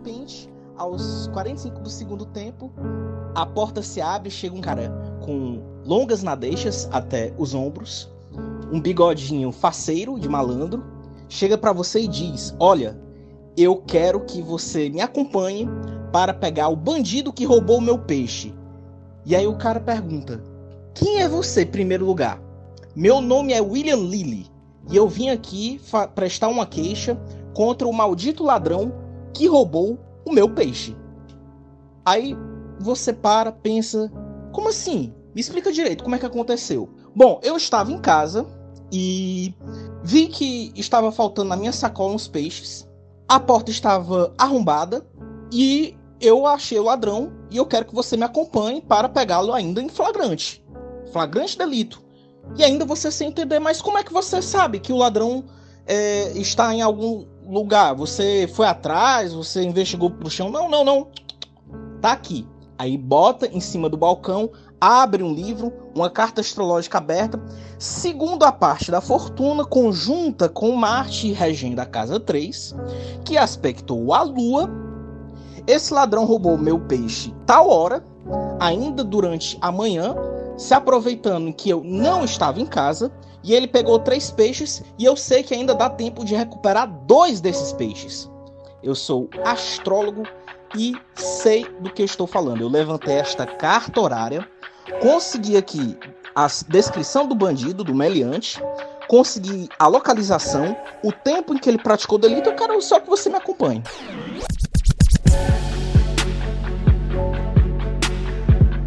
repente, aos 45 do segundo tempo, a porta se abre, chega um cara com longas nadeixas até os ombros, um bigodinho faceiro de malandro, chega para você e diz: "Olha, eu quero que você me acompanhe para pegar o bandido que roubou o meu peixe". E aí o cara pergunta: "Quem é você, primeiro lugar?" "Meu nome é William Lilly e eu vim aqui prestar uma queixa contra o maldito ladrão que roubou o meu peixe". Aí você para, pensa: "Como assim? Me explica direito como é que aconteceu?" Bom, eu estava em casa e vi que estava faltando na minha sacola uns peixes. A porta estava arrombada e eu achei o ladrão e eu quero que você me acompanhe para pegá-lo ainda em flagrante. Flagrante delito. E ainda você sem entender, mas como é que você sabe que o ladrão é, está em algum lugar? Você foi atrás? Você investigou pro chão? Não, não, não. Tá aqui. Aí bota em cima do balcão abre um livro, uma carta astrológica aberta, segundo a parte da fortuna, conjunta com Marte regendo a casa 3, que aspectou a lua. Esse ladrão roubou meu peixe tal hora, ainda durante a manhã, se aproveitando que eu não estava em casa, e ele pegou três peixes, e eu sei que ainda dá tempo de recuperar dois desses peixes. Eu sou astrólogo e sei do que estou falando. Eu levantei esta carta horária consegui aqui a descrição do bandido, do meliante, consegui a localização, o tempo em que ele praticou o delito, eu quero só que você me acompanhe.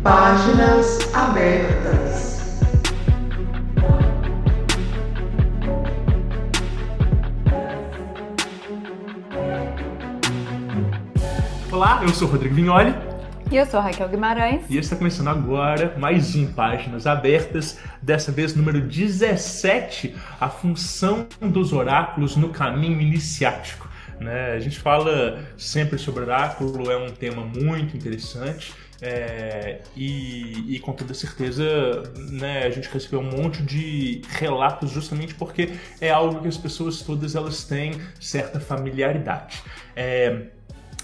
Páginas abertas. Olá, eu sou Rodrigo Vignoli. E eu sou Raquel Guimarães. E está começando agora mais um Páginas Abertas, dessa vez número 17, a função dos oráculos no caminho iniciático. Né? A gente fala sempre sobre oráculo, é um tema muito interessante. É, e, e, com toda certeza né, a gente recebeu um monte de relatos justamente porque é algo que as pessoas todas elas têm certa familiaridade. É,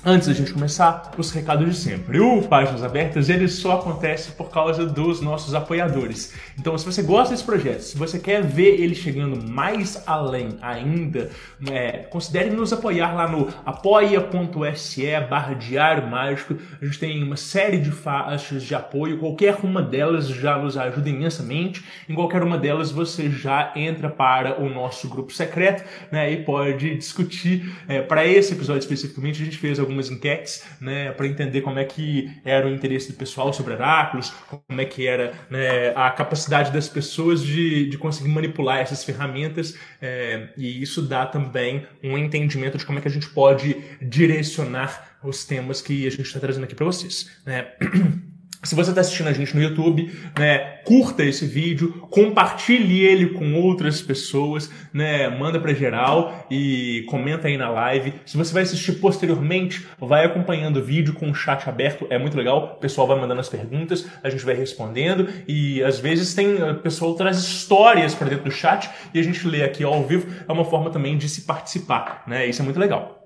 Antes da gente começar, os recados de sempre. O Páginas Abertas ele só acontece por causa dos nossos apoiadores. Então, se você gosta desse projeto, se você quer ver ele chegando mais além ainda, é, considere nos apoiar lá no apoia.se barra Diário Mágico. A gente tem uma série de faixas de apoio, qualquer uma delas já nos ajuda imensamente. Em qualquer uma delas você já entra para o nosso grupo secreto né, e pode discutir. É, para esse episódio especificamente, a gente fez algumas enquetes, né, para entender como é que era o interesse do pessoal sobre oráculos, como é que era né, a capacidade das pessoas de, de conseguir manipular essas ferramentas, é, e isso dá também um entendimento de como é que a gente pode direcionar os temas que a gente está trazendo aqui para vocês. Né? Se você está assistindo a gente no YouTube, né, curta esse vídeo, compartilhe ele com outras pessoas, né, manda para geral e comenta aí na live. Se você vai assistir posteriormente, vai acompanhando o vídeo com o chat aberto, é muito legal. O pessoal vai mandando as perguntas, a gente vai respondendo e às vezes tem o pessoal traz histórias para dentro do chat e a gente lê aqui ao vivo. É uma forma também de se participar, né? Isso é muito legal.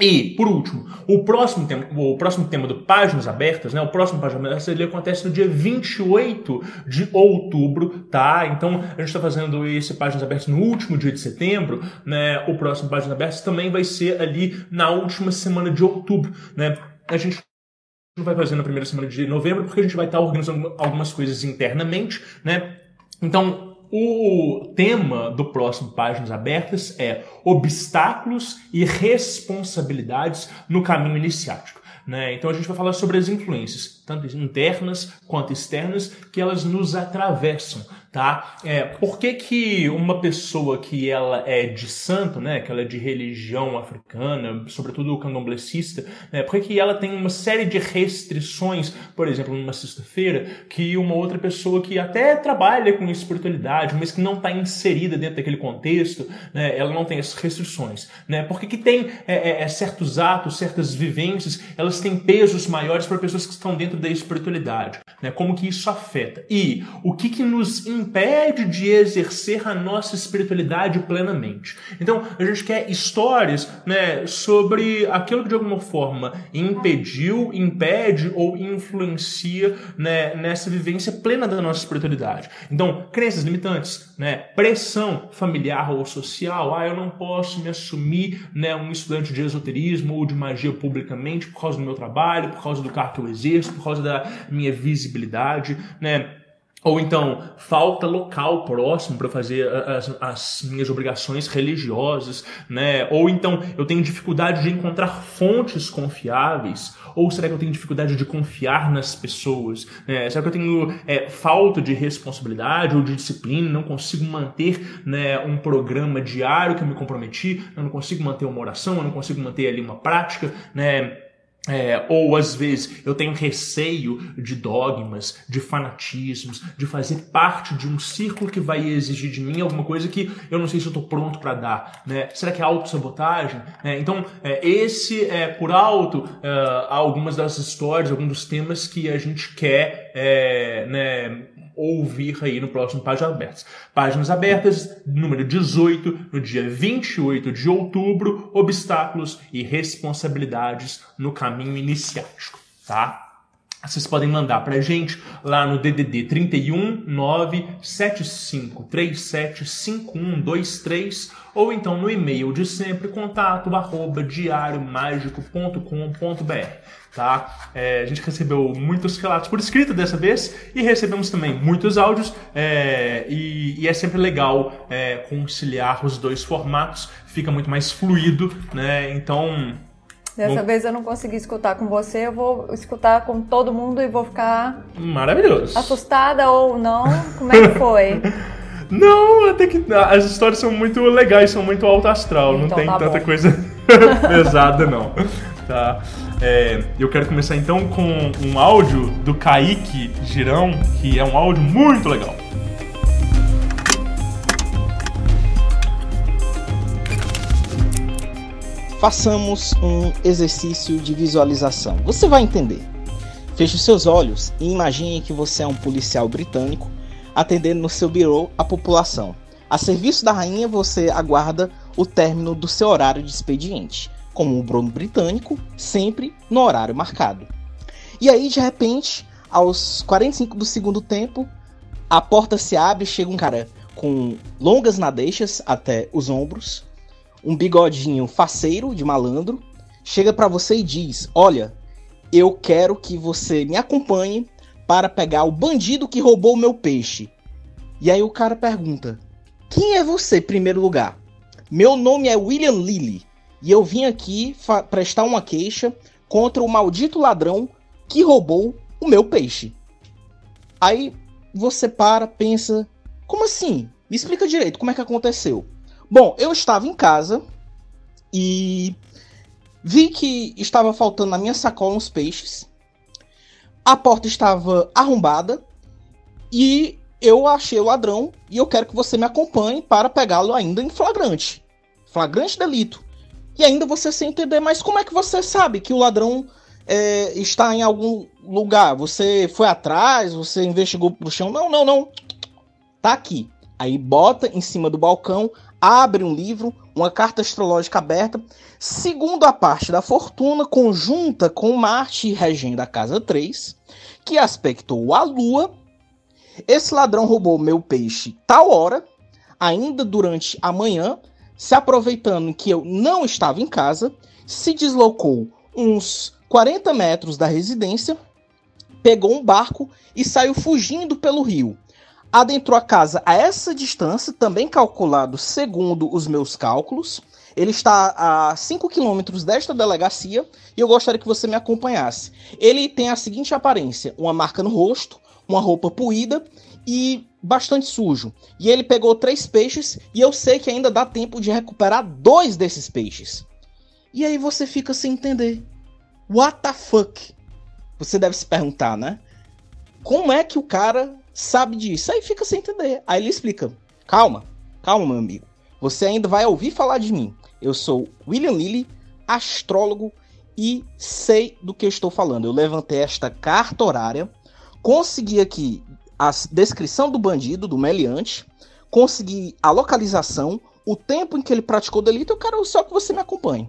E, por último, o próximo tema, o próximo tema do Páginas Abertas, né? O próximo Páginas Abertas ele acontece no dia 28 de outubro, tá? Então, a gente está fazendo esse Páginas Abertas no último dia de setembro, né? O próximo Páginas Abertas também vai ser ali na última semana de outubro, né? A gente não vai fazer na primeira semana de novembro porque a gente vai estar organizando algumas coisas internamente, né? Então, o tema do próximo Páginas Abertas é obstáculos e responsabilidades no caminho iniciático. Né? Então a gente vai falar sobre as influências, tanto internas quanto externas, que elas nos atravessam tá? É, por que, que uma pessoa que ela é de santo, né, que ela é de religião africana, sobretudo candomblessista, né, por que, que ela tem uma série de restrições, por exemplo, numa sexta-feira, que uma outra pessoa que até trabalha com espiritualidade, mas que não está inserida dentro daquele contexto, né, ela não tem essas restrições, né? Por que, que tem é, é, é certos atos, certas vivências, elas têm pesos maiores para pessoas que estão dentro da espiritualidade, né? Como que isso afeta e o que que nos impede de exercer a nossa espiritualidade plenamente. Então, a gente quer histórias, né, sobre aquilo que de alguma forma impediu, impede ou influencia, né, nessa vivência plena da nossa espiritualidade. Então, crenças limitantes, né, pressão familiar ou social, ah, eu não posso me assumir, né, um estudante de esoterismo ou de magia publicamente por causa do meu trabalho, por causa do cargo que eu exerço, por causa da minha visibilidade, né? Ou então, falta local próximo para fazer as, as, minhas obrigações religiosas, né? Ou então, eu tenho dificuldade de encontrar fontes confiáveis. Ou será que eu tenho dificuldade de confiar nas pessoas? Né? Será que eu tenho é, falta de responsabilidade ou de disciplina? Não consigo manter né, um programa diário que eu me comprometi? Eu não consigo manter uma oração? Eu não consigo manter ali uma prática? Né? É, ou às vezes eu tenho receio de dogmas, de fanatismos, de fazer parte de um círculo que vai exigir de mim alguma coisa que eu não sei se eu estou pronto para dar. Né? Será que é autossabotagem? É, então, é, esse é por alto é, algumas das histórias, alguns dos temas que a gente quer é, né, ouvir aí no próximo Páginas Abertas. Páginas Abertas, número 18, no dia 28 de outubro, obstáculos e responsabilidades no caminho iniciático, tá? Vocês podem mandar pra gente lá no DDD 31 97537 5123 ou então no e-mail de sempre contato arroba tá? É, a gente recebeu muitos relatos por escrito dessa vez e recebemos também muitos áudios é, e, e, é sempre legal é, conciliar os dois formatos, fica muito mais fluido, né? Então Dessa vou... vez eu não consegui escutar com você, eu vou escutar com todo mundo e vou ficar. Maravilhoso. Assustada ou não? Como é que foi? não, até que. As histórias são muito legais, são muito alto astral, então, não tem tá tanta bom. coisa pesada, não. Tá. É, eu quero começar então com um áudio do Kaique Girão, que é um áudio muito legal. façamos um exercício de visualização. Você vai entender. Feche os seus olhos e imagine que você é um policial britânico atendendo no seu birô a população. A serviço da rainha, você aguarda o término do seu horário de expediente, como um Bruno britânico, sempre no horário marcado. E aí, de repente, aos 45 do segundo tempo, a porta se abre chega um cara com longas nadeixas até os ombros, um bigodinho faceiro de malandro, chega para você e diz: Olha, eu quero que você me acompanhe para pegar o bandido que roubou o meu peixe. E aí o cara pergunta: Quem é você, primeiro lugar? Meu nome é William Lilly e eu vim aqui prestar uma queixa contra o maldito ladrão que roubou o meu peixe. Aí você para, pensa: Como assim? Me explica direito como é que aconteceu. Bom, eu estava em casa e vi que estava faltando na minha sacola uns peixes. A porta estava arrombada e eu achei o ladrão e eu quero que você me acompanhe para pegá-lo ainda em flagrante. Flagrante delito. E ainda você sem entender, mas como é que você sabe que o ladrão é, está em algum lugar? Você foi atrás? Você investigou pro chão? Não, não, não. Tá aqui. Aí bota em cima do balcão abre um livro, uma carta astrológica aberta, segundo a parte da fortuna, conjunta com Marte regendo a casa 3, que aspectou a lua. Esse ladrão roubou meu peixe tal hora, ainda durante a manhã, se aproveitando que eu não estava em casa, se deslocou uns 40 metros da residência, pegou um barco e saiu fugindo pelo rio adentrou a casa a essa distância, também calculado segundo os meus cálculos. Ele está a 5 quilômetros desta delegacia e eu gostaria que você me acompanhasse. Ele tem a seguinte aparência: uma marca no rosto, uma roupa poída e bastante sujo. E ele pegou três peixes e eu sei que ainda dá tempo de recuperar dois desses peixes. E aí você fica sem entender. What the fuck? Você deve se perguntar, né? Como é que o cara sabe disso. Aí fica sem entender. Aí ele explica: calma, calma, meu amigo. Você ainda vai ouvir falar de mim. Eu sou William Lilly, astrólogo e sei do que estou falando. Eu levantei esta carta horária, consegui aqui a descrição do bandido, do meliante, consegui a localização, o tempo em que ele praticou o delito, eu quero só que você me acompanhe.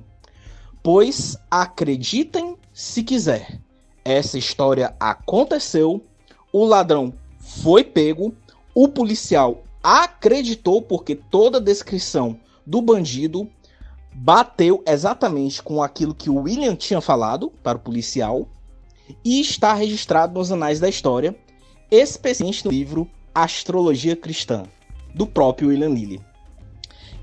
Pois acreditem se quiser, essa história aconteceu, o ladrão foi pego, o policial acreditou porque toda a descrição do bandido bateu exatamente com aquilo que o William tinha falado para o policial e está registrado nos anais da história, especialmente no livro Astrologia Cristã, do próprio William Lilly.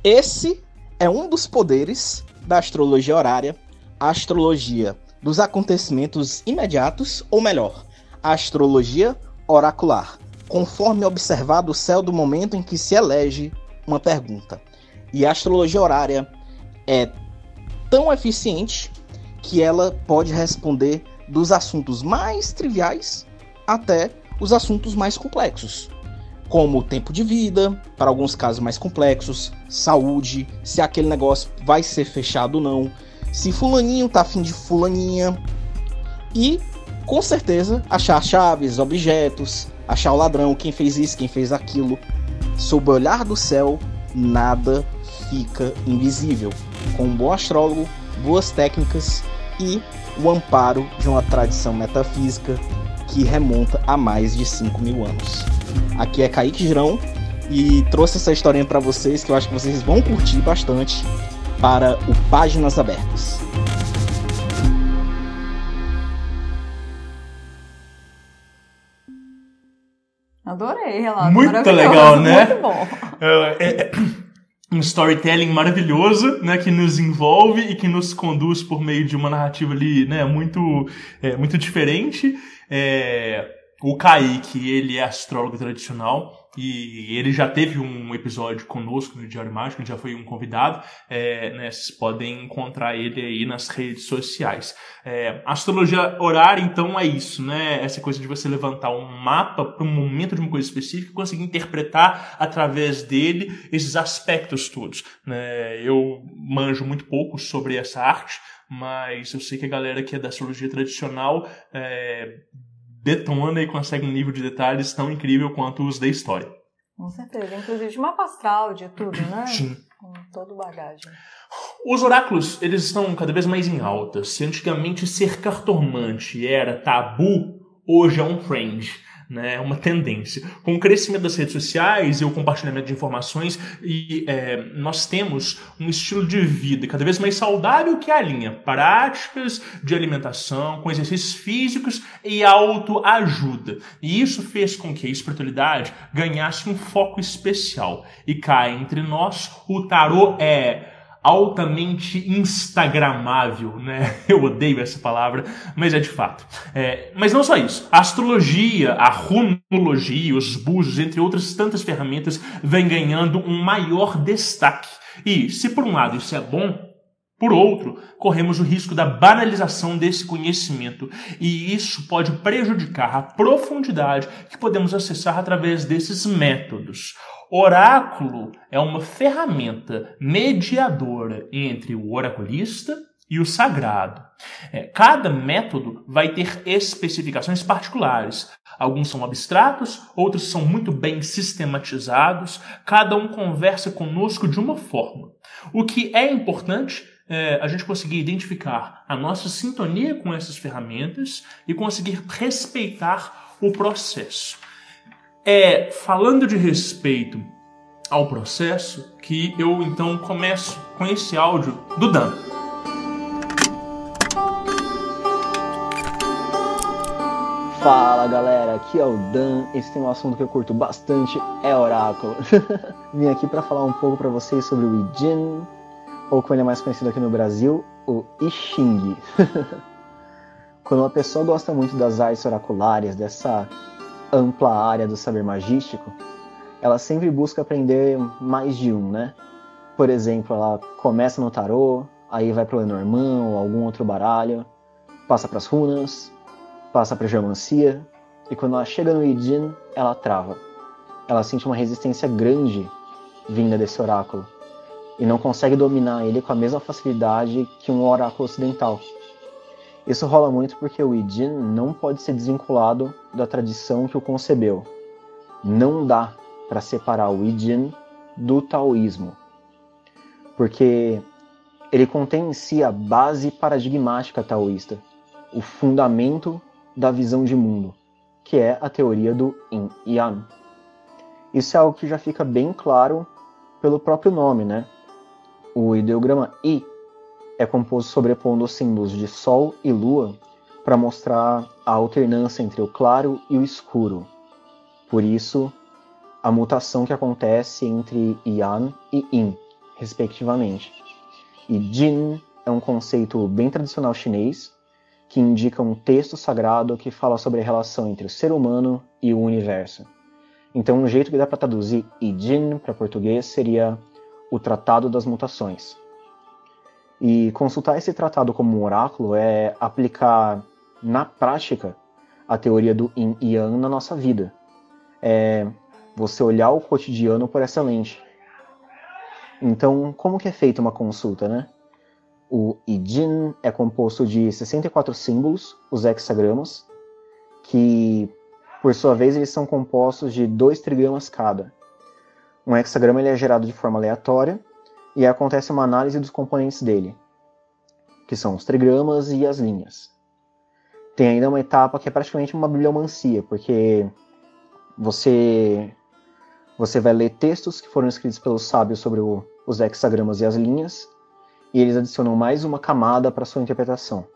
Esse é um dos poderes da astrologia horária, a astrologia dos acontecimentos imediatos, ou melhor, a astrologia oracular, conforme observado o céu do momento em que se elege uma pergunta. E a astrologia horária é tão eficiente que ela pode responder dos assuntos mais triviais até os assuntos mais complexos, como tempo de vida, para alguns casos mais complexos, saúde, se aquele negócio vai ser fechado ou não, se fulaninho tá afim de fulaninha. E, com certeza, achar chaves, objetos, achar o ladrão, quem fez isso, quem fez aquilo. Sob o olhar do céu, nada fica invisível. Com um bom astrólogo, boas técnicas e o amparo de uma tradição metafísica que remonta a mais de 5 mil anos. Aqui é Kaique Girão e trouxe essa historinha para vocês que eu acho que vocês vão curtir bastante para o Páginas Abertas. Adorei, relato. Muito legal, né? Muito bom. É, é, é, um storytelling maravilhoso, né, que nos envolve e que nos conduz por meio de uma narrativa ali, né, muito, é, muito diferente. É, o Kaique, ele é astrólogo tradicional, e ele já teve um episódio conosco no Diário Mágico, ele já foi um convidado. É, né, vocês podem encontrar ele aí nas redes sociais. É, astrologia horária, então, é isso, né? Essa coisa de você levantar um mapa para um momento de uma coisa específica e conseguir interpretar através dele esses aspectos todos. Né? Eu manjo muito pouco sobre essa arte, mas eu sei que a galera que é da astrologia tradicional é, detona e consegue um nível de detalhes tão incrível quanto os da história. Com certeza, inclusive de mapa astral, de tudo, né? Sim. Com todo o bagagem. Os oráculos, eles estão cada vez mais em alta. Se antigamente ser cartomante era tabu, hoje é um trend né, uma tendência. Com o crescimento das redes sociais e o compartilhamento de informações, e, é, nós temos um estilo de vida cada vez mais saudável que alinha práticas de alimentação com exercícios físicos e autoajuda. E isso fez com que a espiritualidade ganhasse um foco especial. E cá entre nós, o tarô é altamente instagramável, né? Eu odeio essa palavra, mas é de fato. É, mas não só isso. A astrologia, a runologia, os búzios, entre outras tantas ferramentas, vem ganhando um maior destaque. E, se por um lado isso é bom, por outro, corremos o risco da banalização desse conhecimento, e isso pode prejudicar a profundidade que podemos acessar através desses métodos. Oráculo é uma ferramenta mediadora entre o oraculista e o sagrado. É, cada método vai ter especificações particulares. Alguns são abstratos, outros são muito bem sistematizados, cada um conversa conosco de uma forma. O que é importante é a gente conseguir identificar a nossa sintonia com essas ferramentas e conseguir respeitar o processo é falando de respeito ao processo que eu então começo com esse áudio do Dan. Fala galera, aqui é o Dan. Esse tem um assunto que eu curto bastante, é oráculo. Vim aqui para falar um pouco para vocês sobre o I ou como ele é mais conhecido aqui no Brasil, o I Ching. Quando uma pessoa gosta muito das artes oraculares, dessa ampla área do saber magístico, ela sempre busca aprender mais de um, né? Por exemplo, ela começa no tarô, aí vai para o Lenormand ou algum outro baralho, passa para as runas, passa para geomancia, e quando ela chega no Ijin, ela trava. Ela sente uma resistência grande vinda desse oráculo e não consegue dominar ele com a mesma facilidade que um oráculo ocidental. Isso rola muito porque o Ijin não pode ser desvinculado da tradição que o concebeu. Não dá para separar o Ijin do taoísmo, porque ele contém em si a base paradigmática taoísta, o fundamento da visão de mundo, que é a teoria do Yin Yang. Isso é algo que já fica bem claro pelo próprio nome, né? O ideograma I é composto sobrepondo os símbolos de Sol e Lua para mostrar a alternância entre o claro e o escuro. Por isso, a mutação que acontece entre Yan e Yin, respectivamente. E Jin é um conceito bem tradicional chinês que indica um texto sagrado que fala sobre a relação entre o ser humano e o universo. Então, um jeito que dá para traduzir Jin para português seria o Tratado das Mutações. E consultar esse tratado como um oráculo é aplicar na prática a teoria do Yin e Yang na nossa vida. É você olhar o cotidiano por essa lente. Então, como que é feita uma consulta, né? O Ijin é composto de 64 símbolos, os hexagramas, que, por sua vez, eles são compostos de dois trigramas cada. Um hexagrama ele é gerado de forma aleatória e acontece uma análise dos componentes dele, que são os trigramas e as linhas. Tem ainda uma etapa que é praticamente uma bibliomancia, porque você você vai ler textos que foram escritos pelos sábios sobre o, os hexagramas e as linhas, e eles adicionam mais uma camada para sua interpretação.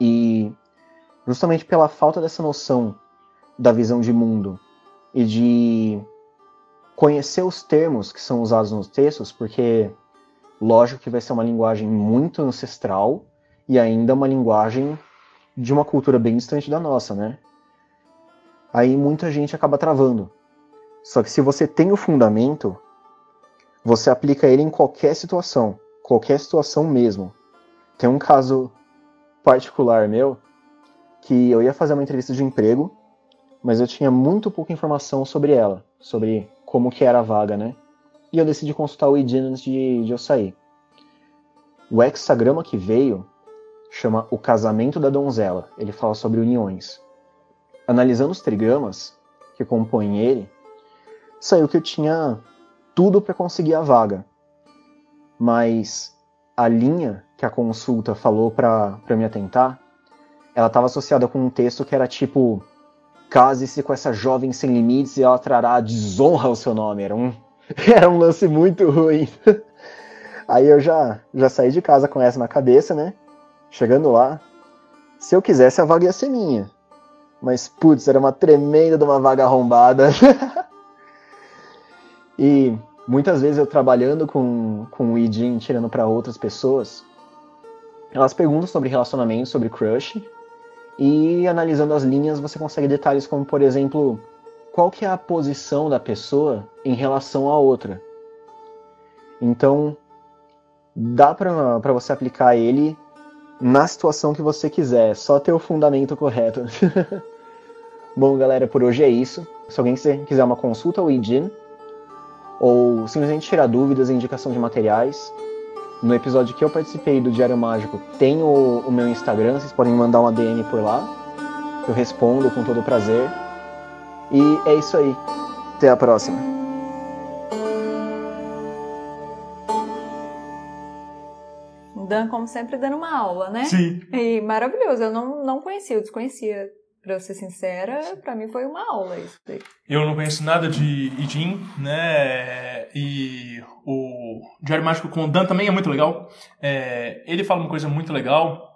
E justamente pela falta dessa noção da visão de mundo e de conhecer os termos que são usados nos textos, porque lógico que vai ser uma linguagem muito ancestral e ainda uma linguagem de uma cultura bem distante da nossa, né? Aí muita gente acaba travando. Só que se você tem o fundamento, você aplica ele em qualquer situação qualquer situação mesmo. Tem um caso particular meu que eu ia fazer uma entrevista de emprego, mas eu tinha muito pouca informação sobre ela, sobre como que era a vaga, né? E eu decidi consultar o IDIN antes de, de eu sair. O hexagrama que veio chama O Casamento da Donzela. Ele fala sobre uniões. Analisando os trigramas que compõem ele, saiu que eu tinha tudo para conseguir a vaga mas a linha que a consulta falou para me atentar, ela estava associada com um texto que era tipo case-se com essa jovem sem limites e ela trará desonra ao seu nome. Era um, era um lance muito ruim. Aí eu já, já saí de casa com essa na cabeça, né? Chegando lá, se eu quisesse a vaga ia ser minha. Mas, putz, era uma tremenda de uma vaga arrombada. e muitas vezes eu trabalhando com, com o Ijin, tirando para outras pessoas, elas perguntam sobre relacionamento, sobre crush, e analisando as linhas você consegue detalhes como, por exemplo, qual que é a posição da pessoa em relação à outra. Então, dá para você aplicar ele na situação que você quiser, só ter o fundamento correto. Bom, galera, por hoje é isso. Se alguém quiser uma consulta ao Ijin, ou simplesmente tirar dúvidas e indicação de materiais. No episódio que eu participei do Diário Mágico tem o, o meu Instagram, vocês podem mandar uma DM por lá, eu respondo com todo prazer. E é isso aí. Até a próxima. Dan, como sempre, dando uma aula, né? Sim. E maravilhoso. Eu não, não conhecia, eu desconhecia Pra ser sincera, para mim foi uma aula isso daí. Eu não conheço nada de Ijin, né? E o Diário Mágico com o Dan também é muito legal. É, ele fala uma coisa muito legal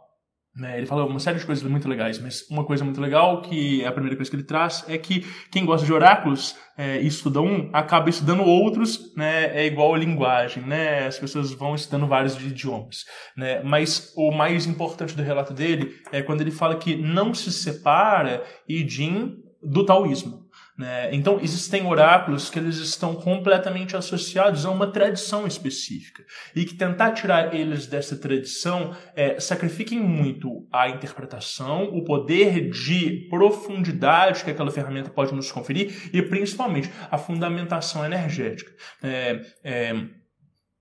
né, ele fala uma série de coisas muito legais, mas uma coisa muito legal, que é a primeira coisa que ele traz, é que quem gosta de oráculos é, e estuda um, acaba estudando outros, né, é igual a linguagem, né, as pessoas vão estudando vários idiomas. Né, mas o mais importante do relato dele é quando ele fala que não se separa Idin do taoísmo. Né? Então, existem oráculos que eles estão completamente associados a uma tradição específica e que tentar tirar eles dessa tradição é, sacrifiquem muito a interpretação, o poder de profundidade que aquela ferramenta pode nos conferir e principalmente a fundamentação energética. É, é,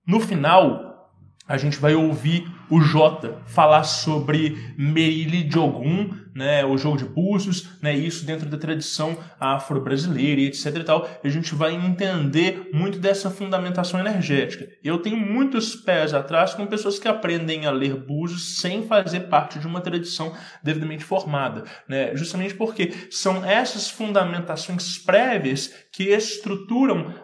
no final, a gente vai ouvir o Jota falar sobre Meili de Ogum, né, o jogo de búzios, né, isso dentro da tradição afro-brasileira e etc e tal. A gente vai entender muito dessa fundamentação energética. Eu tenho muitos pés atrás com pessoas que aprendem a ler búzios sem fazer parte de uma tradição devidamente formada, né, justamente porque são essas fundamentações prévias que estruturam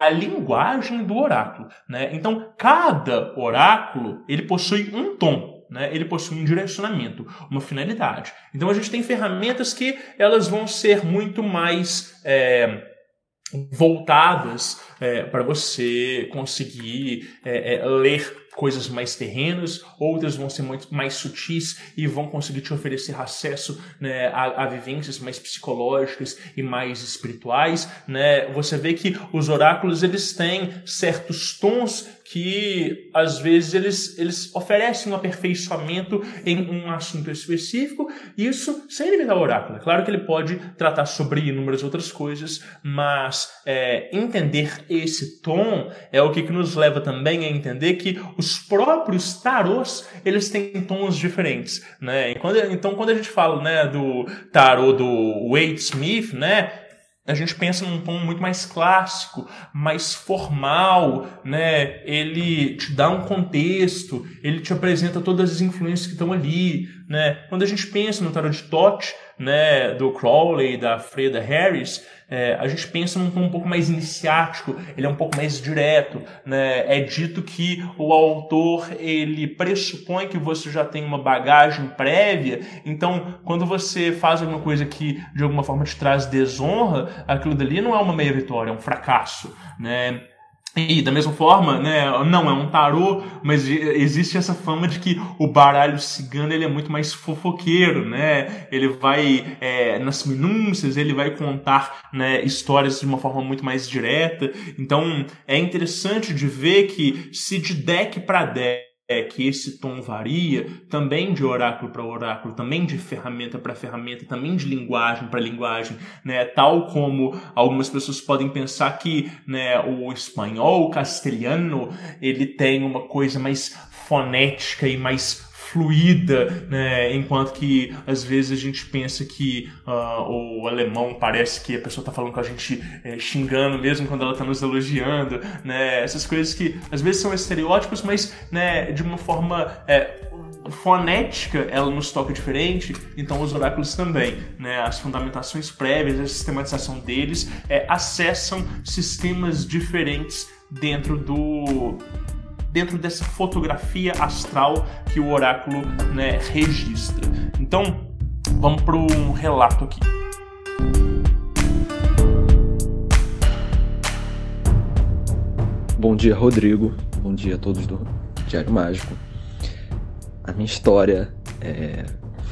a linguagem do oráculo. Né? Então, cada oráculo ele possui um tom. Né? Ele possui um direcionamento, uma finalidade. Então a gente tem ferramentas que elas vão ser muito mais é, voltadas é, para você conseguir é, é ler coisas mais terrenas, outras vão ser muito mais sutis e vão conseguir te oferecer acesso né, a, a, vivências mais psicológicas e mais espirituais. Né? Você vê que os oráculos eles têm certos tons que às vezes eles, eles oferecem um aperfeiçoamento em um assunto específico, isso sem limitar o oráculo. É claro que ele pode tratar sobre inúmeras outras coisas, mas é, entender esse tom é o que, que nos leva também a entender que os próprios tarôs eles têm tons diferentes. Né? Quando, então, quando a gente fala né, do tarô do Wade Smith, né, a gente pensa num tom muito mais clássico, mais formal, né? Ele te dá um contexto, ele te apresenta todas as influências que estão ali, né? Quando a gente pensa no tarot de Tote, né, do Crowley, da Freda Harris, é, a gente pensa num tom um pouco mais iniciático, ele é um pouco mais direto, né? É dito que o autor ele pressupõe que você já tem uma bagagem prévia, então quando você faz alguma coisa que de alguma forma te traz desonra, aquilo dali não é uma meia vitória, é um fracasso, né? E da mesma forma, né, não é um tarô, mas existe essa fama de que o baralho cigano ele é muito mais fofoqueiro, né? Ele vai é, nas minúcias, ele vai contar né, histórias de uma forma muito mais direta. Então é interessante de ver que se de deck para deck é que esse tom varia também de oráculo para oráculo, também de ferramenta para ferramenta, também de linguagem para linguagem, né? Tal como algumas pessoas podem pensar que, né, o espanhol, o castelhano, ele tem uma coisa mais fonética e mais fluida, né? enquanto que às vezes a gente pensa que uh, o alemão parece que a pessoa está falando com a gente é, xingando mesmo quando ela está nos elogiando, né? essas coisas que às vezes são estereótipos, mas né, de uma forma é, fonética ela nos toca diferente, então os oráculos também, né? As fundamentações prévias, a sistematização deles é, acessam sistemas diferentes dentro do dentro dessa fotografia astral que o oráculo né, registra. Então, vamos para um relato aqui. Bom dia, Rodrigo. Bom dia a todos do Diário Mágico. A minha história é,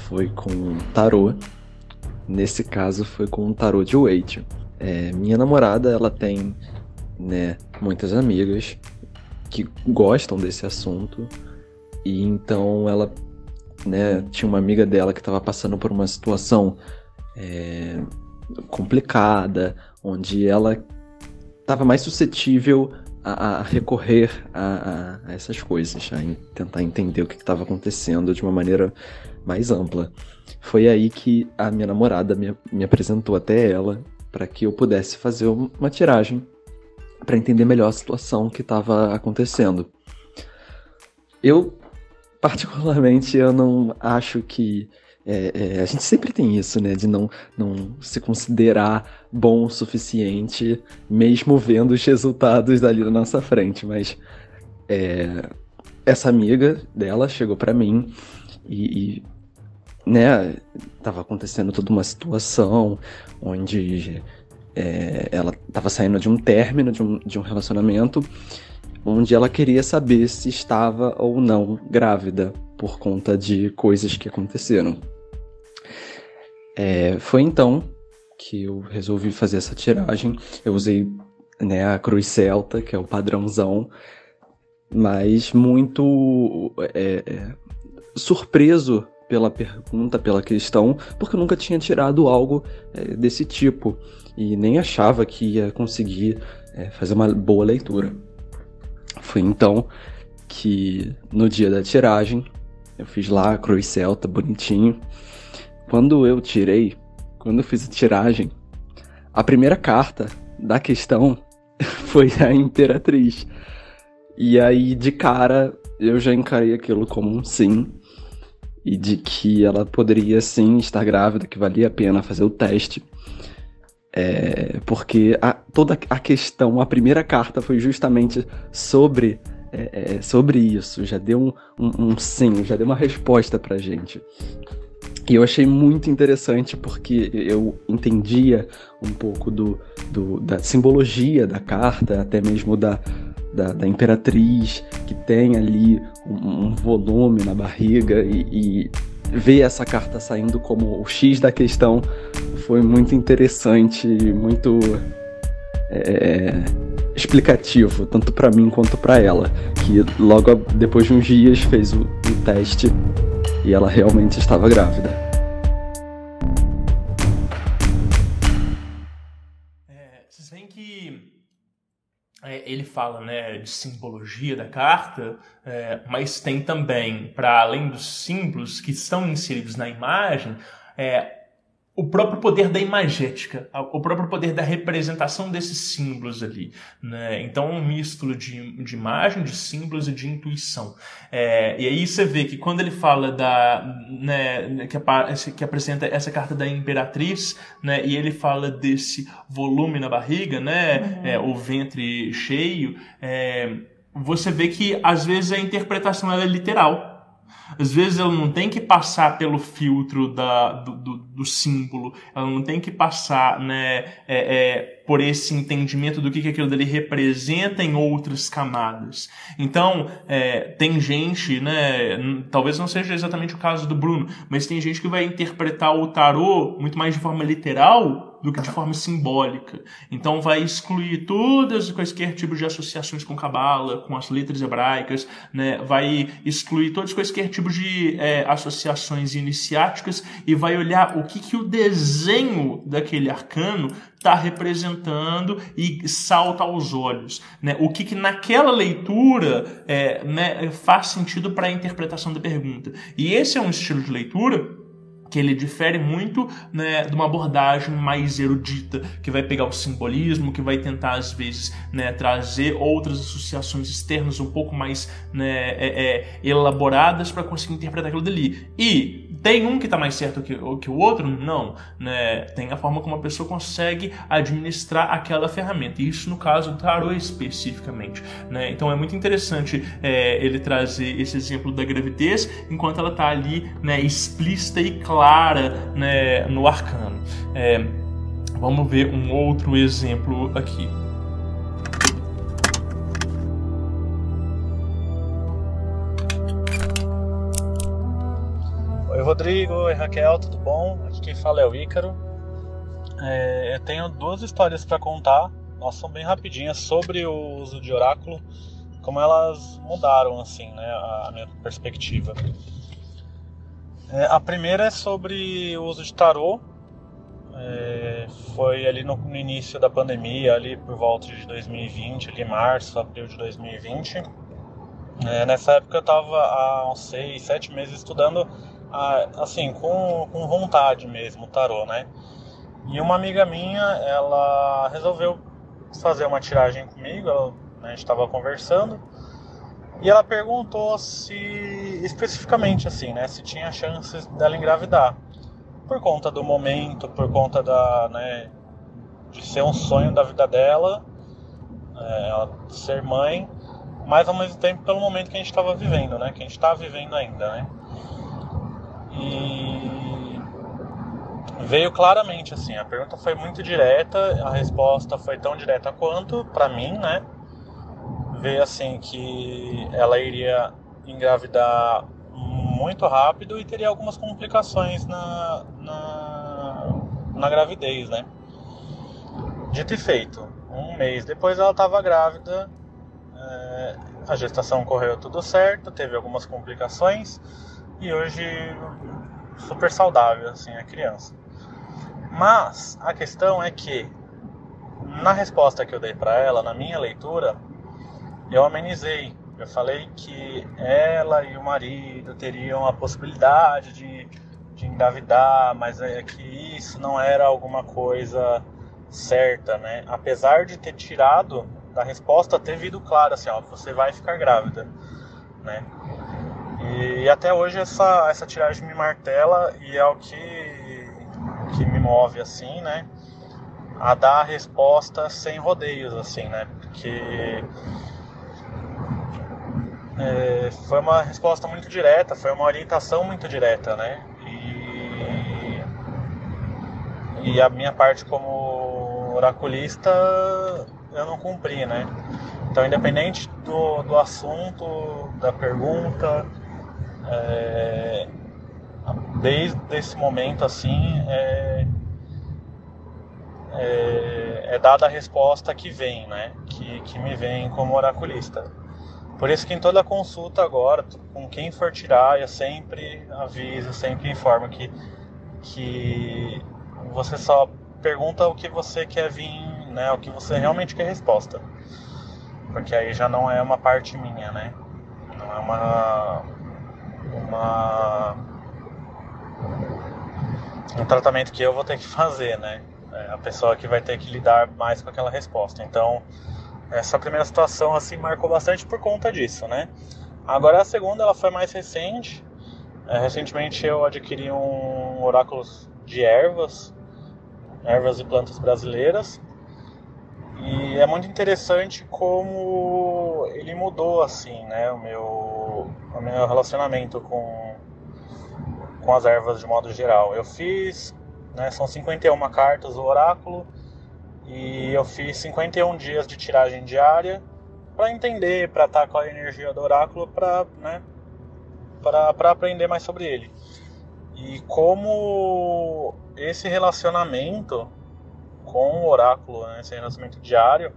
foi com um tarô. Nesse caso, foi com um tarô de Waite. É, minha namorada, ela tem né, muitas amigas que gostam desse assunto. E então ela né, tinha uma amiga dela que estava passando por uma situação é, complicada, onde ela estava mais suscetível a, a recorrer a, a, essas coisas, a tentar entender o que estava acontecendo de uma maneira mais ampla. Foi aí que a minha namorada me, me apresentou até ela para que eu pudesse fazer uma tiragem para entender melhor a situação que estava acontecendo. Eu, particularmente, eu não acho que é, é, a gente sempre tem isso, né? De não, não se considerar bom o suficiente, mesmo vendo os resultados dali na nossa frente. Mas é, essa amiga dela chegou para mim e, e, né? Tava acontecendo toda uma situação onde é, ela estava saindo de um término de um, de um relacionamento onde ela queria saber se estava ou não grávida por conta de coisas que aconteceram. É, foi então que eu resolvi fazer essa tiragem. Eu usei né, a cruz celta, que é o padrãozão, mas muito é, é, surpreso pela pergunta, pela questão, porque eu nunca tinha tirado algo é, desse tipo e nem achava que ia conseguir é, fazer uma boa leitura. Foi então que no dia da tiragem, eu fiz lá a cruz celta bonitinho. Quando eu tirei, quando eu fiz a tiragem, a primeira carta da questão foi a Imperatriz. E aí, de cara, eu já encarei aquilo como um sim. E de que ela poderia sim estar grávida, que valia a pena fazer o teste. É, porque a, toda a questão, a primeira carta foi justamente sobre, é, é, sobre isso. Já deu um, um, um sim, já deu uma resposta pra gente. E eu achei muito interessante porque eu entendia um pouco do, do da simbologia da carta, até mesmo da, da, da imperatriz, que tem ali um, um volume na barriga, e, e, ver essa carta saindo como o X da questão foi muito interessante, muito é, explicativo, tanto para mim quanto para ela, que logo depois de uns dias fez o, o teste e ela realmente estava grávida. Ele fala né, de simbologia da carta, é, mas tem também, para além dos símbolos que estão inseridos na imagem, é, o próprio poder da imagética, o próprio poder da representação desses símbolos ali. Né? Então, um misto de, de imagem, de símbolos e de intuição. É, e aí você vê que quando ele fala da. Né, que, que, apresenta essa carta da imperatriz, né, e ele fala desse volume na barriga, né, uhum. é, o ventre cheio, é, você vê que às vezes a interpretação é literal. Às vezes ela não tem que passar pelo filtro da, do, do, do símbolo, ela não tem que passar né, é, é, por esse entendimento do que, que aquilo dali representa em outras camadas. Então, é, tem gente, né, talvez não seja exatamente o caso do Bruno, mas tem gente que vai interpretar o tarô muito mais de forma literal do que de forma simbólica. Então vai excluir todas quaisquer tipos de associações com cabala, com as letras hebraicas, né? vai excluir todos quaisquer tipos de é, associações iniciáticas e vai olhar o que, que o desenho daquele arcano está representando e salta aos olhos. Né? O que, que naquela leitura é, né, faz sentido para a interpretação da pergunta. E esse é um estilo de leitura que ele difere muito né, de uma abordagem mais erudita, que vai pegar o simbolismo, que vai tentar às vezes né, trazer outras associações externas um pouco mais né, é, é, elaboradas para conseguir interpretar aquilo dali. E tem um que está mais certo que, que o outro? Não. Né? Tem a forma como a pessoa consegue administrar aquela ferramenta. Isso no caso do tarô especificamente. Né? Então é muito interessante é, ele trazer esse exemplo da gravidez enquanto ela está ali né, explícita e clara né, no arcano. É, vamos ver um outro exemplo aqui. Rodrigo, oi Raquel, tudo bom? Aqui quem fala é o Ícaro. É, eu tenho duas histórias para contar, elas são bem rapidinhas, sobre o uso de oráculo, como elas mudaram assim, né, a minha perspectiva. É, a primeira é sobre o uso de tarô. É, foi ali no, no, início da pandemia, ali por volta de 2020, ali março, abril de 2020. É, nessa época eu estava há uns seis, sete meses estudando assim, com, com vontade mesmo, tarô, né? E uma amiga minha, ela resolveu fazer uma tiragem comigo, ela, né, a gente estava conversando, e ela perguntou se, especificamente assim, né, se tinha chances dela engravidar. Por conta do momento, por conta da, né, de ser um sonho da vida dela, é, ela ser mãe, mas ao mesmo tempo pelo momento que a gente estava vivendo, né, que a gente está vivendo ainda, né. E veio claramente assim, a pergunta foi muito direta, a resposta foi tão direta quanto para mim, né? Veio assim que ela iria engravidar muito rápido e teria algumas complicações na, na, na gravidez, né? Dito e feito, um mês depois ela estava grávida, é, a gestação correu tudo certo, teve algumas complicações e hoje super saudável assim a criança. Mas a questão é que na resposta que eu dei para ela, na minha leitura, eu amenizei Eu falei que ela e o marido teriam a possibilidade de, de engravidar, mas é que isso não era alguma coisa certa, né? Apesar de ter tirado da resposta, ter vindo claro assim, ó, você vai ficar grávida, né? E até hoje essa, essa tiragem me martela e é o que, que me move assim, né? A dar a resposta sem rodeios, assim, né? Porque é, foi uma resposta muito direta, foi uma orientação muito direta, né? E, e a minha parte como oraculista eu não cumpri, né? Então, independente do, do assunto, da pergunta, é, desde esse momento, assim, é, é, é, dada a resposta que vem, né? Que, que me vem como oraculista. Por isso que em toda consulta agora, com quem for tirar, eu sempre aviso, sempre informo que, que você só pergunta o que você quer vir, né? O que você realmente quer resposta. Porque aí já não é uma parte minha, né? Não é uma. uma um tratamento que eu vou ter que fazer, né? É a pessoa que vai ter que lidar mais com aquela resposta. Então, essa primeira situação assim marcou bastante por conta disso, né? Agora a segunda ela foi mais recente. É, recentemente eu adquiri um oráculo de ervas, ervas e plantas brasileiras. E é muito interessante como ele mudou assim, né, o meu o meu relacionamento com com as ervas de modo geral. Eu fiz, né, são 51 cartas do oráculo e eu fiz 51 dias de tiragem diária para entender, para estar com a energia do oráculo, para né, aprender mais sobre ele. E como esse relacionamento com o oráculo, né, esse relacionamento diário,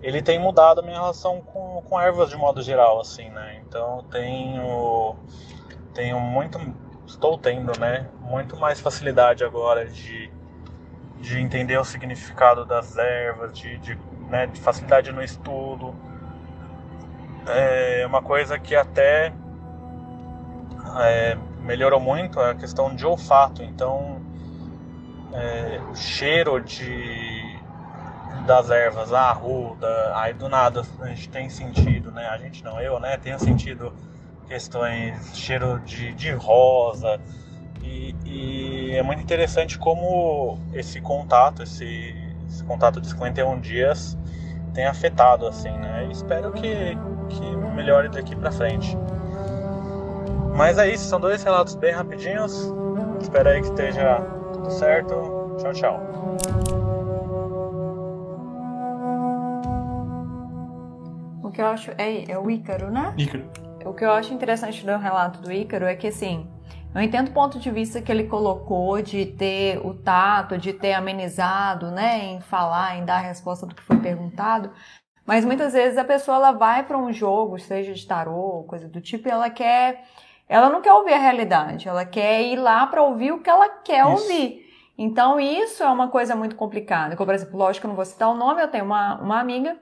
ele tem mudado a minha relação com, com ervas de modo geral, assim, né? Então tenho tenho muito estou tendo, né, muito mais facilidade agora de de entender o significado das ervas, de, de, né, de facilidade no estudo. É uma coisa que até é, melhorou muito é a questão de olfato. Então, é, cheiro de das ervas, a arruda, aí do nada a gente tem sentido, né? A gente não, eu, né? Tenho sentido questões, cheiro de, de rosa, e, e, é muito interessante como esse contato, esse, esse, contato de 51 dias tem afetado, assim, né? E espero que, que melhore daqui para frente. Mas é isso, são dois relatos bem rapidinhos. Espero aí que esteja tudo certo. Tchau, tchau. O que eu acho é, é o Ícaro, né? Ícaro. O que eu acho interessante do relato do Ícaro é que assim, eu entendo o ponto de vista que ele colocou de ter o tato, de ter amenizado, né, em falar, em dar a resposta do que foi perguntado. Mas muitas vezes a pessoa ela vai para um jogo, seja de tarô, coisa do tipo, e ela quer, ela não quer ouvir a realidade, ela quer ir lá para ouvir o que ela quer isso. ouvir. Então isso é uma coisa muito complicada. Como, por exemplo, lógico que eu não vou citar o nome, eu tenho uma, uma amiga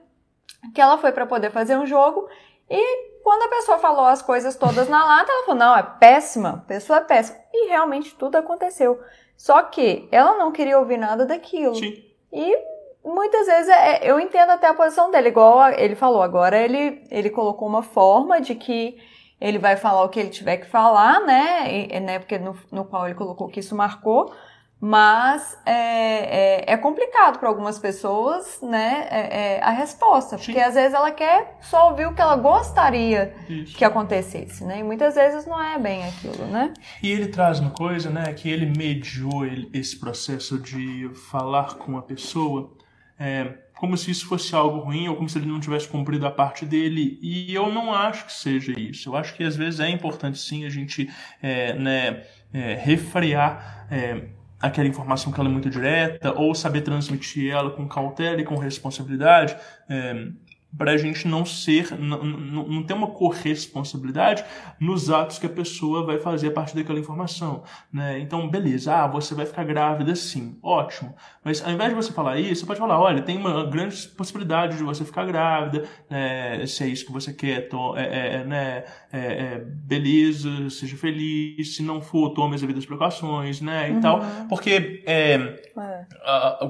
que ela foi para poder fazer um jogo e quando a pessoa falou as coisas todas na lata, ela falou: não, é péssima, a pessoa é péssima. E realmente tudo aconteceu. Só que ela não queria ouvir nada daquilo. Sim. E muitas vezes é, eu entendo até a posição dele, igual ele falou. Agora ele, ele colocou uma forma de que ele vai falar o que ele tiver que falar, né? E, né porque no, no qual ele colocou que isso marcou mas é, é, é complicado para algumas pessoas, né, é, é a resposta, porque Sim. às vezes ela quer só ouvir o que ela gostaria Isso. que acontecesse, né, e muitas vezes não é bem aquilo, né. E ele traz uma coisa, né, que ele mediou esse processo de falar com a pessoa, é, como se isso fosse algo ruim ou como se ele não tivesse cumprido a parte dele. E eu não acho que seja isso. Eu acho que às vezes é importante sim a gente é, né, é, refrear é, aquela informação que ela é muito direta, ou saber transmitir ela com cautela e com responsabilidade. É, para a gente não ser, não, não, não ter uma corresponsabilidade nos atos que a pessoa vai fazer a partir daquela informação, né? Então, beleza, ah, você vai ficar grávida sim, ótimo. Mas ao invés de você falar isso, você pode falar, olha, tem uma grande possibilidade de você ficar grávida, né? Se é isso que você quer, to é, é, é né? É, é, beleza, seja feliz, se não for, tome as devidas precauções, né? E uhum. tal, porque é,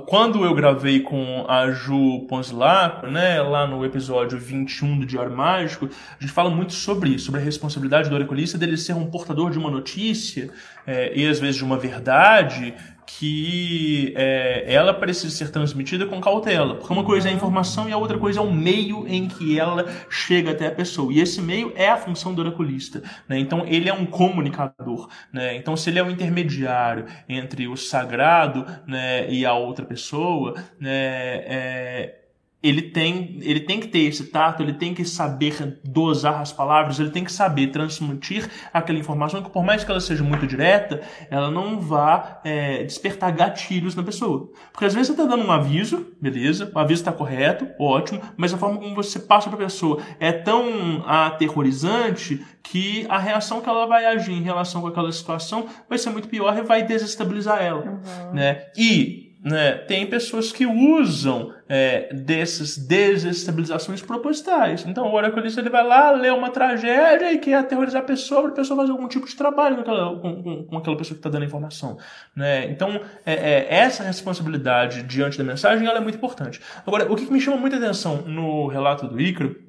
quando eu gravei com a Ju Ponzilaco, né, lá no episódio 21 do Diário Mágico, a gente fala muito sobre isso, sobre a responsabilidade do oraculista dele ser um portador de uma notícia é, e às vezes de uma verdade que é, ela precisa ser transmitida com cautela, porque uma coisa é a informação e a outra coisa é o meio em que ela chega até a pessoa. E esse meio é a função do oraculista. Né? Então ele é um comunicador. Né? Então se ele é um intermediário entre o sagrado né, e a outra pessoa, né, é, ele tem, ele tem que ter esse tato, ele tem que saber dosar as palavras, ele tem que saber transmitir aquela informação que, por mais que ela seja muito direta, ela não vá é, despertar gatilhos na pessoa. Porque às vezes você está dando um aviso, beleza, o aviso está correto, ótimo, mas a forma como você passa para a pessoa é tão aterrorizante que a reação que ela vai agir em relação com aquela situação vai ser muito pior e vai desestabilizar ela. Uhum. Né? E né, tem pessoas que usam é, dessas desestabilizações propositais. Então, o oraculista ele vai lá, lê uma tragédia e quer aterrorizar a pessoa para a pessoa fazer algum tipo de trabalho com aquela, com, com, com aquela pessoa que está dando a informação. Né? Então, é, é, essa responsabilidade diante da mensagem ela é muito importante. Agora, o que me chama muita atenção no relato do Ícaro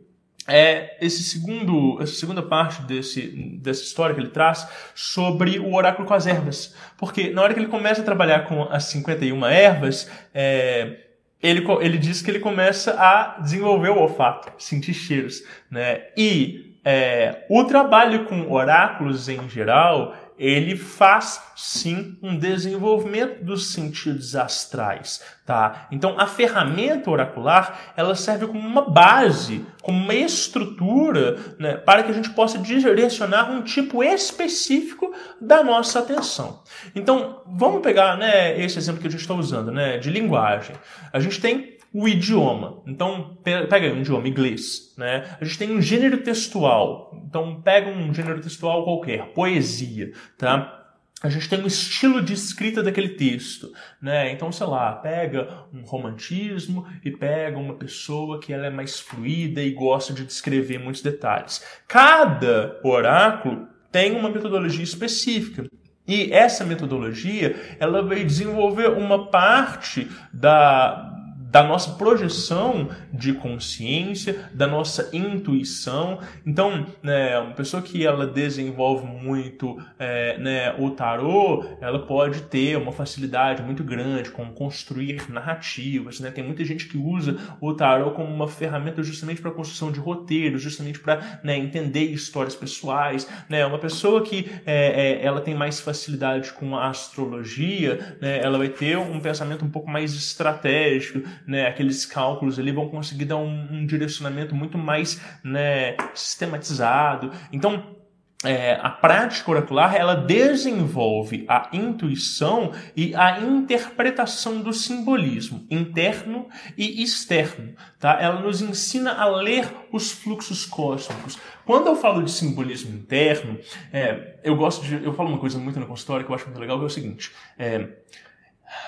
é esse segundo, essa segunda parte desse, dessa história que ele traz sobre o oráculo com as ervas. Porque na hora que ele começa a trabalhar com as 51 ervas, é, ele, ele diz que ele começa a desenvolver o olfato, sentir cheiros. Né? E é, o trabalho com oráculos em geral ele faz sim um desenvolvimento dos sentidos astrais, tá? Então a ferramenta oracular ela serve como uma base, como uma estrutura, né, para que a gente possa direcionar um tipo específico da nossa atenção. Então vamos pegar, né, esse exemplo que a gente está usando, né, de linguagem. A gente tem o idioma. Então, pega um idioma inglês, né? A gente tem um gênero textual. Então, pega um gênero textual qualquer, poesia, tá? A gente tem um estilo de escrita daquele texto, né? Então, sei lá, pega um romantismo e pega uma pessoa que ela é mais fluida e gosta de descrever muitos detalhes. Cada oráculo tem uma metodologia específica. E essa metodologia, ela vai desenvolver uma parte da, da nossa projeção de consciência, da nossa intuição. Então, né, uma pessoa que ela desenvolve muito é, né, o tarô, ela pode ter uma facilidade muito grande com construir narrativas. Né? Tem muita gente que usa o tarô como uma ferramenta justamente para construção de roteiros, justamente para né, entender histórias pessoais. Né? Uma pessoa que é, é, ela tem mais facilidade com a astrologia, né, ela vai ter um pensamento um pouco mais estratégico, né, aqueles cálculos ali vão conseguir dar um, um direcionamento muito mais né, sistematizado. Então, é, a prática oracular ela desenvolve a intuição e a interpretação do simbolismo interno e externo. Tá? Ela nos ensina a ler os fluxos cósmicos. Quando eu falo de simbolismo interno, é, eu gosto de eu falo uma coisa muito na consultório que eu acho muito legal que é o seguinte. É,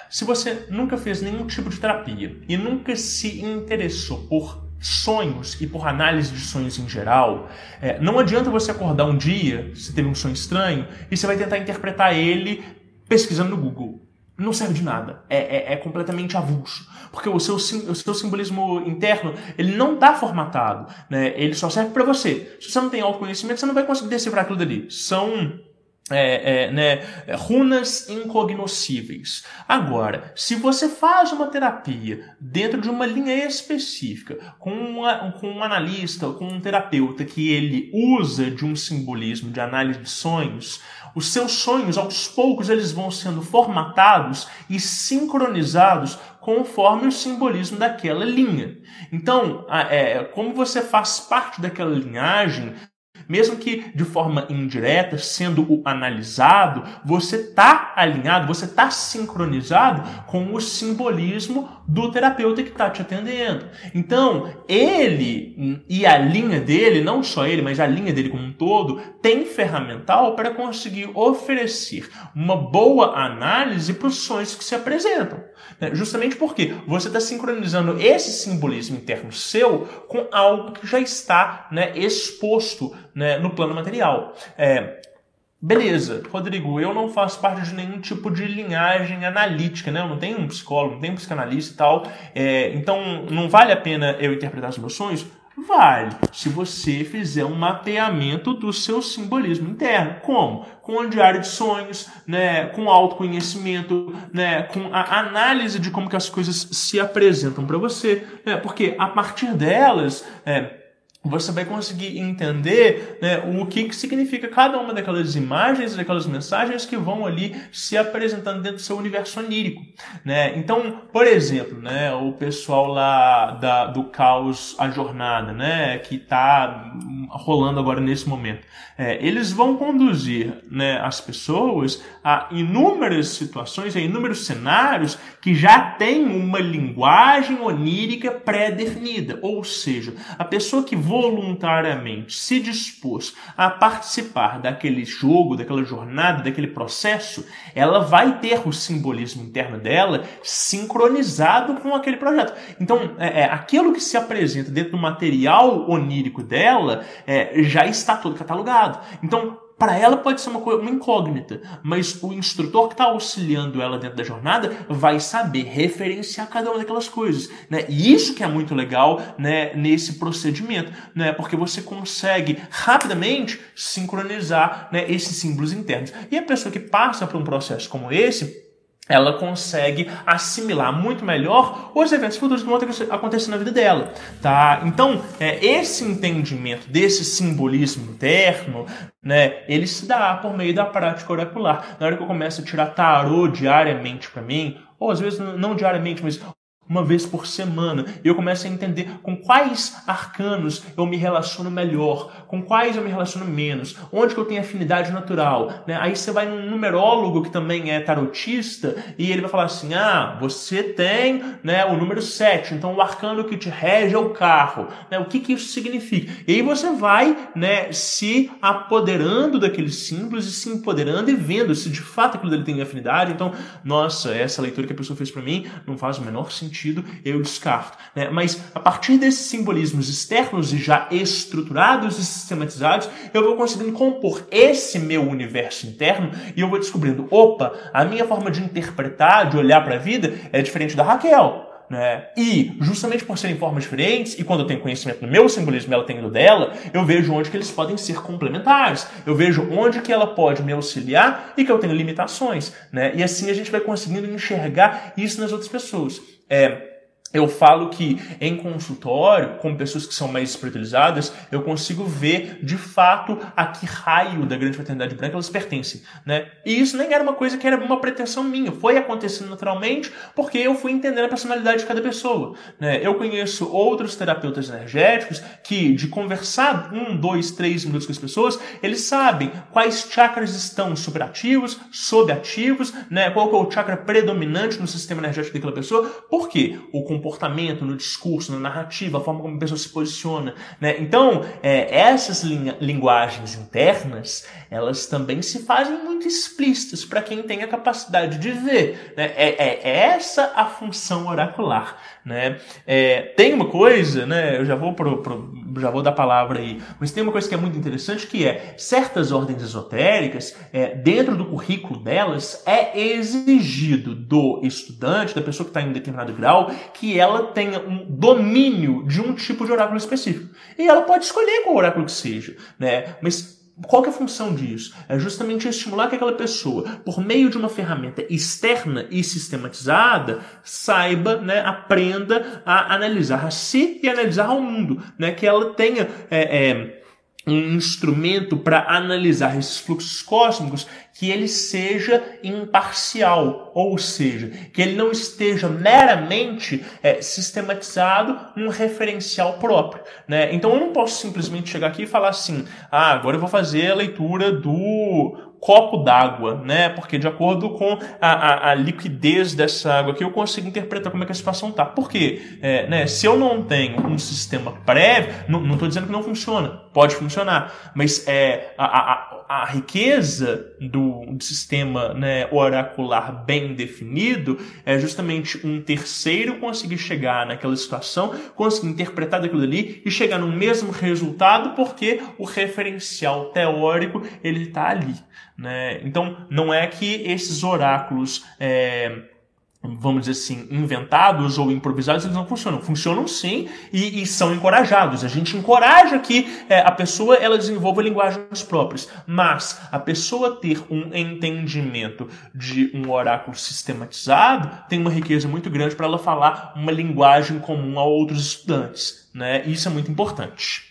se você nunca fez nenhum tipo de terapia e nunca se interessou por sonhos e por análise de sonhos em geral, é, não adianta você acordar um dia, se teve um sonho estranho, e você vai tentar interpretar ele pesquisando no Google. Não serve de nada. É, é, é completamente avulso. Porque o seu, o seu simbolismo interno, ele não está formatado. Né? Ele só serve para você. Se você não tem autoconhecimento, você não vai conseguir decifrar aquilo dali. São é, é, né, runas incognoscíveis. Agora, se você faz uma terapia dentro de uma linha específica, com, uma, com um analista, com um terapeuta que ele usa de um simbolismo de análise de sonhos, os seus sonhos, aos poucos, eles vão sendo formatados e sincronizados conforme o simbolismo daquela linha. Então, é, como você faz parte daquela linhagem, mesmo que de forma indireta, sendo o analisado, você está alinhado, você está sincronizado com o simbolismo do terapeuta que está te atendendo. Então, ele e a linha dele, não só ele, mas a linha dele como um todo, tem ferramental para conseguir oferecer uma boa análise para os sonhos que se apresentam. Né? Justamente porque você está sincronizando esse simbolismo interno seu com algo que já está né, exposto né, no plano material. É, Beleza, Rodrigo, eu não faço parte de nenhum tipo de linhagem analítica, né? Eu não tenho um psicólogo, não tenho um psicanalista e tal. É, então, não vale a pena eu interpretar os meus sonhos? Vale, se você fizer um mapeamento do seu simbolismo interno. Como? Com um diário de sonhos, né? com autoconhecimento, né? com a análise de como que as coisas se apresentam para você. Né? Porque a partir delas, é, você vai conseguir entender né, o que, que significa cada uma daquelas imagens, daquelas mensagens que vão ali se apresentando dentro do seu universo onírico. Né? Então, por exemplo, né, o pessoal lá da, do caos A Jornada, né, que está rolando agora nesse momento, é, eles vão conduzir né, as pessoas a inúmeras situações, a inúmeros cenários que já têm uma linguagem onírica pré-definida. Ou seja, a pessoa que voluntariamente se dispôs a participar daquele jogo, daquela jornada, daquele processo, ela vai ter o simbolismo interno dela sincronizado com aquele projeto. Então, é, é aquilo que se apresenta dentro do material onírico dela é, já está todo catalogado. Então, para ela pode ser uma, uma incógnita, mas o instrutor que está auxiliando ela dentro da jornada vai saber referenciar cada uma daquelas coisas, né? E isso que é muito legal, né, nesse procedimento, né? Porque você consegue rapidamente sincronizar, né, esses símbolos internos. E a pessoa que passa por um processo como esse, ela consegue assimilar muito melhor os eventos futuros que vão acontecer na vida dela, tá? Então, é, esse entendimento desse simbolismo interno, né, ele se dá por meio da prática oracular. Na hora que eu começo a tirar tarô diariamente para mim, ou às vezes não diariamente, mas uma vez por semana. E eu começo a entender com quais arcanos eu me relaciono melhor, com quais eu me relaciono menos, onde que eu tenho afinidade natural. Né? Aí você vai num numerólogo que também é tarotista e ele vai falar assim: ah, você tem né, o número 7, então o arcano que te rege é o carro. Né? O que, que isso significa? E aí você vai né, se apoderando daqueles símbolos e se empoderando e vendo se de fato aquilo dele tem afinidade. Então, nossa, essa leitura que a pessoa fez para mim não faz o menor sentido sentido, eu descarto. Né? Mas a partir desses simbolismos externos e já estruturados e sistematizados, eu vou conseguindo compor esse meu universo interno e eu vou descobrindo, opa, a minha forma de interpretar, de olhar para a vida é diferente da Raquel. Né? E, justamente por serem formas diferentes, e quando eu tenho conhecimento do meu simbolismo e ela tem do dela, eu vejo onde que eles podem ser complementares. Eu vejo onde que ela pode me auxiliar e que eu tenho limitações. Né? E assim a gente vai conseguindo enxergar isso nas outras pessoas. É, eu falo que em consultório, com pessoas que são mais espiritualizadas, eu consigo ver de fato a que raio da grande fraternidade branca elas pertencem, né? E isso nem era uma coisa que era uma pretensão minha, foi acontecendo naturalmente porque eu fui entendendo a personalidade de cada pessoa, né? Eu conheço outros terapeutas energéticos que, de conversar um, dois, três minutos com as pessoas, eles sabem quais chakras estão superativos, subativos, né? Qual é o chakra predominante no sistema energético daquela pessoa, por quê? O comportamento, no discurso, na narrativa, a forma como a pessoa se posiciona. Né? Então, é, essas linguagens internas, elas também se fazem muito explícitas para quem tem a capacidade de ver. Né? É, é, é essa a função oracular. Né? É, tem uma coisa, né? eu já vou, pro, pro, já vou dar a palavra aí, mas tem uma coisa que é muito interessante que é certas ordens esotéricas, é, dentro do currículo delas, é exigido do estudante, da pessoa que está em um determinado grau, que ela tenha um domínio de um tipo de oráculo específico. E ela pode escolher qual oráculo que seja, né? Mas qual é a função disso? É justamente estimular que aquela pessoa, por meio de uma ferramenta externa e sistematizada, saiba, né, aprenda a analisar a si e analisar ao mundo, né, que ela tenha é, é, um instrumento para analisar esses fluxos cósmicos que ele seja imparcial, ou seja, que ele não esteja meramente é, sistematizado num referencial próprio. Né? Então eu não posso simplesmente chegar aqui e falar assim, ah, agora eu vou fazer a leitura do copo d'água, né? Porque de acordo com a, a, a, liquidez dessa água aqui, eu consigo interpretar como é que a situação tá. Por quê? É, né, se eu não tenho um sistema prévio, não estou dizendo que não funciona, pode funcionar, mas é, a, a, a riqueza do, do sistema né, oracular bem definido é justamente um terceiro conseguir chegar naquela situação, conseguir interpretar daquilo ali e chegar no mesmo resultado porque o referencial teórico ele está ali. Né? Então, não é que esses oráculos, é, vamos dizer assim, inventados ou improvisados, eles não funcionam. Funcionam sim e, e são encorajados. A gente encoraja que é, a pessoa ela desenvolva linguagens próprias. Mas a pessoa ter um entendimento de um oráculo sistematizado tem uma riqueza muito grande para ela falar uma linguagem comum a outros estudantes. Né? Isso é muito importante.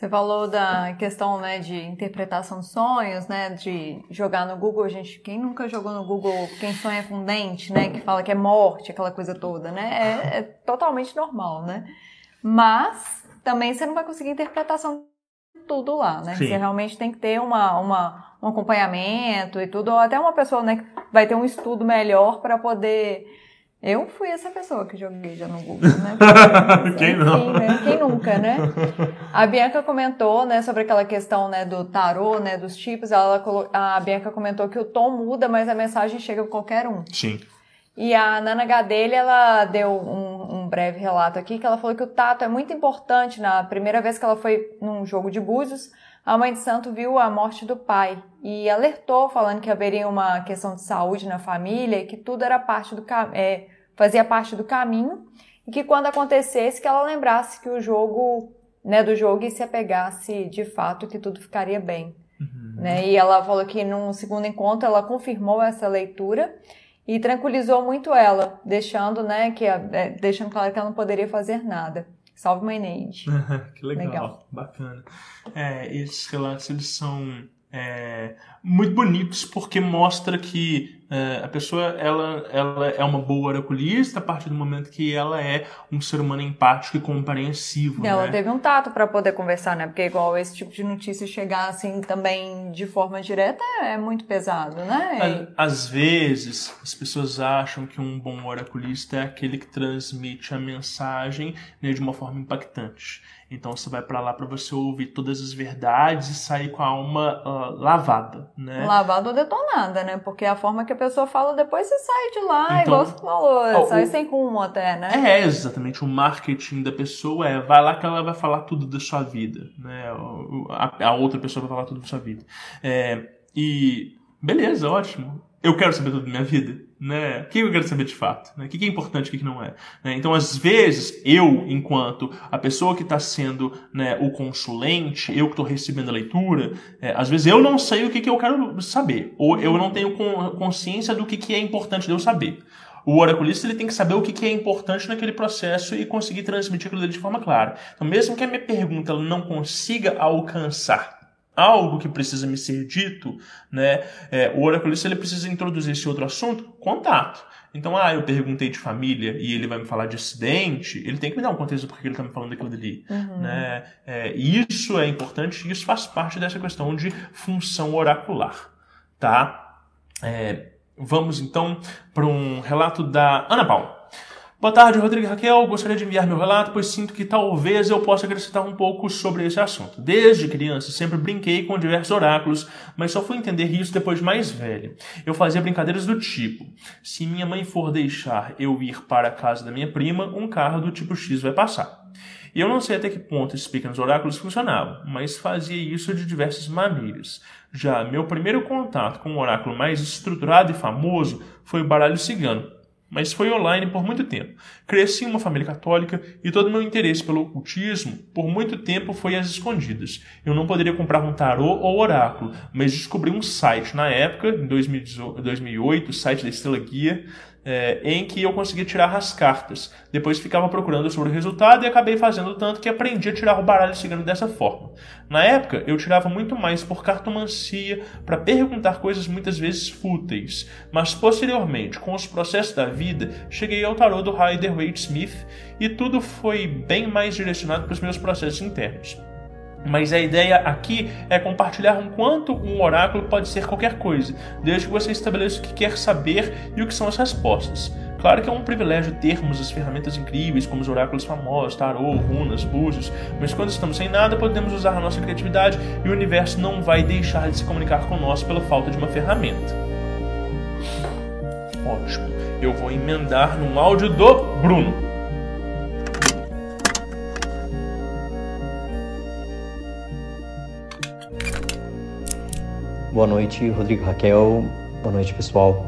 Você falou da questão né, de interpretação de sonhos, né? De jogar no Google, gente, quem nunca jogou no Google quem sonha com dente, né? Que fala que é morte, aquela coisa toda, né? É, é totalmente normal, né? Mas também você não vai conseguir interpretação de tudo lá, né? Sim. Você realmente tem que ter uma, uma, um acompanhamento e tudo, ou até uma pessoa né, que vai ter um estudo melhor para poder eu fui essa pessoa que joguei já no Google, né? Quem não? né? Quem nunca, né? A Bianca comentou, né, sobre aquela questão, né, do tarô, né, dos tipos. Ela, a Bianca comentou que o tom muda, mas a mensagem chega para qualquer um. Sim. E a Nana Gadelha, ela deu um, um, breve relato aqui, que ela falou que o tato é muito importante. Na primeira vez que ela foi num jogo de búzios, a mãe de santo viu a morte do pai e alertou, falando que haveria uma questão de saúde na família e que tudo era parte do é, fazia parte do caminho e que quando acontecesse que ela lembrasse que o jogo, né, do jogo e se apegasse de fato que tudo ficaria bem. Uhum. Né? E ela falou que num segundo encontro ela confirmou essa leitura e tranquilizou muito ela, deixando, né, que é, deixando claro que ela não poderia fazer nada. Salve mãe Neide. que legal, legal, bacana. É, esses relatos eles são é, muito bonitos porque mostra que é, a pessoa ela, ela é uma boa oraculista a partir do momento que ela é um ser humano empático e compreensivo. Ela né? teve um tato para poder conversar, né? Porque igual esse tipo de notícia chegar assim também de forma direta é muito pesado, né? Às vezes as pessoas acham que um bom oraculista é aquele que transmite a mensagem né, de uma forma impactante. Então você vai para lá para você ouvir todas as verdades e sair com a alma uh, lavada, né? Lavada ou detonada, né? Porque a forma que a pessoa fala depois você sai de lá, então, igual você falou, sai o, sem rumo até, né? É, exatamente. O marketing da pessoa é vai lá que ela vai falar tudo da sua vida, né? A, a outra pessoa vai falar tudo da sua vida. É, e beleza, ótimo. Eu quero saber tudo da minha vida né? O que eu quero saber de fato? Né? O que é importante, o que não é? Né? Então, às vezes, eu, enquanto a pessoa que está sendo né, o consulente, eu que estou recebendo a leitura, é, às vezes eu não sei o que, que eu quero saber, ou eu não tenho consciência do que, que é importante de eu saber. O oraculista ele tem que saber o que, que é importante naquele processo e conseguir transmitir aquilo de forma clara. Então, mesmo que a minha pergunta ela não consiga alcançar algo que precisa me ser dito, né? É, o oraculista ele precisa introduzir esse outro assunto, contato. Então, ah, eu perguntei de família e ele vai me falar de acidente, ele tem que me dar um contexto porque ele está me falando daquilo dali. Uhum. Né? É, isso é importante isso faz parte dessa questão de função oracular. Tá? É, vamos então para um relato da Ana Paula. Boa tarde, Rodrigo e Raquel. Gostaria de enviar meu relato, pois sinto que talvez eu possa acrescentar um pouco sobre esse assunto. Desde criança, sempre brinquei com diversos oráculos, mas só fui entender isso depois de mais velho. Eu fazia brincadeiras do tipo: se minha mãe for deixar eu ir para a casa da minha prima, um carro do tipo X vai passar. Eu não sei até que ponto esses pequenos oráculos funcionavam, mas fazia isso de diversas maneiras. Já meu primeiro contato com um oráculo mais estruturado e famoso foi o baralho cigano mas foi online por muito tempo. Cresci em uma família católica e todo o meu interesse pelo ocultismo por muito tempo foi às escondidas. Eu não poderia comprar um tarô ou oráculo, mas descobri um site na época, em 2008, o site da Estrela Guia, é, em que eu conseguia tirar as cartas. Depois ficava procurando sobre o resultado e acabei fazendo tanto que aprendi a tirar o baralho cigano dessa forma. Na época, eu tirava muito mais por cartomancia para perguntar coisas muitas vezes fúteis, mas posteriormente, com os processos da vida, cheguei ao tarô do Rider Waite Smith e tudo foi bem mais direcionado para os meus processos internos. Mas a ideia aqui é compartilhar um quanto um oráculo pode ser qualquer coisa, desde que você estabeleça o que quer saber e o que são as respostas. Claro que é um privilégio termos as ferramentas incríveis, como os oráculos famosos, tarô, runas, búzios, mas quando estamos sem nada, podemos usar a nossa criatividade e o universo não vai deixar de se comunicar conosco pela falta de uma ferramenta. Ótimo. Eu vou emendar no áudio do Bruno. Boa noite, Rodrigo Raquel. Boa noite, pessoal.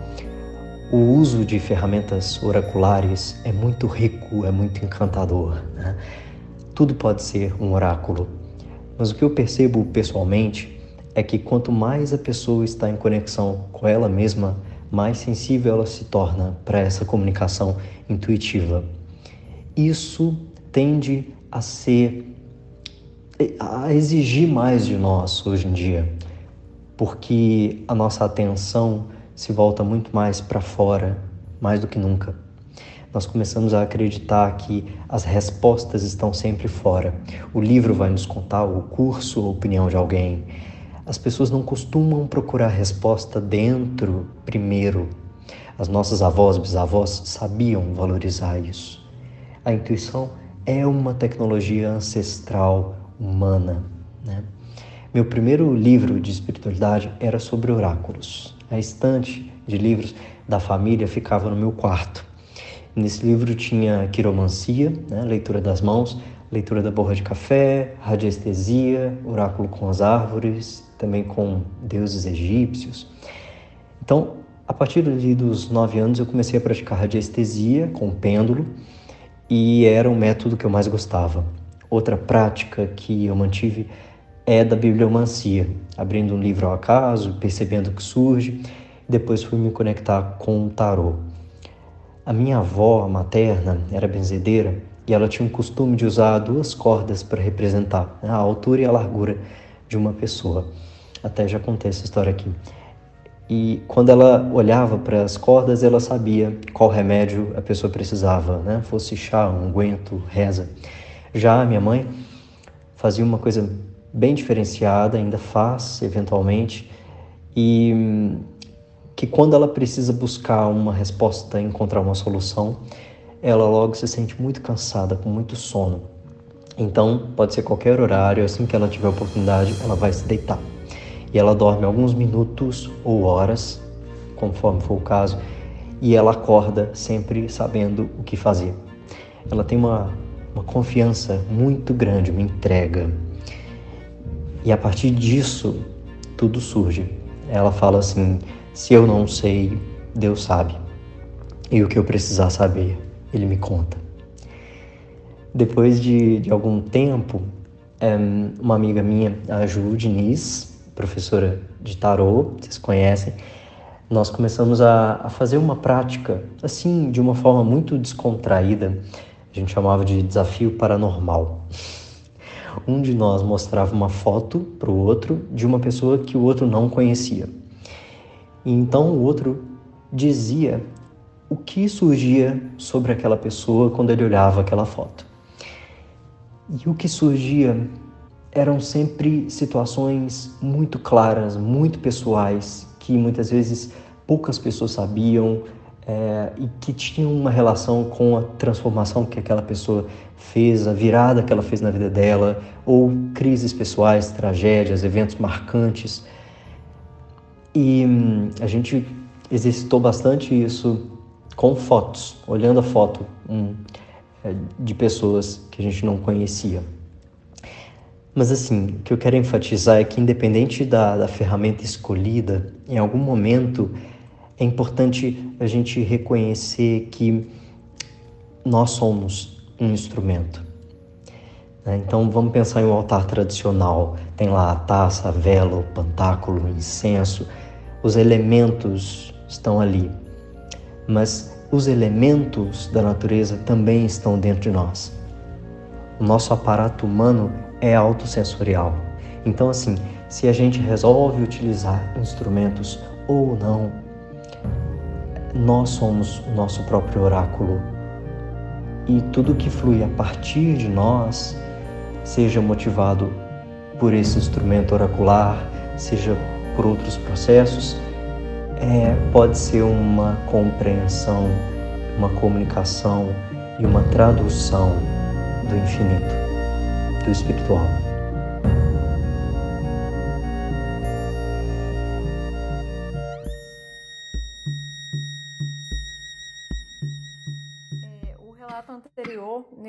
O uso de ferramentas oraculares é muito rico, é muito encantador. Né? Tudo pode ser um oráculo. Mas o que eu percebo pessoalmente é que quanto mais a pessoa está em conexão com ela mesma, mais sensível ela se torna para essa comunicação intuitiva. Isso tende a ser a exigir mais de nós hoje em dia porque a nossa atenção se volta muito mais para fora, mais do que nunca. Nós começamos a acreditar que as respostas estão sempre fora. O livro vai nos contar, o curso, a opinião de alguém. As pessoas não costumam procurar resposta dentro primeiro. As nossas avós, bisavós sabiam valorizar isso. A intuição é uma tecnologia ancestral humana, né? Meu primeiro livro de espiritualidade era sobre oráculos. A estante de livros da família ficava no meu quarto. Nesse livro tinha quiromancia, né, leitura das mãos, leitura da borra de café, radiestesia, oráculo com as árvores, também com deuses egípcios. Então, a partir dos nove anos, eu comecei a praticar radiestesia com pêndulo e era o método que eu mais gostava. Outra prática que eu mantive é da bibliomancia, abrindo um livro ao acaso, percebendo o que surge, depois fui me conectar com o tarô. A minha avó materna era benzedeira e ela tinha o costume de usar duas cordas para representar a altura e a largura de uma pessoa. Até já contei essa história aqui. E quando ela olhava para as cordas, ela sabia qual remédio a pessoa precisava, né? Fosse chá, unguento, reza. Já a minha mãe fazia uma coisa bem diferenciada, ainda faz eventualmente, e que quando ela precisa buscar uma resposta, encontrar uma solução, ela logo se sente muito cansada, com muito sono. Então, pode ser qualquer horário, assim que ela tiver oportunidade, ela vai se deitar. E ela dorme alguns minutos ou horas, conforme for o caso, e ela acorda sempre sabendo o que fazer. Ela tem uma, uma confiança muito grande, uma entrega e a partir disso, tudo surge. Ela fala assim: se eu não sei, Deus sabe. E o que eu precisar saber, Ele me conta. Depois de, de algum tempo, uma amiga minha, a Ju Diniz, professora de tarô, vocês conhecem, nós começamos a, a fazer uma prática, assim, de uma forma muito descontraída. A gente chamava de desafio paranormal um de nós mostrava uma foto para o outro de uma pessoa que o outro não conhecia. E então o outro dizia o que surgia sobre aquela pessoa quando ele olhava aquela foto. E o que surgia eram sempre situações muito claras, muito pessoais, que muitas vezes poucas pessoas sabiam, é, e que tinham uma relação com a transformação que aquela pessoa fez, a virada que ela fez na vida dela, ou crises pessoais, tragédias, eventos marcantes. E hum, a gente exercitou bastante isso com fotos, olhando a foto hum, é, de pessoas que a gente não conhecia. Mas assim, o que eu quero enfatizar é que independente da, da ferramenta escolhida, em algum momento é importante a gente reconhecer que nós somos um instrumento. Né? Então vamos pensar em um altar tradicional. Tem lá a taça, a vela, o pantáculo, o incenso. Os elementos estão ali. Mas os elementos da natureza também estão dentro de nós. O nosso aparato humano é autossensorial. Então, assim, se a gente resolve utilizar instrumentos ou não, nós somos o nosso próprio oráculo. E tudo que flui a partir de nós, seja motivado por esse instrumento oracular, seja por outros processos, é, pode ser uma compreensão, uma comunicação e uma tradução do infinito, do espiritual.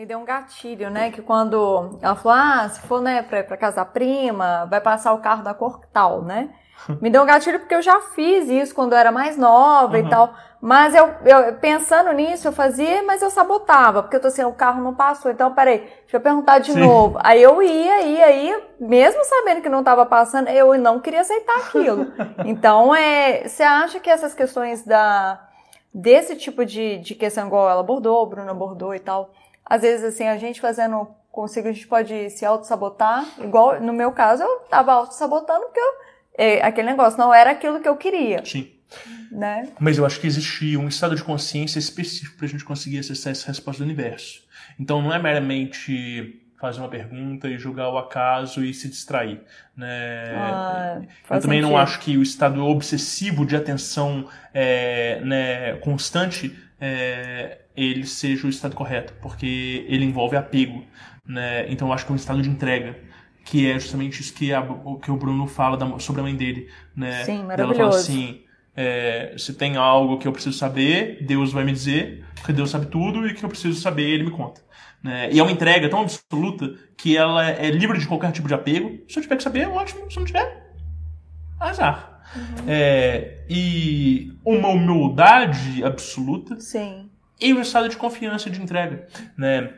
Me deu um gatilho, né? Que quando ela falou, ah, se for né, pra, pra casa prima, vai passar o carro da cor tal, né? Me deu um gatilho porque eu já fiz isso quando eu era mais nova Uhum. e tal. Mas eu, eu, pensando nisso, eu fazia, mas eu sabotava, porque eu tô assim, o carro não passou, então peraí, deixa eu perguntar de Sim. novo. Aí eu ia, ia, ia, mesmo sabendo que não tava passando, eu não queria aceitar aquilo. então, é, você acha que essas questões da, desse tipo de, de questão, igual ela abordou, o Bruno abordou e tal, às vezes assim, a gente fazendo consigo, a gente pode se auto-sabotar, igual no meu caso, eu tava auto-sabotando porque eu, é, aquele negócio não era aquilo que eu queria, Sim. né? Mas eu acho que existe um estado de consciência específico para a gente conseguir acessar essa resposta do universo. Então não é meramente fazer uma pergunta e julgar o acaso e se distrair. Né? Ah, eu também não sentido. acho que o estado obsessivo de atenção é, né, constante é, ele seja o estado correto, porque ele envolve apego. Né? Então eu acho que é um estado de entrega. Que é justamente isso que, a- o que o Bruno fala da- sobre a mãe dele. Né? Sim, Ela fala maravilhoso. assim: é, se tem algo que eu preciso saber, Deus vai me dizer, porque Deus sabe tudo e que eu preciso saber, Ele me conta. Né? E é uma entrega tão absoluta que ela é livre de qualquer tipo de apego. Se eu tiver que saber, ótimo. Se não tiver, azar. É, e uma humildade absoluta Sim. e um estado de confiança e de entrega, né?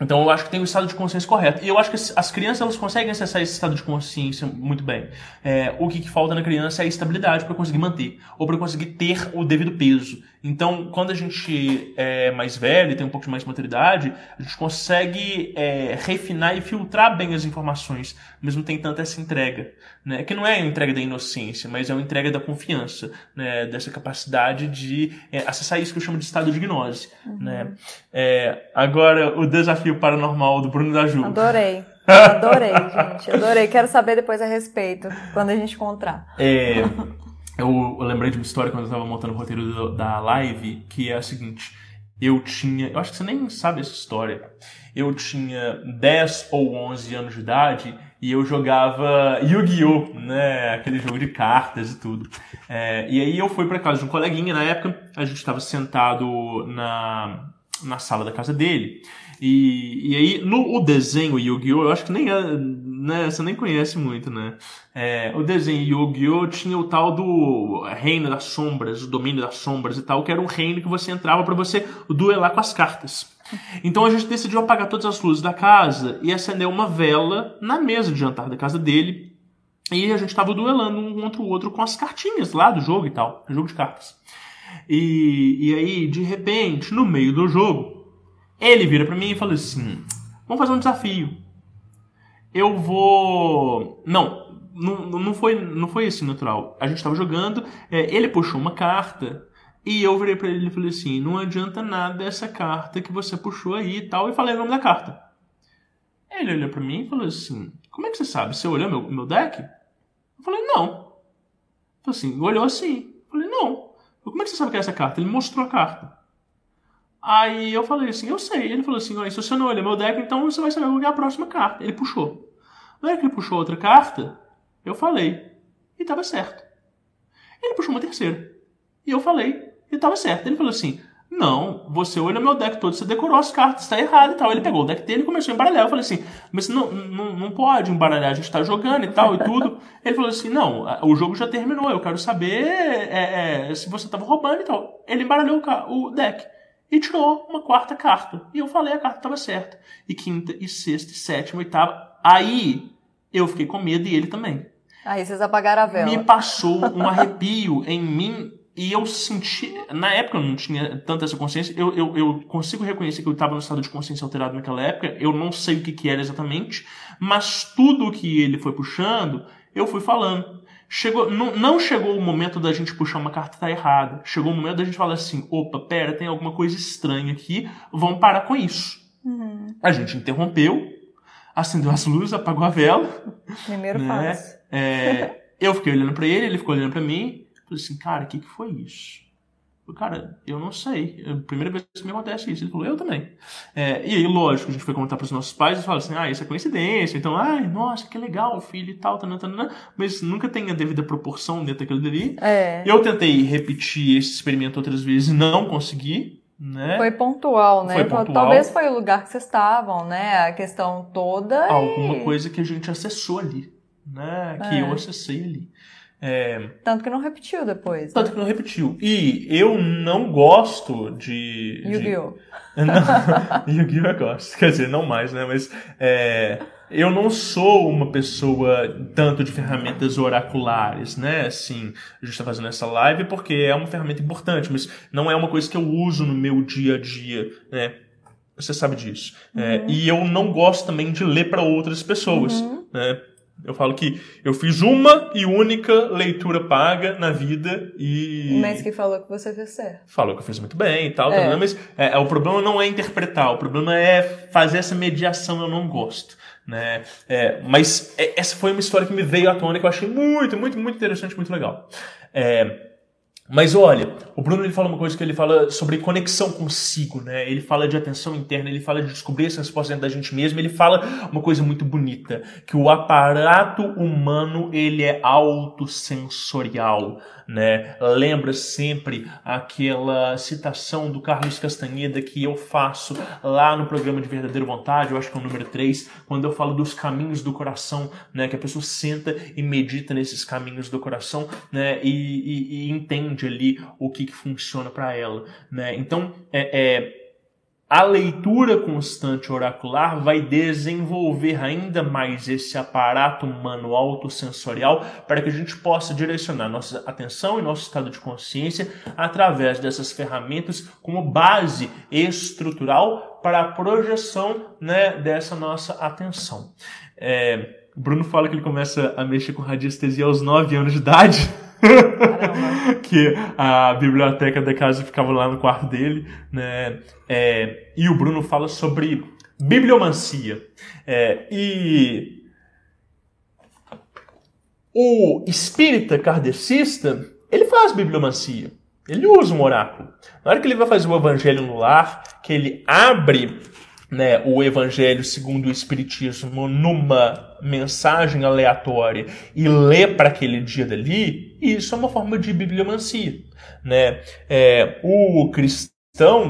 Então eu acho que tem o estado de consciência correto. E eu acho que as crianças elas conseguem acessar esse estado de consciência muito bem. É, o que, que falta na criança é a estabilidade para conseguir manter, ou para conseguir ter o devido peso. Então, quando a gente é mais velho e tem um pouco de mais maturidade, a gente consegue é, refinar e filtrar bem as informações, mas não tem tanta essa entrega. Né? Que não é a entrega da inocência, mas é a entrega da confiança, né? dessa capacidade de é, acessar isso que eu chamo de estado de gnose. Né? É, agora, o desafio paranormal do Bruno da Ju. Adorei. Adorei, gente. Adorei. Quero saber depois a respeito, quando a gente encontrar. É, eu, eu lembrei de uma história quando eu tava montando o roteiro do- da live, que é a seguinte. Eu tinha. Eu acho que você nem sabe essa história. Eu tinha 10 ou 11 anos de idade e eu jogava Yu-Gi-Oh! né? Aquele jogo de cartas e tudo. É, e aí eu fui pra casa de um coleguinha, na época a gente estava sentado na, na sala da casa dele. E, e aí, no o desenho Yu-Gi-Oh! eu acho que nem é, né, você nem conhece muito, né? É, o desenho Yu-Gi-Oh! tinha o tal do Reino das Sombras, o Domínio das Sombras e tal, que era um reino que você entrava pra você duelar com as cartas. Então a gente decidiu apagar todas as luzes da casa e acender uma vela na mesa de jantar da casa dele. E a gente tava duelando um contra o outro com as cartinhas lá do jogo e tal, jogo de cartas. E, e aí, de repente, no meio do jogo, ele vira pra mim e fala assim: Vamos fazer um desafio. Eu vou. Não, não, não foi, não foi assim natural. A gente tava jogando, é, ele puxou uma carta e eu virei pra ele e falei assim: Não adianta nada essa carta que você puxou aí e tal. E falei o nome da carta. Ele olhou pra mim e falou assim: Como é que você sabe? Você olhou meu, meu deck? Eu falei: Não. Ele falou assim: Olhou assim. Eu falei: Não. Eu, Como é que você sabe que é essa carta? Ele mostrou a carta. Aí eu falei assim, eu sei. Ele falou assim, olha, se você não olhar meu deck, então você vai saber qual é a próxima carta. Ele puxou. Na hora que ele puxou outra carta, eu falei. E tava certo. Ele puxou uma terceira. E eu falei. E tava certo. Ele falou assim, não, você olha meu deck todo, você decorou as cartas, tá errado e tal. Ele pegou o deck dele e começou a embaralhar. Eu falei assim, mas não, não, não pode embaralhar, a gente tá jogando e tal e tudo. Ele falou assim, não, o jogo já terminou, eu quero saber é, é, se você tava roubando e tal. Ele embaralhou o deck e tirou uma quarta carta. E eu falei, a carta estava certa. E quinta, e sexta, e sétima, e oitava. Aí eu fiquei com medo e ele também. Aí vocês apagaram a vela. Me passou um arrepio em mim e eu senti, na época eu não tinha tanta essa consciência, eu, eu, eu consigo reconhecer que eu estava no estado de consciência alterado naquela época, eu não sei o que, que era exatamente, mas tudo que ele foi puxando, eu fui falando. Chegou, não, não chegou o momento da gente puxar uma carta tá errada. Chegou o momento da gente falar assim: opa, pera, tem alguma coisa estranha aqui, vamos parar com isso. Uhum. A gente interrompeu, acendeu as luzes, apagou a vela. Primeiro né? fase. É, eu fiquei olhando pra ele, ele ficou olhando pra mim. Falei assim, cara, o que, que foi isso? Eu falei, cara, eu não sei. É a primeira vez que me acontece isso. Ele falou, eu também. É, e aí, lógico, a gente foi contar pros nossos pais e fala assim, ah, isso é coincidência. Então, ai, nossa, que legal, filho e tal, tanana, tanana. mas nunca tem a devida proporção dentro daquilo dali. É. Eu tentei repetir esse experimento outras vezes e não consegui. Né? Foi pontual, né? Foi Tal- pontual. Talvez foi o lugar que vocês estavam, né? A questão toda. Alguma e... coisa que a gente acessou ali. Né? Que É. eu acessei ali. É, Tanto que não repetiu depois. Tanto que não repetiu. E eu não gosto de. de- Yu-Gi-Oh! Não, Yu-Gi-Oh! eu gosto. Quer dizer, não mais, né? Mas é, eu não sou uma pessoa tanto de ferramentas oraculares, né? Assim, a gente está fazendo essa live porque é uma ferramenta importante, mas não é uma coisa que eu uso no meu dia a dia, né? Você sabe disso. É, e eu não gosto também de ler para outras pessoas, Uhum. né? Eu falo que eu fiz uma e única leitura paga na vida e Mas que falou que você fez certo. falou que eu fiz muito bem e tal, É. tá, mas é, é, o problema não é interpretar, o problema é fazer essa mediação, eu não gosto. Né? É, mas é, essa foi uma história que me veio à tona que eu achei muito, muito, muito interessante, muito legal. É, mas olha, o Bruno ele fala uma coisa que ele fala sobre conexão consigo, né? Ele fala de atenção interna, ele fala de descobrir essa resposta dentro da gente mesmo, ele fala uma coisa muito bonita, que o aparato humano ele é autossensorial, né? Lembra sempre aquela citação do Carlos Castaneda que eu faço lá no programa de Verdadeira Vontade, eu acho que é o número 3, quando eu falo dos caminhos do coração, né? Que a pessoa senta e medita nesses caminhos do coração, né? E, e- e entende ali o que, que funciona para ela, né? Então, é- é a leitura constante oracular vai desenvolver ainda mais esse aparato humano autossensorial para que a gente possa direcionar nossa atenção e nosso estado de consciência através dessas ferramentas como base estrutural para a projeção né, dessa nossa atenção. É, Bruno fala que ele começa a mexer com radiestesia aos 9 anos de idade. Que a biblioteca da casa ficava lá no quarto dele, né? É, e o Bruno fala sobre bibliomancia. É, e o espírita kardecista, ele faz bibliomancia. Ele usa um oráculo. Na hora que ele vai fazer o evangelho no lar, que ele abre né, o evangelho segundo o espiritismo numa mensagem aleatória e lê para aquele dia dali, isso é uma forma de bibliomancia, né? É, o cristão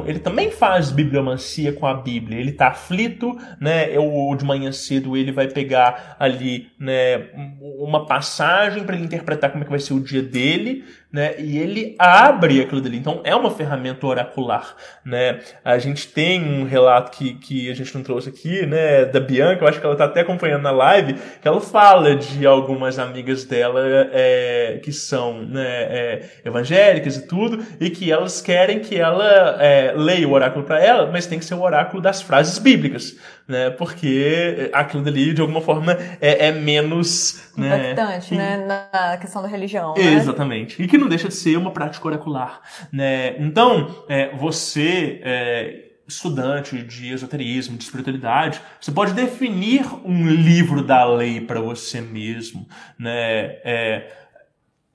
ele também faz bibliomancia com a Bíblia. Ele está aflito, né? Ou de manhã cedo ele vai pegar ali, né, uma passagem para ele interpretar como é que vai ser o dia dele, né? E ele abre aquilo dali. Então é uma ferramenta oracular, né? A gente tem um relato que, que a gente não trouxe aqui, né? Da Bianca, eu acho que ela está até acompanhando na live, que ela fala de algumas amigas dela é, que são né, é, evangélicas e tudo, e que elas querem que ela é, leia o oráculo para ela, mas tem que ser o oráculo das frases bíblicas, né? Porque aquilo dali de alguma forma é, é menos né, Impactante, né? Na questão da religião. né? Exatamente. E que não deixa de ser uma prática oracular. Né? Então, é, você, é, estudante de esoterismo, de espiritualidade, você pode definir um livro da lei para você mesmo. Né? É,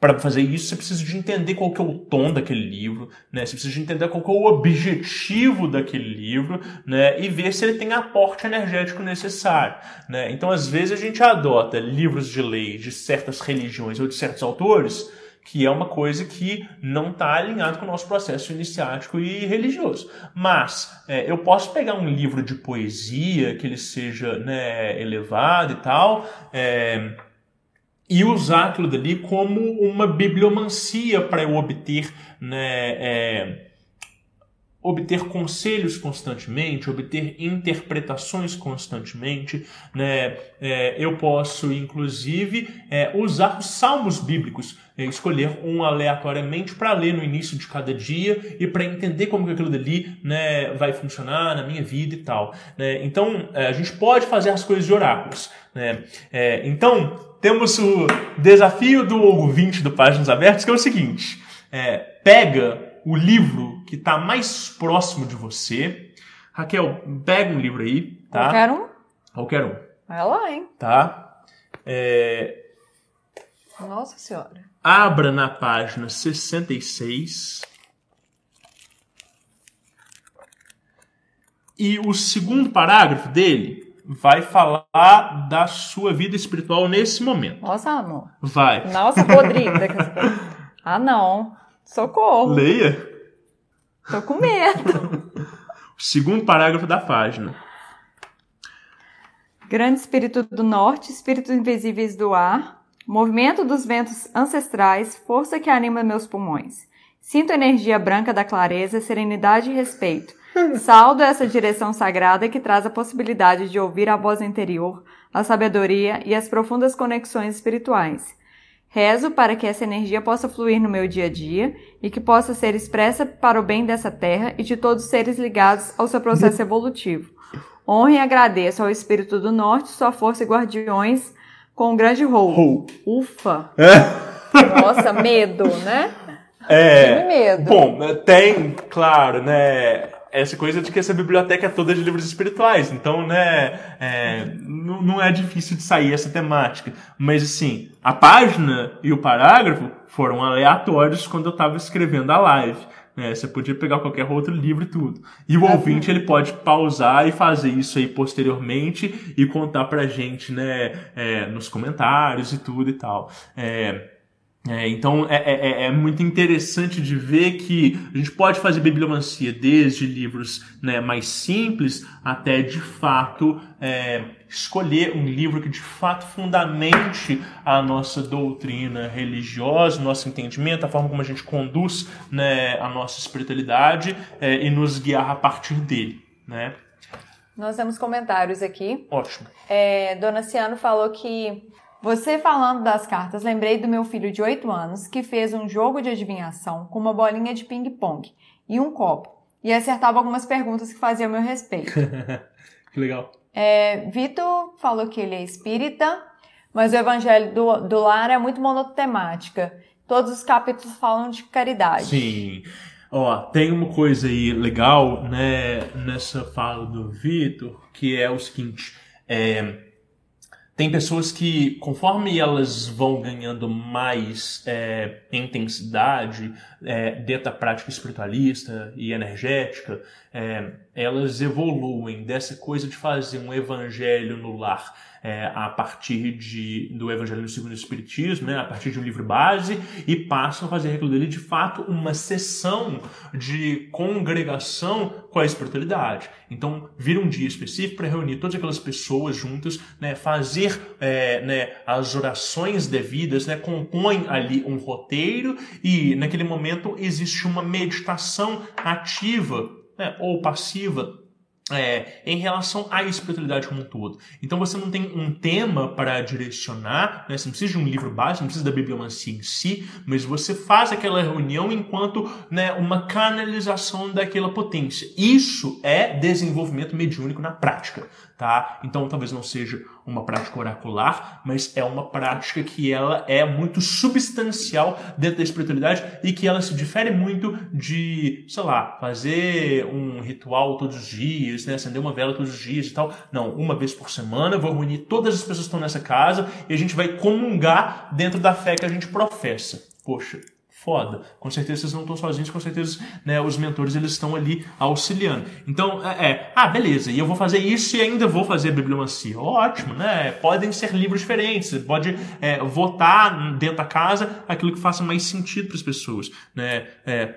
para fazer isso, você precisa de entender qual que é o tom daquele livro, né? Você precisa de entender qual que é o objetivo daquele livro, né? E ver se ele tem aporte energético necessário, né? Então, às vezes a gente adota livros de lei de certas religiões ou de certos autores que é uma coisa que não está alinhado com o nosso processo iniciático e religioso. Mas é, eu posso pegar um livro de poesia que ele seja né, elevado e tal, é, e usar aquilo dali como uma bibliomancia para eu obter né, é, obter conselhos constantemente, obter interpretações constantemente. Né? É, eu posso, inclusive, é, usar os salmos bíblicos, é, escolher um aleatoriamente para ler no início de cada dia e para entender como que aquilo dali né, vai funcionar na minha vida e tal. Né? Então, é, a gente pode fazer as coisas de oráculos. Né? É, então, temos o desafio do ouvinte do Páginas Abertas, que é o seguinte: é, pega o livro que está mais próximo de você. Raquel, pega um livro aí, tá? Qualquer um? Qualquer um. Vai lá, hein? Tá? É... Nossa Senhora. Abra na página 66. E o segundo parágrafo dele vai falar da sua vida espiritual nesse momento. Nossa, amor. Vai. Nossa, Rodrigo. ah, não. Socorro. Leia. Tô com medo. Segundo parágrafo da página. Grande espírito do norte, espíritos invisíveis do ar, movimento dos ventos ancestrais, força que anima meus pulmões. Sinto a energia branca da clareza, serenidade e respeito. Saldo essa direção sagrada que traz a possibilidade de ouvir a voz interior, a sabedoria e as profundas conexões espirituais. Rezo para que essa energia possa fluir no meu dia a dia e que possa ser expressa para o bem dessa terra e de todos os seres ligados ao seu processo evolutivo. Honre e agradeço ao Espírito do Norte, sua força e guardiões com um grande rol. Ufa! É. Nossa, medo, né? É. Que medo. Bom, tem, claro, né? Essa coisa de que essa biblioteca é toda de livros espirituais. Então, né, é, não, não é difícil de sair essa temática. Mas, assim, a página e o parágrafo foram aleatórios quando eu estava escrevendo a live. Né? Você podia pegar qualquer outro livro e tudo. E o ouvinte ele pode pausar e fazer isso aí posteriormente e contar pra gente, né, é, nos comentários e tudo e tal. É, é, então é, é, é, é, muito interessante de ver que a gente pode fazer bibliomancia desde livros né, mais simples até de fato é, escolher um livro que de fato fundamente a nossa doutrina religiosa, nosso entendimento, a forma como a gente conduz né, a nossa espiritualidade é, e nos guiar a partir dele. Né? Nós temos comentários aqui. Ótimo. É, Dona Ciano falou que você falando das cartas, lembrei do meu filho de 8 anos que fez um jogo de adivinhação com uma bolinha de ping-pong e um copo e acertava algumas perguntas que faziam a meu respeito. que legal. É, Vitor falou que ele é espírita, mas o evangelho do, do lar é muito monotemática. Todos os capítulos falam de caridade. Sim. Ó, tem uma coisa aí legal, né, nessa fala do Vitor, que é o seguinte, é, tem pessoas que, conforme elas vão ganhando mais é, intensidade é, dentro da prática espiritualista e energética, é, elas evoluem dessa coisa de fazer um evangelho no lar é, a partir de, do Evangelho segundo o Espiritismo, né, a partir de um livro base, e passam a fazer aquilo dele de fato uma sessão de congregação com a espiritualidade. Então, vira um dia específico para reunir todas aquelas pessoas juntas, né, fazer é, né, as orações devidas, né, compõem ali um roteiro e naquele momento existe uma meditação ativa né, ou passiva é, em relação à espiritualidade como um todo. Então você não tem um tema para direcionar, né? você não precisa de um livro básico, não precisa da bibliomancia em si, mas você faz aquela reunião enquanto né, uma canalização daquela potência. Isso é desenvolvimento mediúnico na prática tá? Então talvez não seja uma prática oracular, mas é uma prática que ela é muito substancial dentro da espiritualidade e que ela se difere muito de, sei lá, fazer um ritual todos os dias, né? acender uma vela todos os dias e tal. Não, uma vez por semana, vou reunir todas as pessoas que estão nessa casa e a gente vai comungar dentro da fé que a gente professa. Poxa, foda. Com certeza vocês não estão sozinhos, com certeza né, os mentores eles estão ali auxiliando. Então, é, é, ah, beleza, e eu vou fazer isso e ainda vou fazer bibliomancia. Ótimo, né? Podem ser livros diferentes, você pode é, votar dentro da casa aquilo que faça mais sentido para as pessoas, né? É,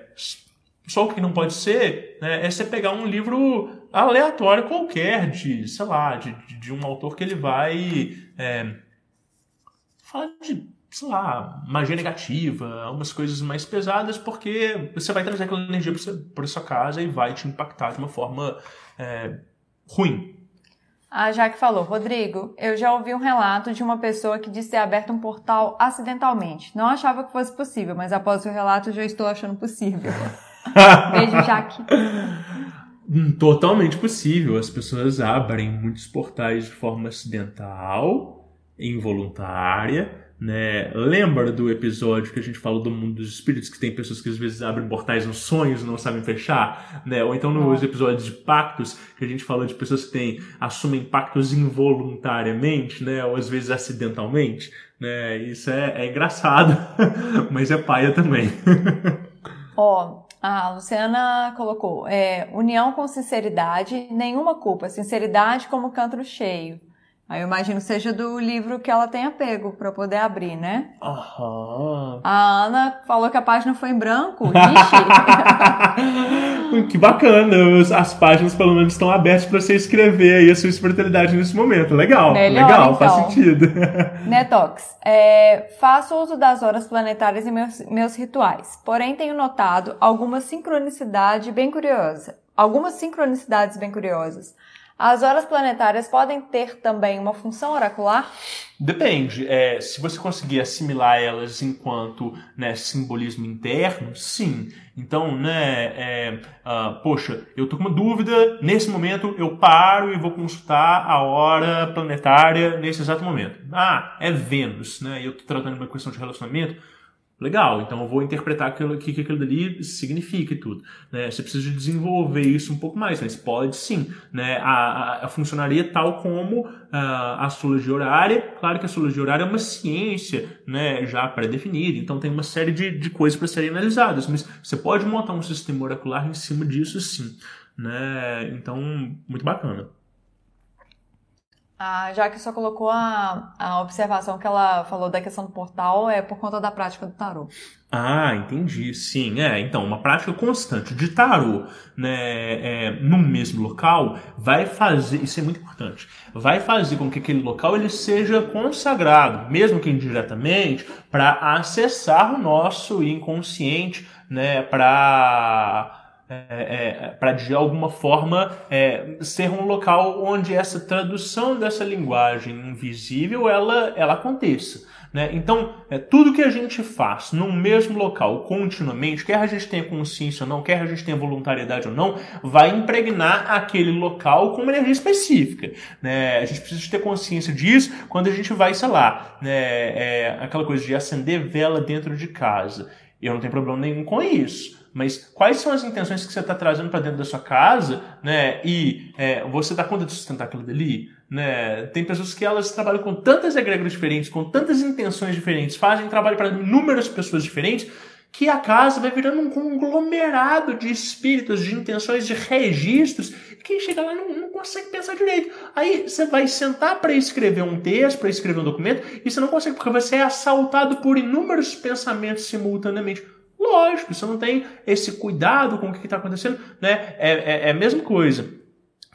só o que não pode ser né, é você pegar um livro aleatório qualquer, de, sei lá, de, de um autor que ele vai é, falar de sei lá, magia negativa, umas coisas mais pesadas, porque você vai trazer aquela energia para sua casa e vai te impactar de uma forma é, ruim. A Jaque falou, Rodrigo, eu já ouvi um relato de uma pessoa que disse ter aberto um portal acidentalmente. Não achava que fosse possível, mas após o relato já estou achando possível. Beijo, Jaque. Hum, totalmente possível. As pessoas abrem muitos portais de forma acidental, involuntária, né? Lembra do episódio que a gente falou do mundo dos espíritos, que tem pessoas que às vezes abrem portais nos sonhos e não sabem fechar, né? Ou então nos episódios de pactos, que a gente falou de pessoas que têm, assumem pactos involuntariamente, né? Ou às vezes acidentalmente, né? Isso é, é engraçado, mas é paia também. Ó, oh, a Luciana colocou, é, união com sinceridade, nenhuma culpa, sinceridade como canto cheio. Aí eu imagino que seja do livro que ela tenha pego para poder abrir, né? Aham. A Ana falou que a página foi em branco. que bacana. As páginas pelo menos estão abertas para você escrever aí a sua espiritualidade nesse momento. Legal. Melhor, legal, então. faz sentido. Netox, é, faço uso das horas planetárias em meus, meus rituais. Porém, tenho notado alguma sincronicidade bem curiosa. Algumas sincronicidades bem curiosas. As horas planetárias podem ter também uma função oracular? Depende. É, se você conseguir assimilar elas enquanto né, simbolismo interno, sim. Então, né, é, uh, poxa, eu tô com uma dúvida, nesse momento eu paro e vou consultar a hora planetária nesse exato momento. Ah, é Vênus, né? Eu tô tratando uma questão de relacionamento Legal, então eu vou interpretar aquilo que, que aquilo dali significa e tudo. Né? Você precisa desenvolver isso um pouco mais, mas pode sim. Né? A, a, a funcionaria tal como a, a astrologia horária. Claro que a astrologia horária é uma ciência né, já pré-definida, então tem uma série de, de coisas para serem analisadas, mas você pode montar um sistema oracular em cima disso sim. Né? Então, muito bacana. Ah, já que só colocou a, a observação que ela falou da questão do portal é por conta da prática do tarô. Ah, entendi. Sim, é. Então, uma prática constante de tarô né, é, no mesmo local vai fazer, isso é muito importante, vai fazer com que aquele local ele seja consagrado, mesmo que indiretamente, para acessar o nosso inconsciente, né, para é, é, para de alguma forma é, ser um local onde essa tradução dessa linguagem invisível ela, ela aconteça. Né? Então, é, tudo que a gente faz no mesmo local continuamente, quer a gente tenha consciência ou não, quer a gente tenha voluntariedade ou não, vai impregnar aquele local com uma energia específica. Né? A gente precisa ter consciência disso quando a gente vai, sei lá, né, é, aquela coisa de acender vela dentro de casa. Eu não tenho problema nenhum com isso mas quais são as intenções que você está trazendo para dentro da sua casa, né? E é, você dá conta de sustentar aquilo dali, né? Tem pessoas que elas trabalham com tantas egregras diferentes, com tantas intenções diferentes, fazem trabalho para inúmeras pessoas diferentes, que a casa vai virando um conglomerado de espíritos, de intenções, de registros, e quem chega lá não, não consegue pensar direito. Aí você vai sentar para escrever um texto, para escrever um documento, e você não consegue, porque você é assaltado por inúmeros pensamentos simultaneamente. Lógico, você não tem esse cuidado com o que está acontecendo, né? É, é, é a mesma coisa.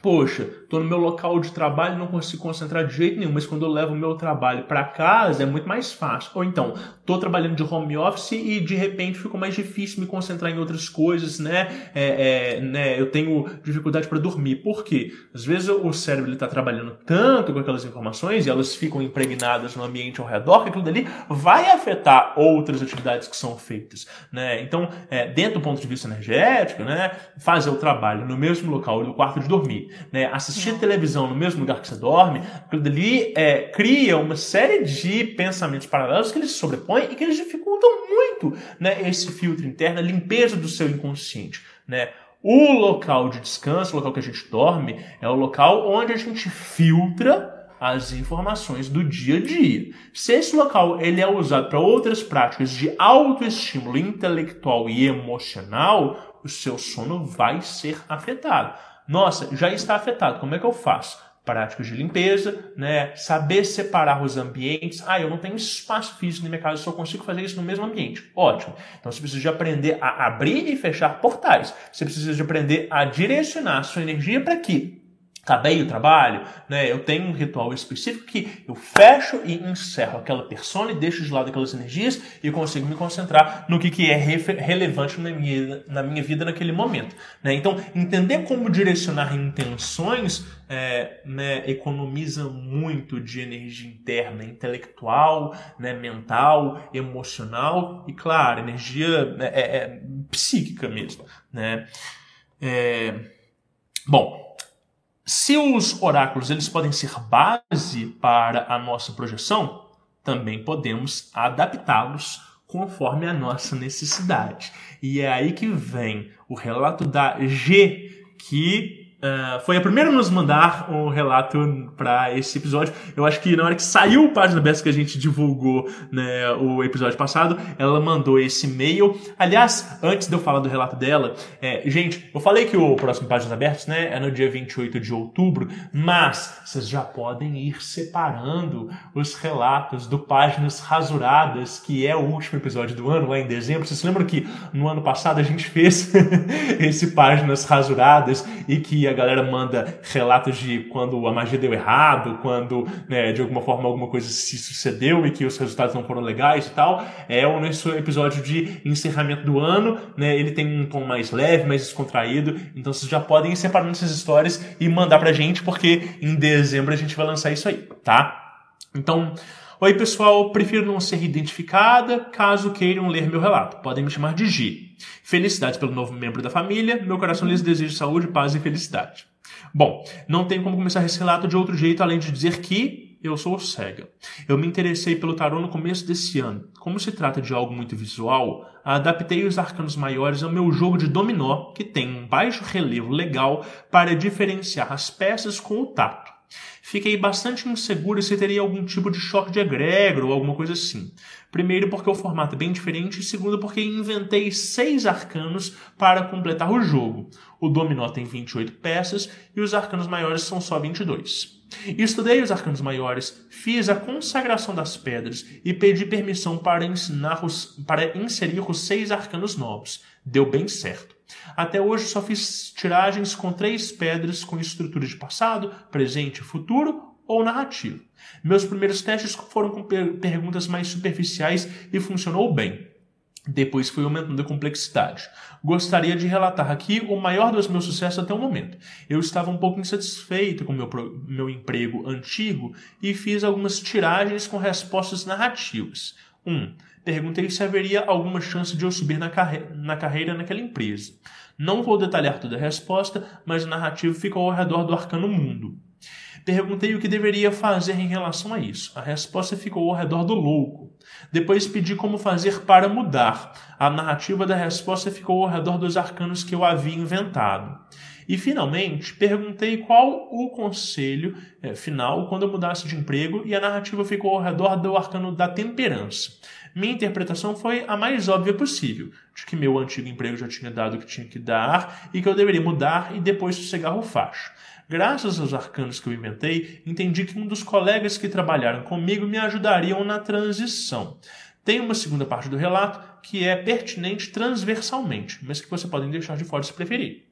Poxa, estou no meu local de trabalho não consigo concentrar de jeito nenhum, mas quando eu levo o meu trabalho para casa é muito mais fácil. Ou então, estou trabalhando de home office e de repente ficou mais difícil me concentrar em outras coisas, né? É, é, né? Eu tenho dificuldade para dormir. Por quê? Às vezes o cérebro está trabalhando tanto com aquelas informações e elas ficam impregnadas no ambiente ao redor que aquilo dali vai afetar outras atividades que são feitas, né? Então, é, dentro do ponto de vista energético, né? Fazer o trabalho no mesmo local do quarto de dormir né, assistir televisão no mesmo lugar que você dorme, aquilo dali é, cria uma série de pensamentos paralelos que eles sobrepõem e que eles dificultam muito né, esse filtro interno, a limpeza do seu inconsciente. Né? O local de descanso, o local que a gente dorme, é o local onde a gente filtra as informações do dia a dia. Se esse local ele é usado para outras práticas de autoestímulo intelectual e emocional, o seu sono vai ser afetado. Nossa, já está afetado. Como é que eu faço? Práticas de limpeza, né? Saber separar os ambientes. Ah, eu não tenho espaço físico na minha casa, só consigo fazer isso no mesmo ambiente. Ótimo. Então você precisa de aprender a abrir e fechar portais. Você precisa de aprender a direcionar a sua energia para que acabei o trabalho, né? Eu tenho um ritual específico que eu fecho e encerro aquela persona e deixo de lado aquelas energias e consigo me concentrar no que, que é relevante na minha, na minha vida naquele momento. Né? Então, entender como direcionar intenções é, né, economiza muito de energia interna, intelectual, né, mental, emocional e, claro, energia né, é, é, psíquica mesmo. Né? É, bom, se os oráculos eles podem ser base para a nossa projeção, também podemos adaptá-los conforme a nossa necessidade. E é aí que vem o relato da G, que Uh, foi a primeira a nos mandar um relato para esse episódio. Eu acho que na hora que saiu o Página Aberta que a gente divulgou né, o episódio passado, ela mandou esse e-mail. Aliás, antes de eu falar do relato dela, é, gente, eu falei que o próximo Páginas Abertas né, é no dia 28 de outubro, mas vocês já podem ir separando os relatos do Páginas Rasuradas, que é o último episódio do ano, lá em dezembro. Vocês lembram que no ano passado a gente fez esse Páginas Rasuradas e que a galera manda relatos de quando a magia deu errado, quando né, de alguma forma alguma coisa se sucedeu e que os resultados não foram legais e tal. É o nosso episódio de encerramento do ano, né? Ele tem um tom mais leve, mais descontraído. Então vocês já podem ir separando essas histórias e mandar pra gente, porque em dezembro a gente vai lançar isso aí, tá? Então, Oi pessoal, prefiro não ser identificada caso queiram ler meu relato. Podem me chamar de G. Felicidades pelo novo membro da família. Meu coração lhes deseja saúde, paz e felicidade. Bom, não tenho como começar esse relato de outro jeito além de dizer que eu sou cega. Eu me interessei pelo tarô no começo desse ano. Como se trata de algo muito visual, adaptei os arcanos maiores ao meu jogo de dominó, que tem um baixo relevo legal para diferenciar as peças com o tato. Fiquei bastante inseguro se teria algum tipo de choque de egrégor ou alguma coisa assim. Primeiro, porque o formato é bem diferente, e segundo, porque inventei seis arcanos para completar o jogo. O dominó tem 28 peças e os arcanos maiores são só 22. Estudei os arcanos maiores, fiz a consagração das pedras e pedi permissão para, ensinar os, para inserir os seis arcanos novos. Deu bem certo. Até hoje só fiz tiragens com três pedras com estrutura de passado, presente, futuro ou narrativo. Meus primeiros testes foram com per perguntas mais superficiais e funcionou bem. Depois fui aumentando a complexidade. Gostaria de relatar aqui o maior dos meus sucessos até o momento. Eu estava um pouco insatisfeito com meu, meu emprego antigo e fiz algumas tiragens com respostas narrativas. 1. Um, perguntei se haveria alguma chance de eu subir na, carre na carreira naquela empresa. Não vou detalhar toda a resposta, mas o narrativo ficou ao redor do arcano mundo. Perguntei o que deveria fazer em relação a isso. A resposta ficou ao redor do louco. Depois pedi como fazer para mudar. A narrativa da resposta ficou ao redor dos arcanos que eu havia inventado. E finalmente, perguntei qual o conselho é, final quando eu mudasse de emprego, e a narrativa ficou ao redor do arcano da temperança. Minha interpretação foi a mais óbvia possível, de que meu antigo emprego já tinha dado o que tinha que dar e que eu deveria mudar e depois sossegar o facho. Graças aos arcanos que eu inventei, entendi que um dos colegas que trabalharam comigo me ajudariam na transição. Tem uma segunda parte do relato que é pertinente transversalmente, mas que você podem deixar de fora se preferir.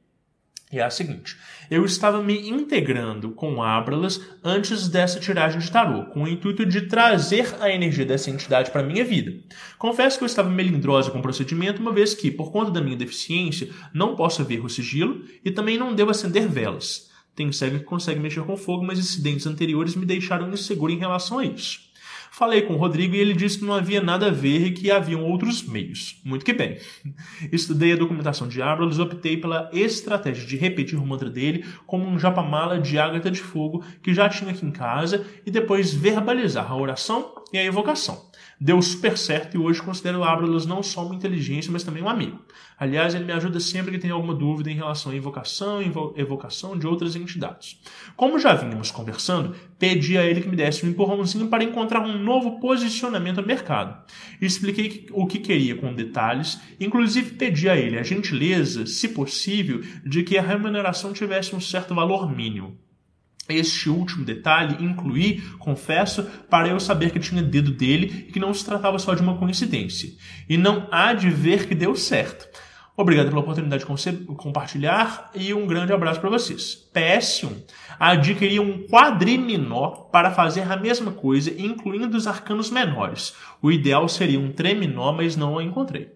E é a seguinte: eu estava me integrando com Abralas antes dessa tiragem de tarô, com o intuito de trazer a energia dessa entidade para minha vida. Confesso que eu estava melindrosa com o procedimento, uma vez que, por conta da minha deficiência, não posso ver o sigilo e também não devo acender velas. Tenho cego que consegue mexer com fogo, mas incidentes anteriores me deixaram inseguro em relação a isso. Falei com o Rodrigo e ele disse que não havia nada a ver e que haviam outros meios. Muito que bem. Estudei a documentação de Abralos e optei pela estratégia de repetir o mantra dele como um japamala de ágata de fogo que já tinha aqui em casa e depois verbalizar a oração e a evocação. Deu super certo e hoje considero o Abralos não só uma inteligência, mas também um amigo. Aliás, ele me ajuda sempre que tenho alguma dúvida em relação à invocação e evocação de outras entidades. Como já vínhamos conversando, pedi a ele que me desse um empurrãozinho para encontrar um novo posicionamento no mercado. Expliquei o que queria com detalhes, inclusive pedi a ele a gentileza, se possível, de que a remuneração tivesse um certo valor mínimo. Este último detalhe incluí, confesso, para eu saber que tinha dedo dele e que não se tratava só de uma coincidência. E não há de ver que deu certo. Obrigado pela oportunidade de compartilhar e um grande abraço para vocês. PS1. Adquiri um quadriminó para fazer a mesma coisa, incluindo os arcanos menores. O ideal seria um treminó, mas não o encontrei.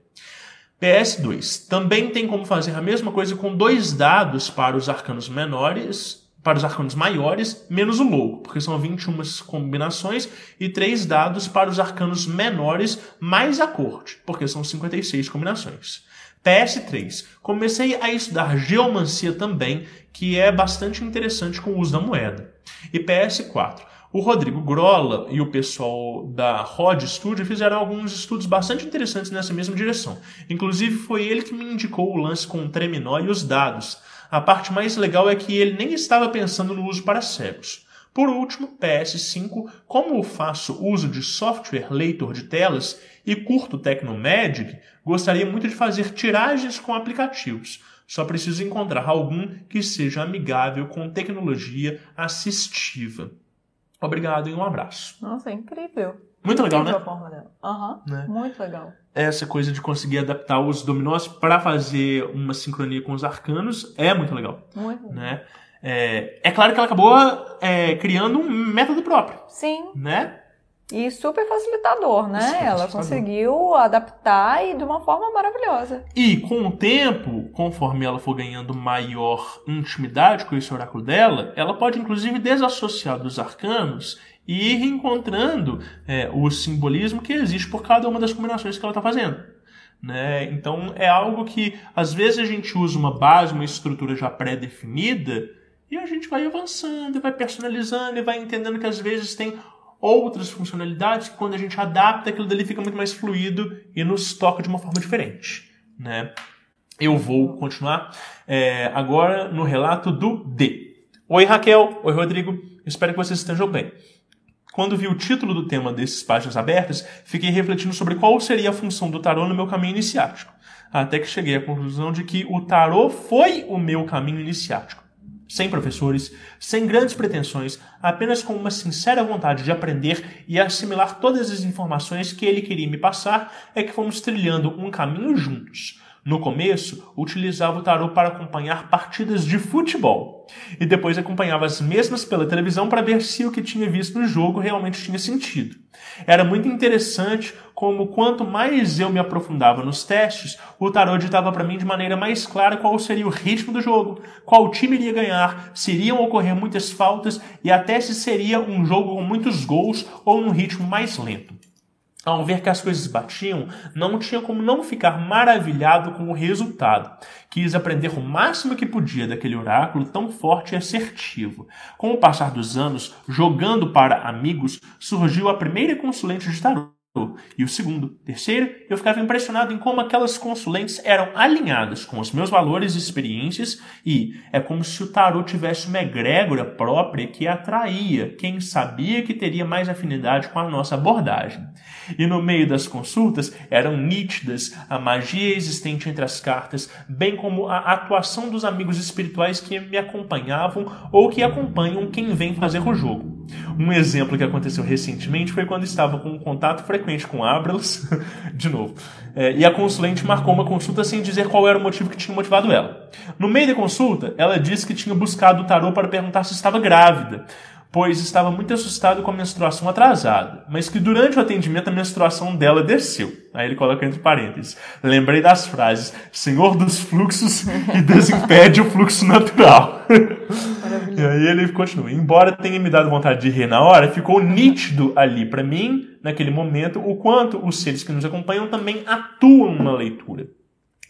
PS2. Também tem como fazer a mesma coisa com dois dados para os arcanos menores, para os arcanos maiores, menos o louco, porque são 21 combinações, e três dados para os arcanos menores, mais a corte, porque são 56 combinações. PS3. Comecei a estudar geomancia também, que é bastante interessante com o uso da moeda. E PS4. O Rodrigo Grola e o pessoal da Rod Studio fizeram alguns estudos bastante interessantes nessa mesma direção. Inclusive, foi ele que me indicou o lance com o Treminó e os dados. A parte mais legal é que ele nem estava pensando no uso para cegos. Por último, PS5, como faço uso de software leitor de telas e curto Tecnomagic, gostaria muito de fazer tiragens com aplicativos. Só preciso encontrar algum que seja amigável com tecnologia assistiva. Obrigado e um abraço. Nossa, é incrível. Muito legal, né? a forma dela. Aham, Né? muito legal. Essa coisa de conseguir adaptar os dominós para fazer uma sincronia com os arcanos é muito legal, Muito né? É, é claro que ela acabou é, criando um método próprio, Sim, né? e super facilitador, né? Super Ela facilitador. conseguiu adaptar e de uma forma maravilhosa. E com o tempo, conforme ela for ganhando maior intimidade com esse oráculo dela, ela pode inclusive desassociar dos arcanos e ir encontrando é, o simbolismo que existe por cada uma das combinações que ela está fazendo. Né? Então é algo que às vezes a gente usa uma base, uma estrutura já pré-definida e a gente vai avançando, vai personalizando e vai entendendo que às vezes tem outras funcionalidades que quando a gente adapta aquilo dali fica muito mais fluido e nos toca de uma forma diferente. Né? Eu vou continuar é, agora no relato do D. Oi Raquel, oi Rodrigo, espero que vocês estejam bem. Quando vi o título do tema desses páginas abertas, fiquei refletindo sobre qual seria a função do tarô no meu caminho iniciático. Até que cheguei à conclusão de que o tarô foi o meu caminho iniciático. Sem professores, sem grandes pretensões, apenas com uma sincera vontade de aprender e assimilar todas as informações que ele queria me passar, é que fomos trilhando um caminho juntos. No começo, utilizava o tarô para acompanhar partidas de futebol e depois acompanhava as mesmas pela televisão para ver se o que tinha visto no jogo realmente tinha sentido. Era muito interessante como quanto mais eu me aprofundava nos testes, o tarô ditava para mim de maneira mais clara qual seria o ritmo do jogo, qual time iria ganhar, se iriam ocorrer muitas faltas e até se seria um jogo com muitos gols ou num ritmo mais lento. Ao ver que as coisas batiam, não tinha como não ficar maravilhado com o resultado. Quis aprender o máximo que podia daquele oráculo tão forte e assertivo. Com o passar dos anos, jogando para amigos, surgiu a primeira consulente de tarô. E o segundo, terceiro, eu ficava impressionado em como aquelas consulentes eram alinhadas com os meus valores e experiências e é como se o tarô tivesse uma egrégora própria que atraía quem sabia que teria mais afinidade com a nossa abordagem. E no meio das consultas eram nítidas a magia existente entre as cartas, bem como a atuação dos amigos espirituais que me acompanhavam ou que acompanham quem vem fazer o jogo. Um exemplo que aconteceu recentemente foi quando estava com um contato frequente com Abrams, de novo, é, e a consulente marcou uma consulta sem dizer qual era o motivo que tinha motivado ela. No meio da consulta, ela disse que tinha buscado o tarô para perguntar se estava grávida, pois estava muito assustado com a menstruação atrasada, mas que durante o atendimento a menstruação dela desceu. Aí ele coloca entre parênteses. Lembrei das frases: Senhor dos fluxos e desimpede o fluxo natural. E aí ele continua. Embora tenha me dado vontade de rir na hora, ficou nítido ali para mim, naquele momento, o quanto os seres que nos acompanham também atuam na leitura.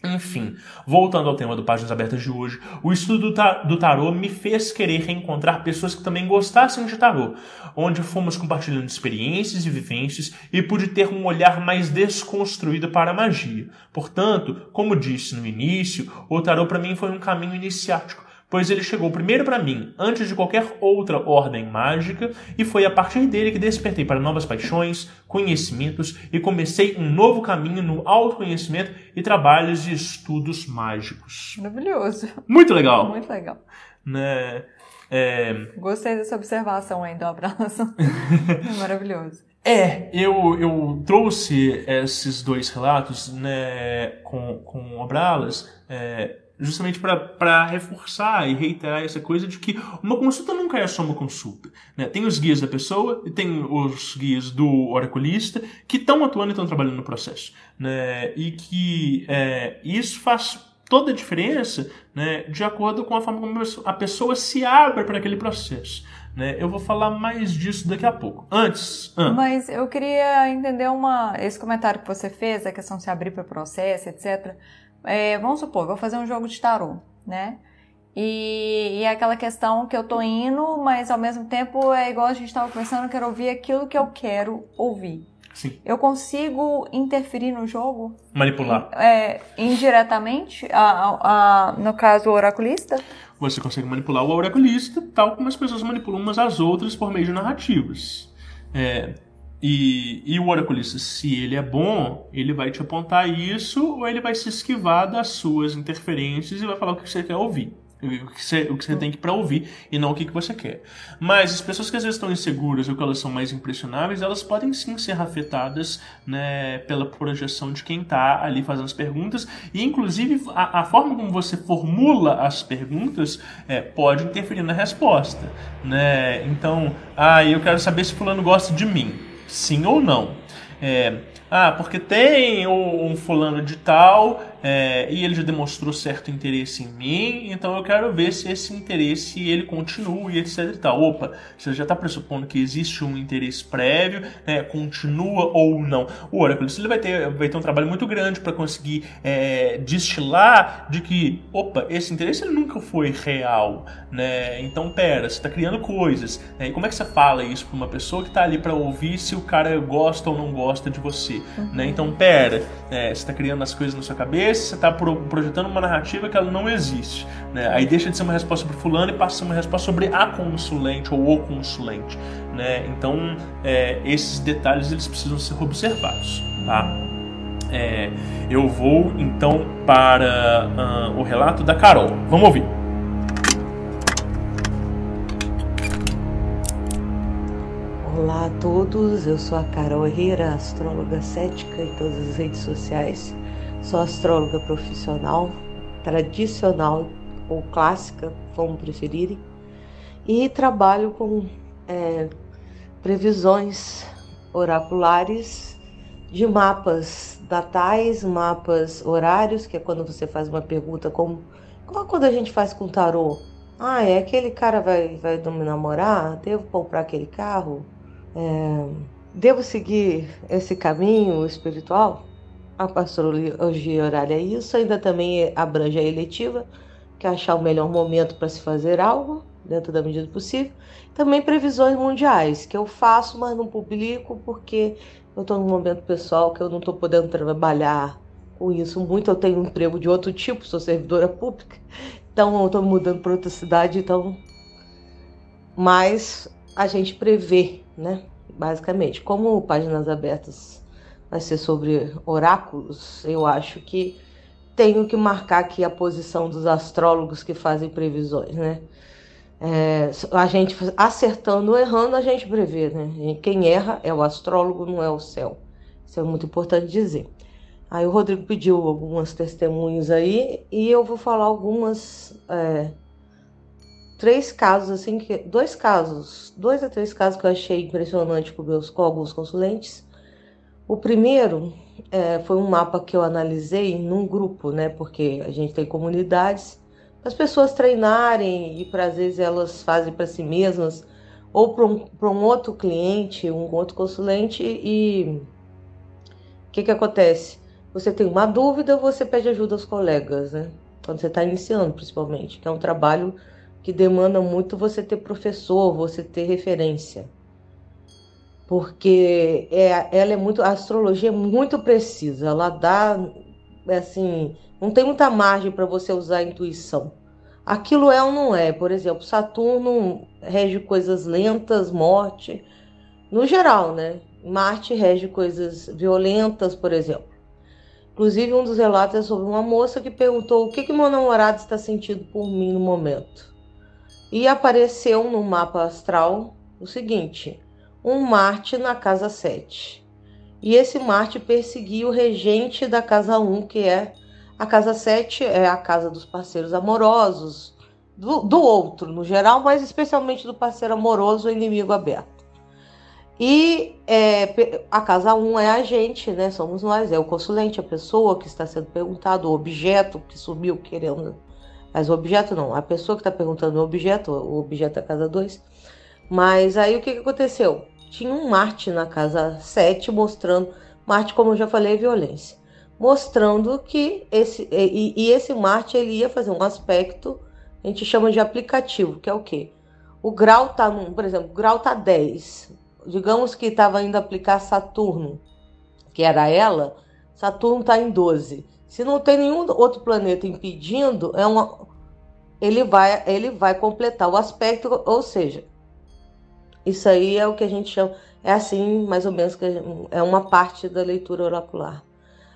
Enfim, voltando ao tema do Páginas Abertas de hoje, o estudo do, ta do tarô me fez querer reencontrar pessoas que também gostassem de tarô, onde fomos compartilhando experiências e vivências e pude ter um olhar mais desconstruído para a magia. Portanto, como disse no início, o tarô para mim foi um caminho iniciático, pois ele chegou primeiro para mim, antes de qualquer outra ordem mágica, e foi a partir dele que despertei para novas paixões, conhecimentos e comecei um novo caminho no autoconhecimento e trabalhos e estudos mágicos. Maravilhoso. Muito legal, Muito legal. né? É, Gostei dessa observação aí do abraço. É maravilhoso. É, eu, eu trouxe esses dois relatos né, com, com Obralas é, justamente para reforçar e reiterar essa coisa de que uma consulta nunca é só uma consulta. Né? Tem os guias da pessoa e tem os guias do oraculista que estão atuando e estão trabalhando no processo. Né? E que é, isso faz toda a diferença né, de acordo com a forma como a pessoa se abre para aquele processo. Né? Eu vou falar mais disso daqui a pouco. Antes. Ah. Mas eu queria entender uma. Esse comentário que você fez, a questão de se abrir para o processo, etc. É, vamos supor, vou fazer um jogo de tarô, né? E, e é aquela questão que eu tô indo, mas ao mesmo tempo é igual a gente estava conversando, eu quero ouvir aquilo que eu quero ouvir. Sim. Eu consigo interferir no jogo? Manipular. É, indiretamente, a, a, no caso, o oraculista? Você consegue manipular o oraculista, tal como as pessoas manipulam umas às outras por meio de narrativas. É, e, e, o oraculista, se ele é bom, ele vai te apontar isso ou ele vai se esquivar das suas interferências e vai falar o que você quer ouvir. O que você, o que você tem que para ouvir e não o que, que você quer. Mas as pessoas que às vezes estão inseguras ou que elas são mais impressionáveis, elas podem sim ser afetadas né, pela projeção de quem está ali fazendo as perguntas. E inclusive a, a, forma como você formula as perguntas é, pode interferir na resposta. Né? Então, ah, eu quero saber se fulano gosta de mim sim ou não. É, ah, porque tem um fulano de tal é, e ele já demonstrou certo interesse em mim, então eu quero ver se esse interesse ele continua e etc e tal. Opa, você já está pressupondo que existe um interesse prévio, né, continua ou não. O Oracle ele vai ter, vai ter um trabalho muito grande para conseguir é, destilar de que, opa, esse interesse ele nunca foi real, né? Então, pera, você está criando coisas. Né? E como é que você fala isso para uma pessoa que está ali para ouvir se o cara gosta ou não gosta de você? Uhum. Né? Então, pera, é, você está criando as coisas na sua cabeça você está projetando uma narrativa que ela não existe. Né? Aí deixa de ser uma resposta sobre fulano e passa a ser uma resposta sobre a consulente ou o consulente. Né? Então, é, esses detalhes eles precisam ser observados. Tá? É, eu vou então para uh, o relato da Carol. Vamos ouvir. Olá a todos, eu sou a Carol Herrera, astróloga cética em todas as redes sociais. Sou astróloga profissional, tradicional ou clássica, como preferirem, e trabalho com é, previsões oraculares de mapas datais, mapas horários, que é quando você faz uma pergunta como, quando a gente faz com tarô. Ah, é aquele cara vai, vai me namorar? Devo comprar aquele carro? É, devo seguir esse caminho espiritual? A astrologia horária é isso, ainda também abrange a eletiva, que é achar o melhor momento para se fazer algo, dentro da medida possível. Também previsões mundiais, que eu faço, mas não publico, porque eu estou num momento pessoal que eu não estou podendo trabalhar com isso muito. Eu tenho um emprego de outro tipo, sou servidora pública, então eu estou mudando para outra cidade, então. Mas a gente prevê, né? Basicamente, como páginas abertas vai ser sobre oráculos, eu acho que tenho que marcar aqui a posição dos astrólogos que fazem previsões, né? É, a gente acertando ou errando, a gente prevê, né? Quem erra é o astrólogo, não é o céu. Isso é muito importante dizer. Aí o Rodrigo pediu algumas testemunhos aí e eu vou falar algumas. É, três casos, assim, que, dois casos, dois a três casos que eu achei impressionante com, meus, com alguns consulentes o primeiro é, foi um mapa que eu analisei num grupo, né? Porque a gente tem comunidades, as pessoas treinarem e para às vezes elas fazem para si mesmas ou para um, um outro cliente, um outro consulente e o que, que acontece? Você tem uma dúvida, você pede ajuda aos colegas, né? Quando você está iniciando, principalmente, que é um trabalho que demanda muito você ter professor, você ter referência porque é, ela é muito, a astrologia é muito precisa, ela dá, assim, não tem muita margem para você usar a intuição. Aquilo é ou não é, por exemplo, Saturno rege coisas lentas, morte, no geral, né? Marte rege coisas violentas, por exemplo. Inclusive, um dos relatos é sobre uma moça que perguntou o que, que meu namorado está sentindo por mim no momento. E apareceu no mapa astral o seguinte: um Marte na casa 7. E esse Marte perseguia o regente da casa 1, que é a casa 7, é a casa dos parceiros amorosos, do, do outro no geral, mas especialmente do parceiro amoroso, inimigo aberto. E é, a casa 1 é a gente, né? Somos nós, é o consulente, a pessoa que está sendo perguntado, o objeto que subiu querendo. Mas o objeto não, a pessoa que está perguntando o objeto, o objeto é a casa 2. Mas aí o que, que aconteceu? Tinha um Marte na casa 7 mostrando. Marte, como eu já falei, é violência. Mostrando que esse. E, e esse Marte ele ia fazer um aspecto, a gente chama de aplicativo, que é o quê? O grau tá, por exemplo, o grau tá 10 digamos que estava indo aplicar Saturno, que era ela, Saturno está em 12. Se não tem nenhum outro planeta impedindo, é uma, ele, vai, ele vai completar o aspecto, ou seja, isso aí é o que a gente chama, é assim mais ou menos, que é uma parte da leitura oracular.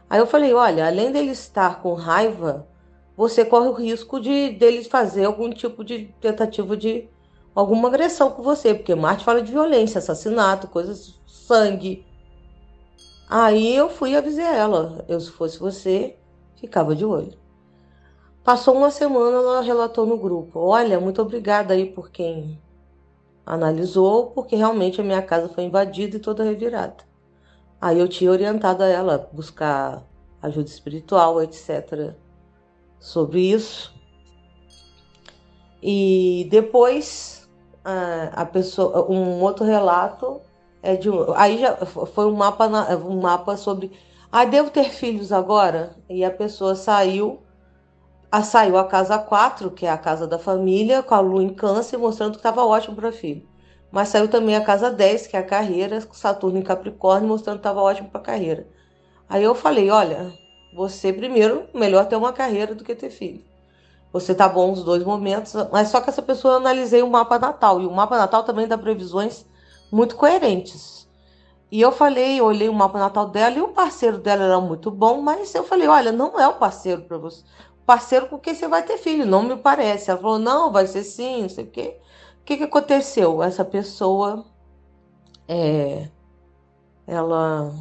Aí eu falei, olha, além dele estar com raiva, você corre o risco de dele fazer algum tipo de tentativa de alguma agressão com você, porque Marte fala de violência, assassinato, coisas, sangue. Aí eu fui e avisei ela. Eu, se fosse você, ficava de olho. Passou uma semana, ela relatou no grupo: Olha, muito obrigada aí por quem analisou, porque realmente a minha casa foi invadida e toda revirada. Aí eu tinha orientado a ela buscar ajuda espiritual, etc. Sobre isso. E depois a, pessoa, um outro relato é de aí já foi um mapa um mapa sobre ah devo ter filhos agora e a pessoa saiu saiu a casa 4, que é a casa da família, com a lua em câncer, mostrando que estava ótimo para filho. Mas saiu também a casa 10, que é a carreira, com Saturno em Capricórnio, mostrando que estava ótimo para carreira. Aí eu falei, olha, você primeiro, melhor ter uma carreira do que ter filho você tá bom os dois momentos, mas só que essa pessoa eu analisei o mapa natal, e o mapa natal também dá previsões muito coerentes. E eu falei, eu olhei o mapa natal dela e o parceiro dela era muito bom, mas eu falei, olha, não é o parceiro para você. Parceiro com quem você vai ter filho, não me parece. Ela falou, não, vai ser sim, não sei o quê. O que, que aconteceu? Essa pessoa, é, ela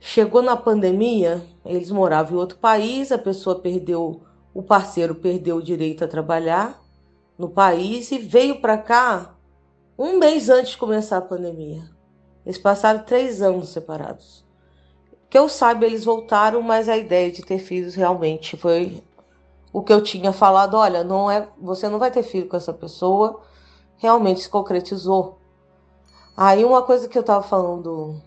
chegou na pandemia, eles moravam em outro país, a pessoa perdeu o parceiro perdeu o direito a trabalhar no país e veio para cá um mês antes de começar a pandemia. Eles passaram três anos separados. Que eu saiba, eles voltaram, mas a ideia de ter filhos realmente foi o que eu tinha falado. Olha, não é, você não vai ter filho com essa pessoa. Realmente se concretizou. Aí uma coisa que eu estava falando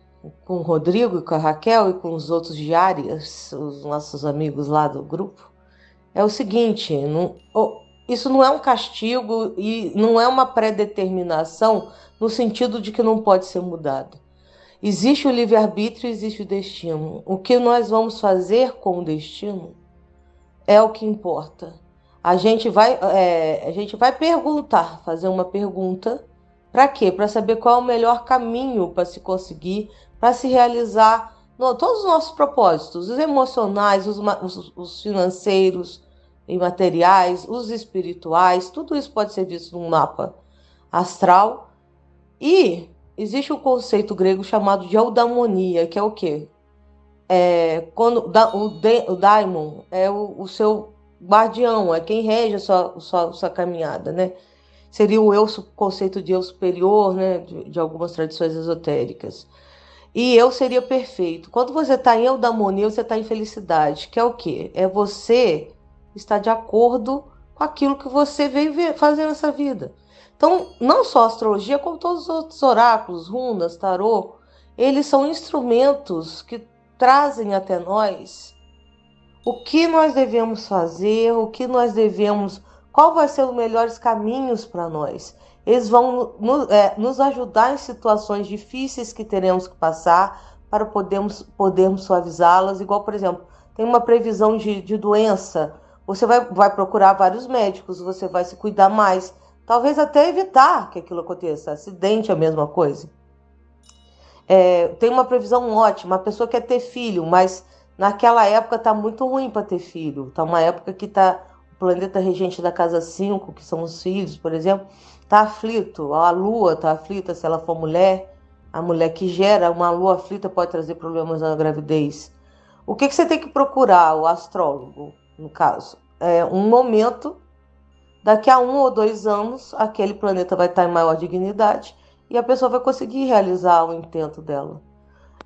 com o Rodrigo e com a Raquel e com os outros diários, os nossos amigos lá do grupo, é o seguinte: não, isso não é um castigo e não é uma predeterminação no sentido de que não pode ser mudado. Existe o livre-arbítrio existe o destino. O que nós vamos fazer com o destino é o que importa. A gente vai, é, a gente vai perguntar, fazer uma pergunta. Para quê? Para saber qual é o melhor caminho para se conseguir, para se realizar no, todos os nossos propósitos, os emocionais, os, os, os financeiros e materiais, os espirituais, tudo isso pode ser visto num mapa astral. E existe um conceito grego chamado de eudaimonia, que é o quê? É, quando o, de, o daimon é o, o, seu guardião, é quem rege a sua, sua, sua caminhada, né? Seria o eu, conceito de eu superior, né? De, de algumas tradições esotéricas. E eu seria perfeito. Quando você está em eudaimonia, você está em felicidade, que é o quê? É você estar de acordo com aquilo que você veio fazer nessa vida. Então, não só a astrologia, como todos os outros oráculos, runas, tarô, eles são instrumentos que trazem até nós o que nós devemos fazer, o que nós devemos, qual vai ser os melhores caminhos para nós. Eles vão é, nos ajudar em situações difíceis que teremos que passar para podermos, podermos suavizá-las. Igual, por exemplo, tem uma previsão de, de doença, você vai, vai procurar vários médicos, você vai se cuidar mais, talvez até evitar que aquilo aconteça. Acidente é a mesma coisa. É, tem uma previsão ótima, a pessoa quer ter filho, mas naquela época está muito ruim para ter filho. Está uma época que está o planeta regente da casa 5, que são os filhos, por exemplo, tá aflito, a lua tá aflita se ela for mulher, a mulher que gera uma lua aflita pode trazer problemas na gravidez. O que, que você tem que procurar, o astrólogo, no caso? É um momento, daqui a um ou dois anos, aquele planeta vai estar em maior dignidade e a pessoa vai conseguir realizar o intento dela.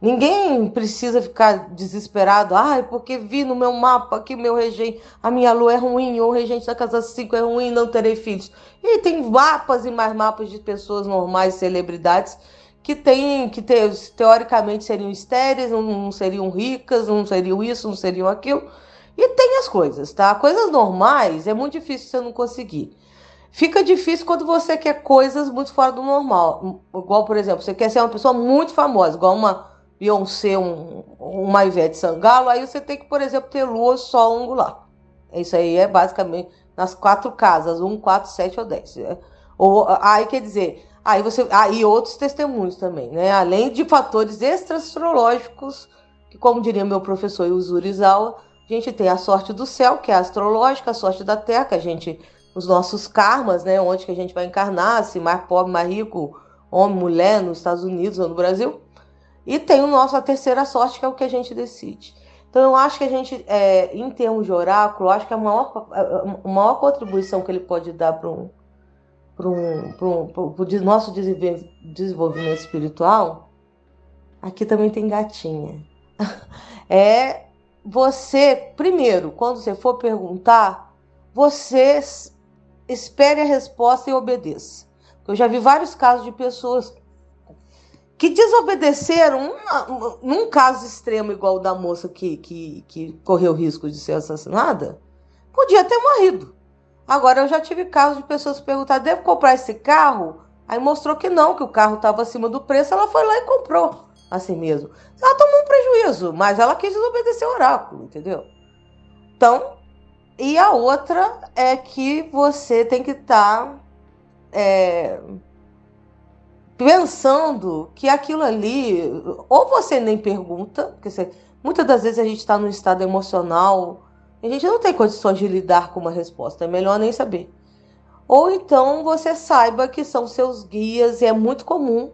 Ninguém precisa ficar desesperado, ai, porque vi no meu mapa que meu regente, a minha lua é ruim, ou o regente da casa 5 é ruim, não terei filhos. E tem mapas e mais mapas de pessoas normais, celebridades, que tem, que te, teoricamente seriam estéreis, não seriam ricas, não seriam isso, não seriam aquilo. E tem as coisas, tá? Coisas normais é muito difícil você não conseguir. Fica difícil quando você quer coisas muito fora do normal. Igual, por exemplo, você quer ser uma pessoa muito famosa, igual uma Beyoncé, um, uma Ivete Sangalo, aí você tem que, por exemplo, ter lua, sol angular. Isso aí é basicamente nas quatro casas, 1, 4, 7 ou 10. É. Ou, aí quer dizer, aí você. Aí ah, outros testemunhos também, né? Além de fatores extra-astrológicos, que, como diria meu professor Yuzurizawa, a gente tem a sorte do céu, que é astrológica, a sorte da terra, que a gente. Os nossos karmas, né? Onde que a gente vai encarnar, se mais pobre, mais rico, homem, mulher, nos Estados Unidos ou no Brasil. E tem o nosso a terceira sorte, que é o que a gente decide. Então, eu acho que a gente, é, em termos de oráculo, acho que a maior, a maior contribuição que ele pode dar para um, para um, um, o nosso desenvolvimento espiritual, aqui também tem gatinha. É você, primeiro, quando você for perguntar, você espere a resposta e obedeça. Eu já vi vários casos de pessoas que desobedeceram, num caso extremo igual o da moça que, que, que correu risco de ser assassinada, podia ter morrido. Agora, eu já tive casos de pessoas perguntar: devo comprar esse carro? Aí mostrou que não, que o carro estava acima do preço, ela foi lá e comprou assim mesmo. Ela tomou um prejuízo, mas ela quis desobedecer o oráculo, entendeu? Então, e a outra é que você tem que estar. Tá, é, pensando que aquilo ali, ou você nem pergunta, porque você, muitas das vezes a gente está num estado emocional, a gente não tem condições de lidar com uma resposta, é melhor nem saber. Ou então você saiba que são seus guias, e é muito comum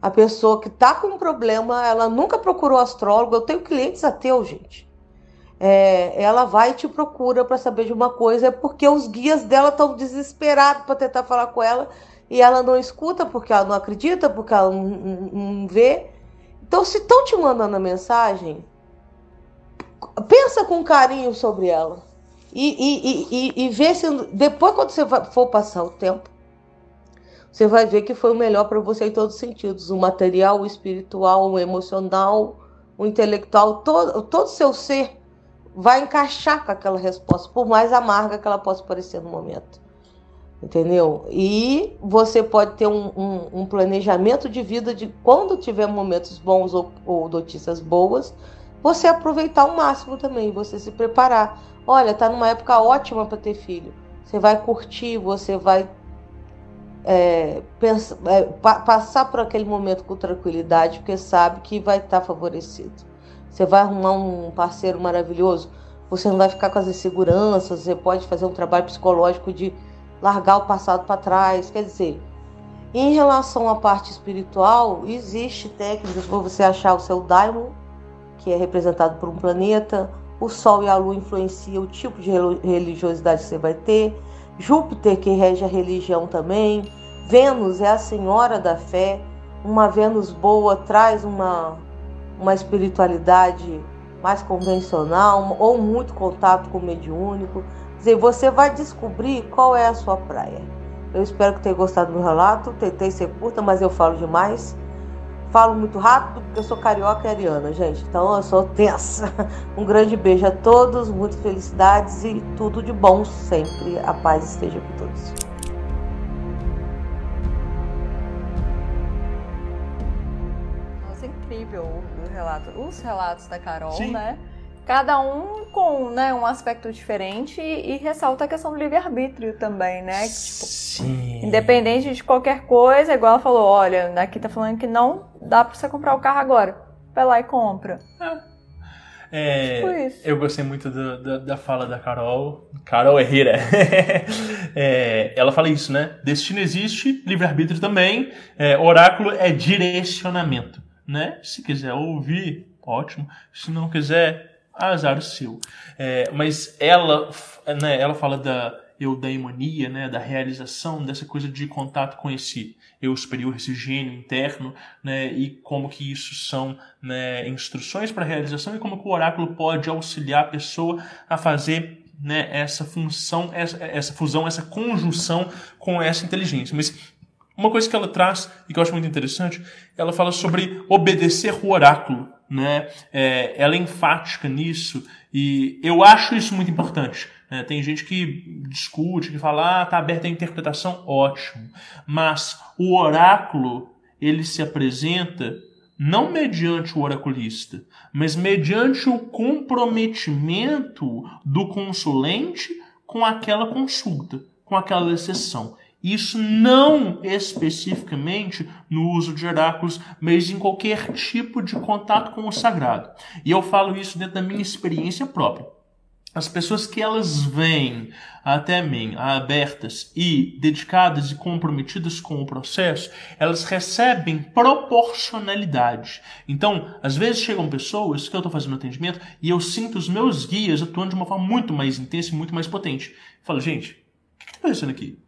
a pessoa que está com um problema, ela nunca procurou astrólogo. Eu tenho clientes ateus, gente. É, ela vai e te procura para saber de uma coisa, é porque os guias dela estão desesperados para tentar falar com ela e ela não escuta porque ela não acredita, porque ela não, não, não vê. Então, se estão te mandando a mensagem, pensa com carinho sobre ela. E, e, e, e vê se depois, quando você for passar o tempo, você vai ver que foi o melhor para você em todos os sentidos: o material, o espiritual, o emocional, o intelectual, todo, todo seu ser vai encaixar com aquela resposta, por mais amarga que ela possa parecer no momento entendeu? E você pode ter um, um, um, planejamento de vida de quando tiver momentos bons ou, ou, notícias boas, você aproveitar o máximo também, você se preparar. Olha, tá numa época ótima para ter filho. Você vai curtir, você vai é, pensa, é, pa, passar por aquele momento com tranquilidade, porque sabe que vai estar tá favorecido. Você vai arrumar um parceiro maravilhoso, você não vai ficar com as inseguranças, você pode fazer um trabalho psicológico de largar o passado para trás. Quer dizer, em relação à parte espiritual, existe técnicas para você achar o seu daimon, que é representado por um planeta. O Sol e a Lua influenciam o tipo de religiosidade que você vai ter. Júpiter, que rege a religião também. Vênus é a senhora da fé. Uma Vênus boa traz uma, uma espiritualidade mais convencional ou muito contato com o mediúnico dizer, você vai descobrir qual é a sua praia. Eu espero que tenha gostado do meu relato. Tentei ser curta, mas eu falo demais. Falo muito rápido porque eu sou carioca e ariana, gente. Então eu sou tensa. Um grande beijo a todos, muitas felicidades e tudo de bom sempre. A paz esteja com todos. O relato. Os relatos da Carol, Sim. né? cada um com né, um aspecto diferente e, e ressalta a questão do livre-arbítrio também, né? Que, tipo, Sim. Independente de qualquer coisa, igual ela falou, olha, aqui tá falando que não dá pra você comprar o carro agora. Vai lá e compra. É, Tipo isso. eu gostei muito do- da- da fala da Carol. Carol Herrera. É, ela fala isso, né? Destino existe, livre-arbítrio também. É, oráculo é direcionamento, né? Se quiser ouvir, ótimo. Se não quiser, azar o seu. É, mas ela, né, ela fala da eudaimonia, né, da realização, dessa coisa de contato com esse eu superior, esse gênio interno, né, e como que isso são né, instruções para realização e como que o oráculo pode auxiliar a pessoa a fazer né, essa função, essa, essa fusão, essa conjunção com essa inteligência. Mas uma coisa que ela traz e que eu acho muito interessante, ela fala sobre obedecer o oráculo, né? É, ela é enfática nisso e eu acho isso muito importante. né? Tem gente que discute, que fala, ah, tá aberta a interpretação, ótimo. Mas o oráculo ele se apresenta não mediante o oraculista, mas mediante o comprometimento do consulente com aquela consulta, com aquela exceção. Isso não especificamente no uso de oráculos, mas em qualquer tipo de contato com o sagrado. E eu falo isso dentro da minha experiência própria. As pessoas que elas vêm até mim abertas e dedicadas e comprometidas com o processo, elas recebem proporcionalidade. Então, às vezes chegam pessoas que eu estou fazendo atendimento e eu sinto os meus guias atuando de uma forma muito mais intensa e muito mais potente. Eu falo, gente, o que está acontecendo aqui?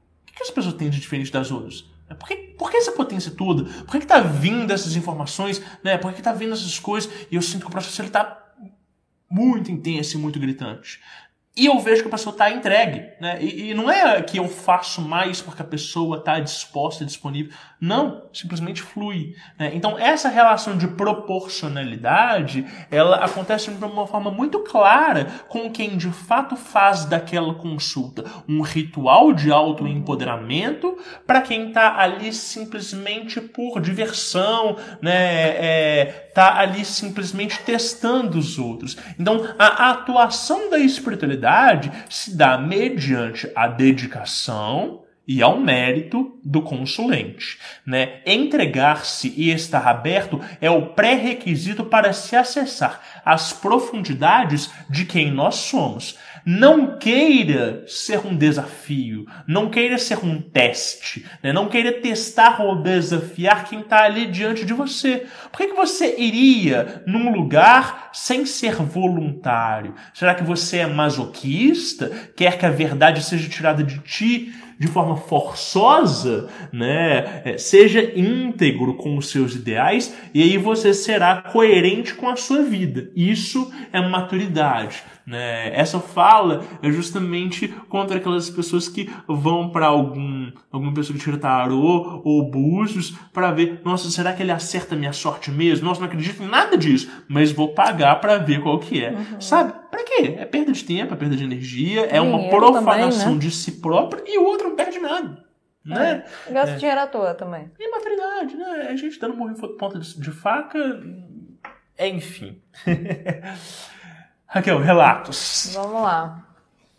Que as pessoas têm de diferente das outras? Por que, por que essa potência toda? Por que está vindo essas informações? Né? Por que está vindo essas coisas? E eu sinto que o processo está muito intenso e muito gritante. E eu vejo que a pessoa está entregue. Né? E, e não é que eu faço mais porque a pessoa está disposta e disponível. Não, simplesmente flui. Né? Então, essa relação de proporcionalidade, ela acontece de uma forma muito clara com quem de fato faz daquela consulta um ritual de autoempoderamento para quem está ali simplesmente por diversão, né? É, tá ali simplesmente testando os outros. Então, a atuação da espiritualidade se dá mediante a dedicação e ao mérito do consulente. Né? Entregar-se e estar aberto é o pré-requisito para se acessar as profundidades de quem nós somos. Não queira ser um desafio, não queira ser um teste, né? não queira testar ou desafiar quem está ali diante de você. Por que, que você iria num lugar sem ser voluntário? Será que você é masoquista? Quer que a verdade seja tirada de ti? De forma forçosa, né? É, Seja íntegro com os seus ideais e aí você será coerente com a sua vida. Isso é maturidade. Né? Essa fala é justamente contra aquelas pessoas que vão para algum alguma pessoa que tira tarô ou búzios para ver, nossa, será que ele acerta minha sorte mesmo? Nossa, não acredito em nada disso, mas vou pagar para ver qual que é. Sabe? Para quê? É perda de tempo, é perda de energia, é uma profanação também, né? de si próprio e o outro não perde nada. Né? Gasta dinheiro à toa também. E maturidade, né? A gente dando morrer em ponta de, de faca. Enfim. Raquel, relatos. Vamos lá.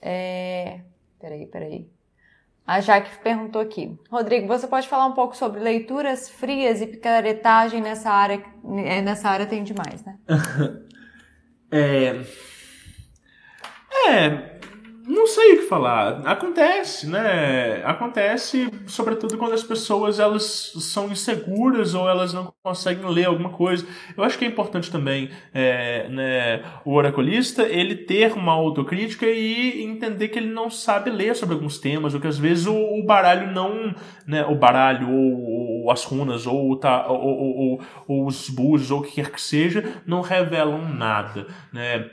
É... Peraí, peraí. A Jaque perguntou aqui. Rodrigo, você pode falar um pouco sobre leituras frias e picaretagem nessa área? é, Nessa área tem demais, né? É. É. Não sei o que falar. Acontece, né? Acontece, sobretudo quando as pessoas elas são inseguras ou elas não conseguem ler alguma coisa. Eu acho que é importante também é, né, o oraculista ele ter uma autocrítica e entender que ele não sabe ler sobre alguns temas, ou que às vezes o, o baralho não, né, o baralho ou, ou as runas ou, tá, ou- ou- ou os búzios ou o que quer que seja não revelam nada, né?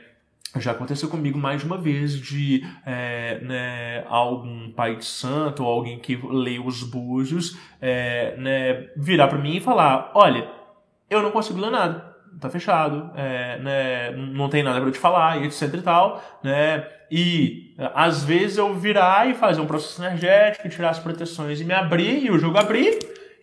Já aconteceu comigo mais de uma vez de é, né, algum pai de santo ou alguém que lê os búzios é, né, virar para mim e falar: Olha, eu não consigo ler nada, tá fechado, é, né, não tem nada para te falar, e etc e tal, né? E às vezes eu virar e fazer um processo energético, tirar as proteções e me abrir, e o jogo abrir.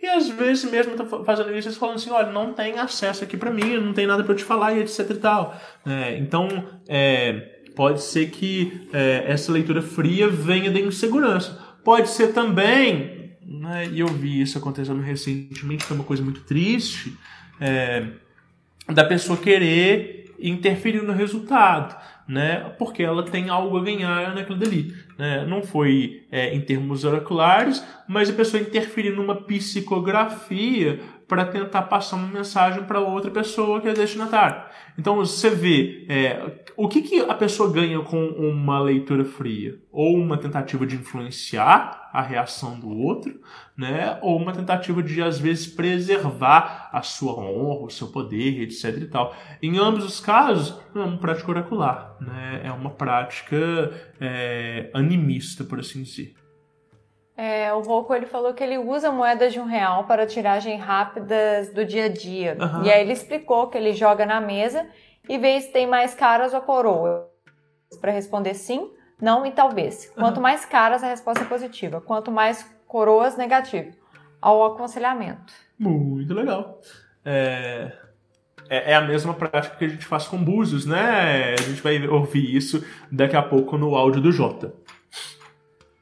E às vezes mesmo eu tô fazendo isso, eles falando assim, olha, não tem acesso aqui para mim, não tem nada para te falar e etc e tal. É, então, é, pode ser que é, essa leitura fria venha da insegurança. Pode ser também, né, e eu vi isso acontecendo recentemente, que é uma coisa muito triste, é, da pessoa querer interferir no resultado, né? Porque ela tem algo a ganhar naquilo dali. Né? Não foi é, em termos oraculares, mas a pessoa interferir numa psicografia para tentar passar uma mensagem para outra pessoa que é destinatário. Então você vê é, o que, que a pessoa ganha com uma leitura fria? Ou uma tentativa de influenciar a reação do outro, né? ou uma tentativa de, às vezes, preservar a sua honra, o seu poder, etc. E tal. Em ambos os casos, não é uma prática oracular, né? é uma prática é, animista, por assim dizer. É, o Volco ele falou que ele usa moedas de um real para tiragem rápidas do dia a dia. Uhum. E aí ele explicou que ele joga na mesa e vê se tem mais caras ou coroa. Para responder sim, não e talvez. Quanto mais caras, a resposta é positiva. Quanto mais coroas, negativo. Ao aconselhamento. Muito legal. É... É, é a mesma prática que a gente faz com búzios, né? A gente vai ouvir isso daqui a pouco no áudio do Jota.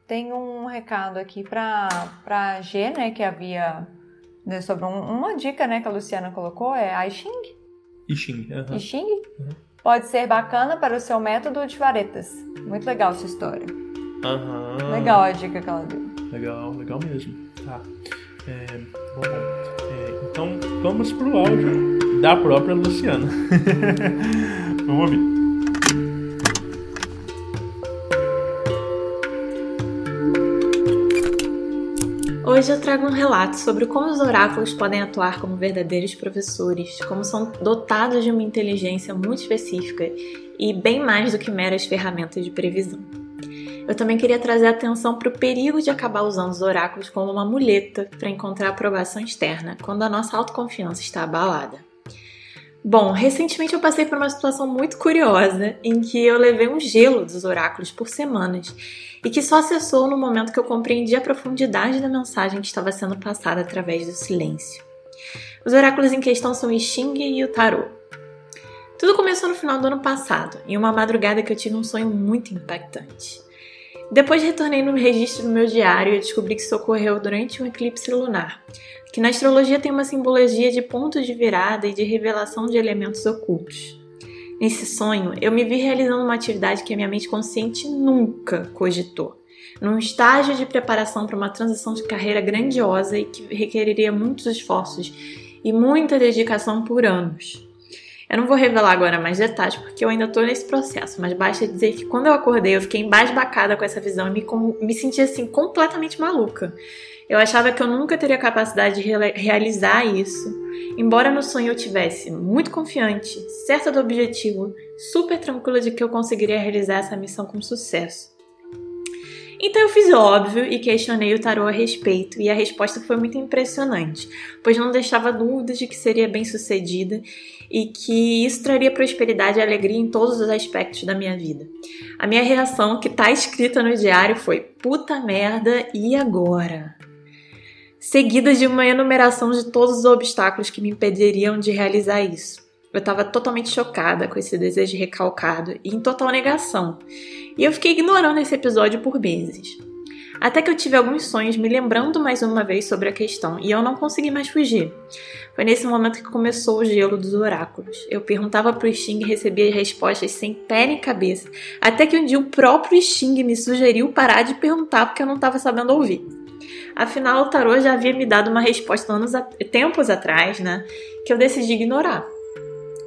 Tem um recado aqui para para G, né, que havia né, sobre um, uma dica, né, que a Luciana colocou, é a Xing. Xing, uhum. Xing? Uhum. Pode ser bacana para o seu método de varetas. Muito legal sua história. Uhum. Legal a dica que ela deu. Legal, legal mesmo. Tá. É, bom, é, então vamos pro áudio da própria Luciana. vamos ouvir. Hoje eu trago um relato sobre como os oráculos podem atuar como verdadeiros professores, como são dotados de uma inteligência muito específica e bem mais do que meras ferramentas de previsão. Eu também queria trazer atenção para o perigo de acabar usando os oráculos como uma muleta para encontrar aprovação externa quando a nossa autoconfiança está abalada. Bom, recentemente eu passei por uma situação muito curiosa em que eu levei um gelo dos oráculos por semanas e que só cessou no momento que eu compreendi a profundidade da mensagem que estava sendo passada através do silêncio. Os oráculos em questão são o Xing e o Tarot. Tudo começou no final do ano passado, em uma madrugada que eu tive um sonho muito impactante. Depois retornei no registro do meu diário e descobri que isso ocorreu durante um eclipse lunar, que na astrologia tem uma simbologia de pontos de virada e de revelação de elementos ocultos. Nesse sonho, eu me vi realizando uma atividade que a minha mente consciente nunca cogitou. Num estágio de preparação para uma transição de carreira grandiosa e que requeriria muitos esforços e muita dedicação por anos. Eu não vou revelar agora mais detalhes porque eu ainda estou nesse processo, mas basta dizer que quando eu acordei eu fiquei embasbacada com essa visão e me, me senti assim completamente maluca. Eu achava que eu nunca teria capacidade de re realizar isso, embora no sonho eu tivesse muito confiante, certa do objetivo, super tranquila de que eu conseguiria realizar essa missão com sucesso. Então eu fiz o óbvio e questionei o tarô a respeito, e a resposta foi muito impressionante, pois não deixava dúvidas de que seria bem sucedida e que isso traria prosperidade e alegria em todos os aspectos da minha vida. A minha reação, que está escrita no diário, foi: puta merda, e agora? Seguida de uma enumeração de todos os obstáculos que me impediriam de realizar isso. Eu estava totalmente chocada com esse desejo recalcado e em total negação. E eu fiquei ignorando esse episódio por meses. Até que eu tive alguns sonhos me lembrando mais uma vez sobre a questão e eu não consegui mais fugir. Foi nesse momento que começou o gelo dos oráculos. Eu perguntava pro Xing e recebia respostas sem pé nem cabeça. Até que um dia o próprio Xing me sugeriu parar de perguntar porque eu não estava sabendo ouvir. Afinal, o tarô já havia me dado uma resposta anos, tempos atrás, né? Que eu decidi ignorar.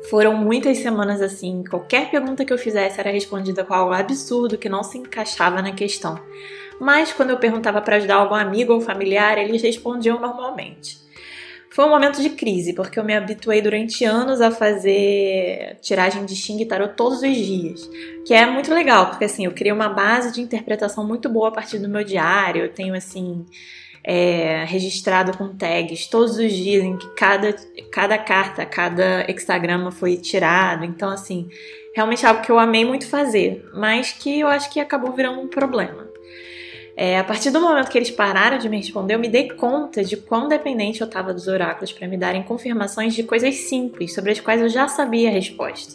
Foram muitas semanas assim, qualquer pergunta que eu fizesse era respondida com algo absurdo que não se encaixava na questão. Mas quando eu perguntava para ajudar algum amigo ou familiar, eles respondiam normalmente. Foi um momento de crise, porque eu me habituei durante anos a fazer tiragem de Xing Tarot todos os dias, que é muito legal, porque assim, eu criei uma base de interpretação muito boa a partir do meu diário, eu tenho assim, é, registrado com tags todos os dias em que cada, cada carta, cada hexagrama foi tirado. Então, assim, realmente é algo que eu amei muito fazer, mas que eu acho que acabou virando um problema. É, a partir do momento que eles pararam de me responder, eu me dei conta de quão dependente eu estava dos oráculos para me darem confirmações de coisas simples, sobre as quais eu já sabia a resposta.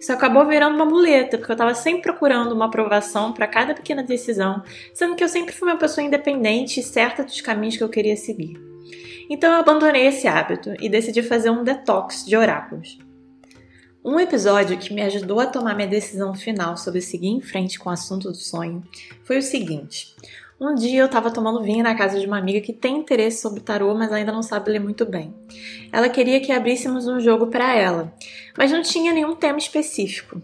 Isso acabou virando uma muleta, porque eu estava sempre procurando uma aprovação para cada pequena decisão, sendo que eu sempre fui uma pessoa independente e certa dos caminhos que eu queria seguir. Então eu abandonei esse hábito e decidi fazer um detox de oráculos. Um episódio que me ajudou a tomar minha decisão final sobre seguir em frente com o assunto do sonho foi o seguinte. Um dia eu estava tomando vinho na casa de uma amiga que tem interesse sobre tarô, mas ainda não sabe ler muito bem. Ela queria que abríssemos um jogo para ela, mas não tinha nenhum tema específico.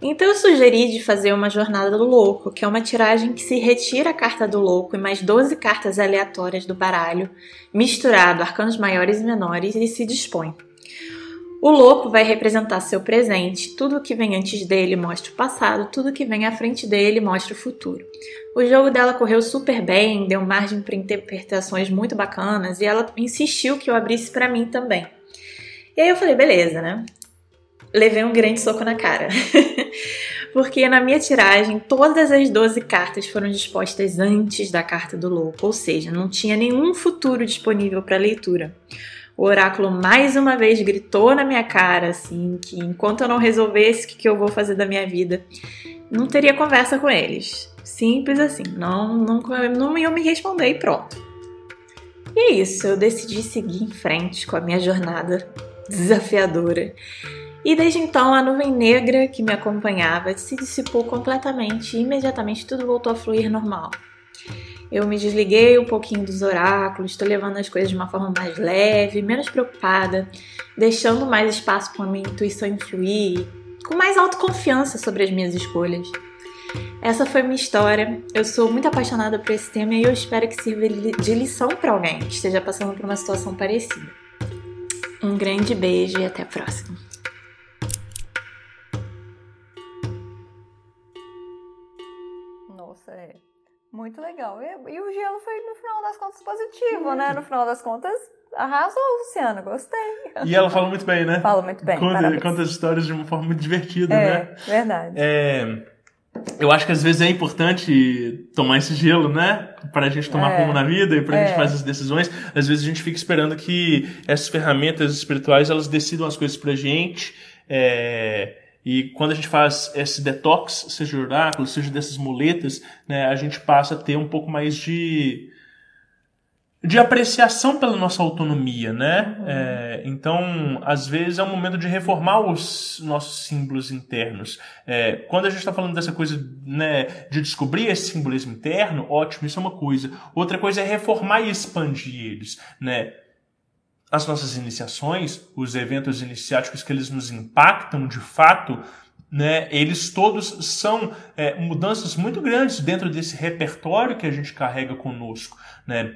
Então eu sugeri de fazer uma jornada do louco, que é uma tiragem que se retira a carta do louco e mais 12 cartas aleatórias do baralho, misturado arcanos maiores e menores e se dispõe. O louco vai representar seu presente, tudo que vem antes dele mostra o passado, tudo que vem à frente dele mostra o futuro. O jogo dela correu super bem, deu margem para interpretações muito bacanas e ela insistiu que eu abrisse para mim também. E aí eu falei, beleza, né? levei um grande soco na cara. Porque na minha tiragem, todas as 12 cartas foram dispostas antes da carta do louco, ou seja, não tinha nenhum futuro disponível para leitura. O oráculo mais uma vez gritou na minha cara, assim, que enquanto eu não resolvesse o que, eu vou fazer da minha vida, não teria conversa com eles. Simples assim, não, não, não iam me responder e pronto. E é isso, eu decidi seguir em frente com a minha jornada desafiadora. E desde então a nuvem negra que me acompanhava se dissipou completamente e imediatamente tudo voltou a fluir normal. Eu me desliguei um pouquinho dos oráculos, estou levando as coisas de uma forma mais leve, menos preocupada, deixando mais espaço para a minha intuição influir, com mais autoconfiança sobre as minhas escolhas. Essa foi minha história. Eu sou muito apaixonada por esse tema e eu espero que sirva de lição para alguém que esteja passando por uma situação parecida. Um grande beijo e até a próxima. Muito legal. E, e, o gelo foi, no final das contas, positivo, né? No final das contas, arrasou, Luciana. Gostei. E ela fala muito bem, né? Fala muito bem. Conta, conta as histórias de uma forma muito divertida, é, né? Verdade. É, eu acho que às vezes é importante tomar esse gelo, né? Para a gente tomar é. rumo na vida e para a é. gente fazer as decisões. Às vezes a gente fica esperando que essas ferramentas espirituais elas decidam as coisas pra gente. É, e quando a gente faz esse detox, seja de oráculo, seja dessas muletas, né, a gente passa a ter um pouco mais de de apreciação pela nossa autonomia, né? Uhum. É, então, às vezes é um momento de reformar os nossos símbolos internos. É, quando a gente está falando dessa coisa, né, de descobrir esse simbolismo interno, ótimo, isso é uma coisa. Outra coisa é reformar e expandir eles, né? As nossas iniciações, os eventos iniciáticos que eles nos impactam de fato, né, eles todos são é, mudanças muito grandes dentro desse repertório que a gente carrega conosco. Né?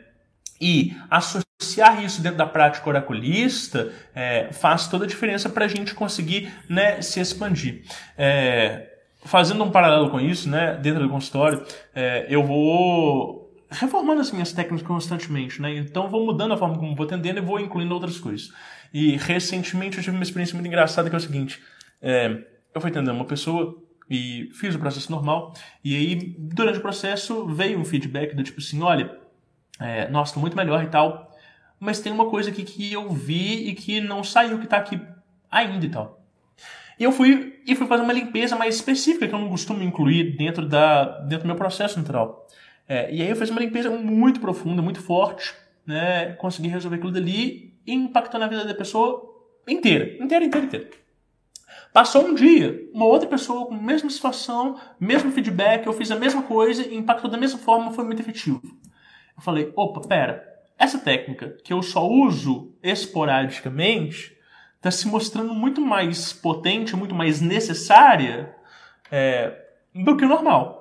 E associar isso dentro da prática oraculista é, faz toda a diferença para a gente conseguir né, se expandir. É, fazendo um paralelo com isso, né, dentro do consultório, é, eu vou reformando as minhas técnicas constantemente, né? Então vou mudando a forma como vou atendendo e vou incluindo outras coisas. E recentemente eu tive uma experiência muito engraçada que é o seguinte: é, eu fui atendendo uma pessoa e fiz o processo normal, e aí durante o processo veio um feedback do tipo assim: olha, é, nossa, tô muito melhor e tal, mas tem uma coisa aqui que eu vi e que não saiu, que tá aqui ainda e tal. E eu fui e fui fazer uma limpeza mais específica que eu não costumo incluir dentro, da, dentro do meu processo natural. É, e aí eu fiz uma limpeza muito profunda, muito forte, né? Consegui resolver aquilo dali e impactou na vida da pessoa inteira, inteira, inteira, inteira. Passou um dia, uma outra pessoa com a mesma situação, mesmo feedback, eu fiz a mesma coisa e impactou da mesma forma, foi muito efetivo. Eu falei, opa, pera, essa técnica que eu só uso esporadicamente está se mostrando muito mais potente, muito mais necessária é, do que o normal.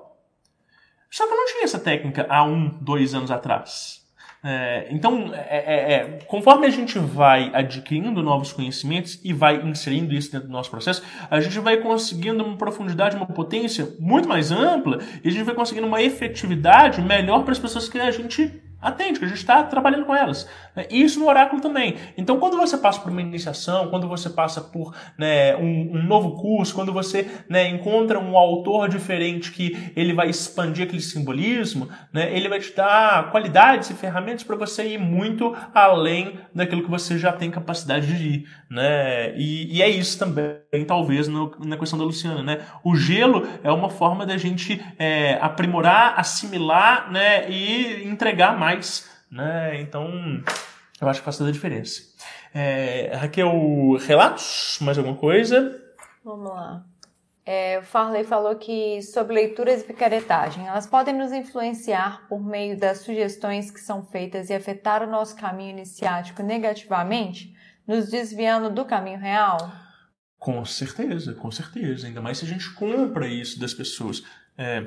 Só que eu não tinha essa técnica há um, dois anos atrás. É, então, é, é, é, conforme a gente vai adquirindo novos conhecimentos e vai inserindo isso dentro do nosso processo, a gente vai conseguindo uma profundidade, uma potência muito mais ampla e a gente vai conseguindo uma efetividade melhor para as pessoas que a gente atende, que a gente está trabalhando com elas. Né? E isso no oráculo também. Então, quando você passa por uma iniciação, quando você passa por né, um, um, novo curso, quando você né, encontra um autor diferente que ele vai expandir aquele simbolismo, né, ele vai te dar qualidades e ferramentas para você ir muito além daquilo que você já tem capacidade de ir. Né? E, e é isso também, talvez, no, na questão da Luciana. O gelo é uma forma da gente é, aprimorar, assimilar e entregar mais mais, né? Então, eu acho que faz toda a diferença. É, Raquel, relatos? Mais alguma coisa? Vamos lá. É, o Farley falou que sobre leituras e picaretagem, elas podem nos influenciar por meio das sugestões que são feitas e afetar o nosso caminho iniciático negativamente, nos desviando do caminho real? Com certeza, com certeza. Ainda mais se a gente compra isso das pessoas. É,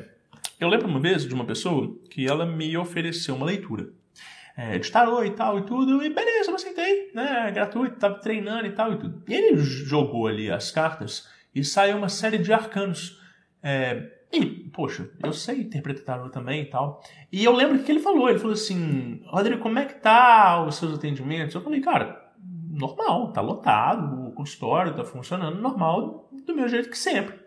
eu lembro uma vez de uma pessoa que ela me ofereceu uma leitura é, de tarô e tal e tudo, e beleza, eu aceitei, né? Gratuito, tava treinando e tal e tudo. E ele jogou ali as cartas e saiu uma série de arcanos. É, e, poxa, eu sei interpretar tarô também e tal. E eu lembro que ele falou, ele falou assim, Rodrigo, como é que tá os seus atendimentos? Eu falei, cara, normal, tá lotado, o consultório tá funcionando normal, do meu jeito que sempre.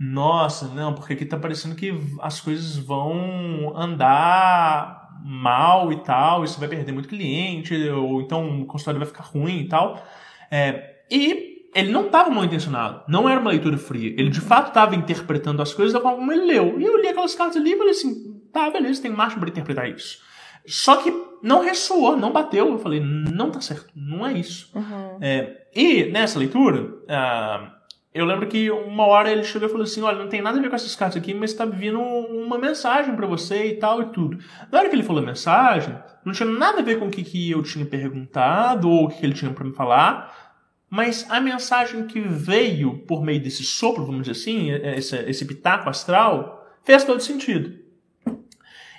Nossa, não, porque aqui tá parecendo que as coisas vão andar mal e tal, isso vai perder muito cliente, ou então o consultório vai ficar ruim e tal. É, e ele não estava mal intencionado, não era uma leitura fria. Ele de fato estava interpretando as coisas da forma como ele leu. E eu li aquelas cartas ali e falei assim: tá, beleza, tem marcha para interpretar isso. Só que não ressoou, não bateu. Eu falei: não tá certo, não é isso. Uhum. É, e nessa leitura. Uh, eu lembro que uma hora ele chegou e falou assim: Olha, não tem nada a ver com essas cartas aqui, mas está vindo uma mensagem para você e tal e tudo. Na hora que ele falou a mensagem, não tinha nada a ver com o que, que eu tinha perguntado ou o que ele tinha para me falar, mas a mensagem que veio por meio desse sopro, vamos dizer assim, esse, esse pitaco astral, fez todo sentido.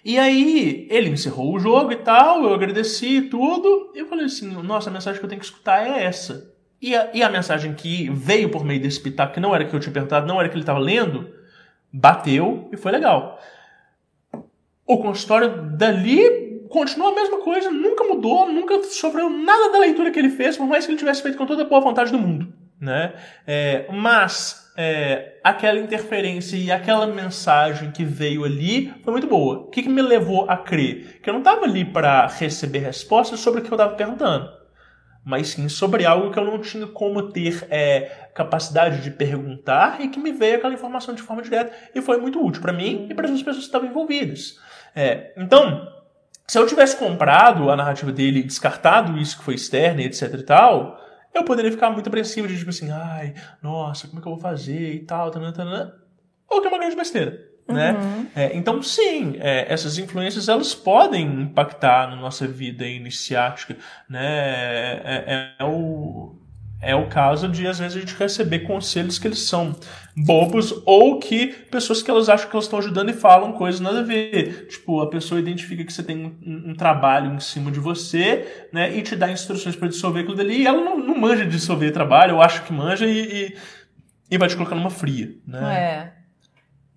E aí ele encerrou o jogo e tal, eu agradeci tudo, e eu falei assim: Nossa, a mensagem que eu tenho que escutar é essa. E a, e a mensagem que veio por meio desse pitaco, que não era que eu tinha perguntado, não era que ele estava lendo, bateu e foi legal. O consultório dali continua a mesma coisa, nunca mudou, nunca sofreu nada da leitura que ele fez, por mais que ele tivesse feito com toda a boa vontade do mundo. Né? É, mas é, aquela interferência e aquela mensagem que veio ali foi muito boa. O que, que me levou a crer? Que eu não estava ali para receber respostas sobre o que eu estava perguntando mas sim sobre algo que eu não tinha como ter é, capacidade de perguntar e que me veio aquela informação de forma direta e foi muito útil para mim e para as pessoas que estavam envolvidas. É, então, se eu tivesse comprado a narrativa dele e descartado isso que foi externo e etc e tal, eu poderia ficar muito apreensivo de tipo assim, ai, nossa, como é que eu vou fazer e tal, tanana, tanana. ou que é uma grande besteira. Né? Uhum. É, então, sim, é, essas influências elas podem impactar na nossa vida iniciática. Né? É, é, é, o, é o caso de, às vezes, a gente receber conselhos que eles são bobos ou que pessoas que elas acham que elas estão ajudando e falam coisas nada a ver. Tipo, a pessoa identifica que você tem um, um trabalho em cima de você né, e te dá instruções para dissolver aquilo dali e ela não, não manja de dissolver trabalho, eu acho que manja e, e, e vai te colocar numa fria. Né? É.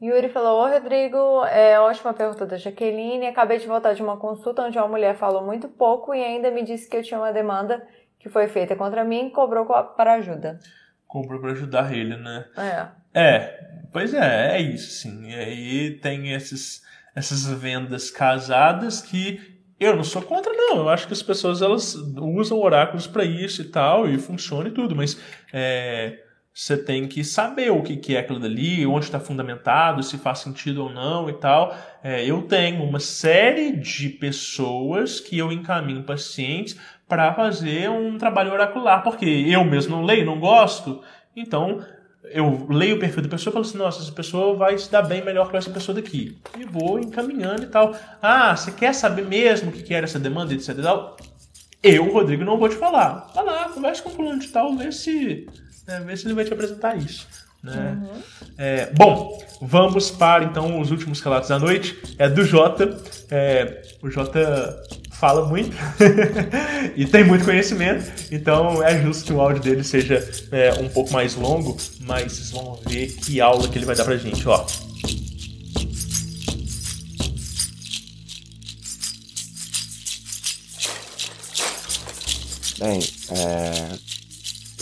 Yuri falou: Ô Rodrigo, é ótima pergunta da Jaqueline. Acabei de voltar de uma consulta onde uma mulher falou muito pouco e ainda me disse que eu tinha uma demanda que foi feita contra mim e cobrou para ajuda. Cobrou para ajudar ele, né? É. É, pois é, é isso, sim. E aí tem esses, essas vendas casadas que eu não sou contra, não. Eu acho que as pessoas elas usam oráculos para isso e tal, e funciona e tudo, mas é, você tem que saber o que, é aquilo dali, onde está fundamentado, se faz sentido ou não e tal. É, eu tenho uma série de pessoas que eu encaminho pacientes para fazer um trabalho oracular, porque eu mesmo não leio, não gosto, então eu leio o perfil da pessoa e falo assim, nossa, essa pessoa vai se dar bem melhor com essa pessoa daqui. E vou encaminhando e tal. Ah, você quer saber mesmo o que era essa demanda, etc e tal? Eu, Rodrigo, não vou te falar. Vai lá, conversa com o fulano de tal, vê se né, ver se ele vai te apresentar isso. Né? Uhum. É, bom, vamos para então os últimos relatos da noite. É do Jota. É, o Jota fala muito e tem muito conhecimento, então é justo que o áudio dele seja é, um pouco mais longo, mas vocês vão ver que aula que ele vai dar pra gente, ó. Bem, é,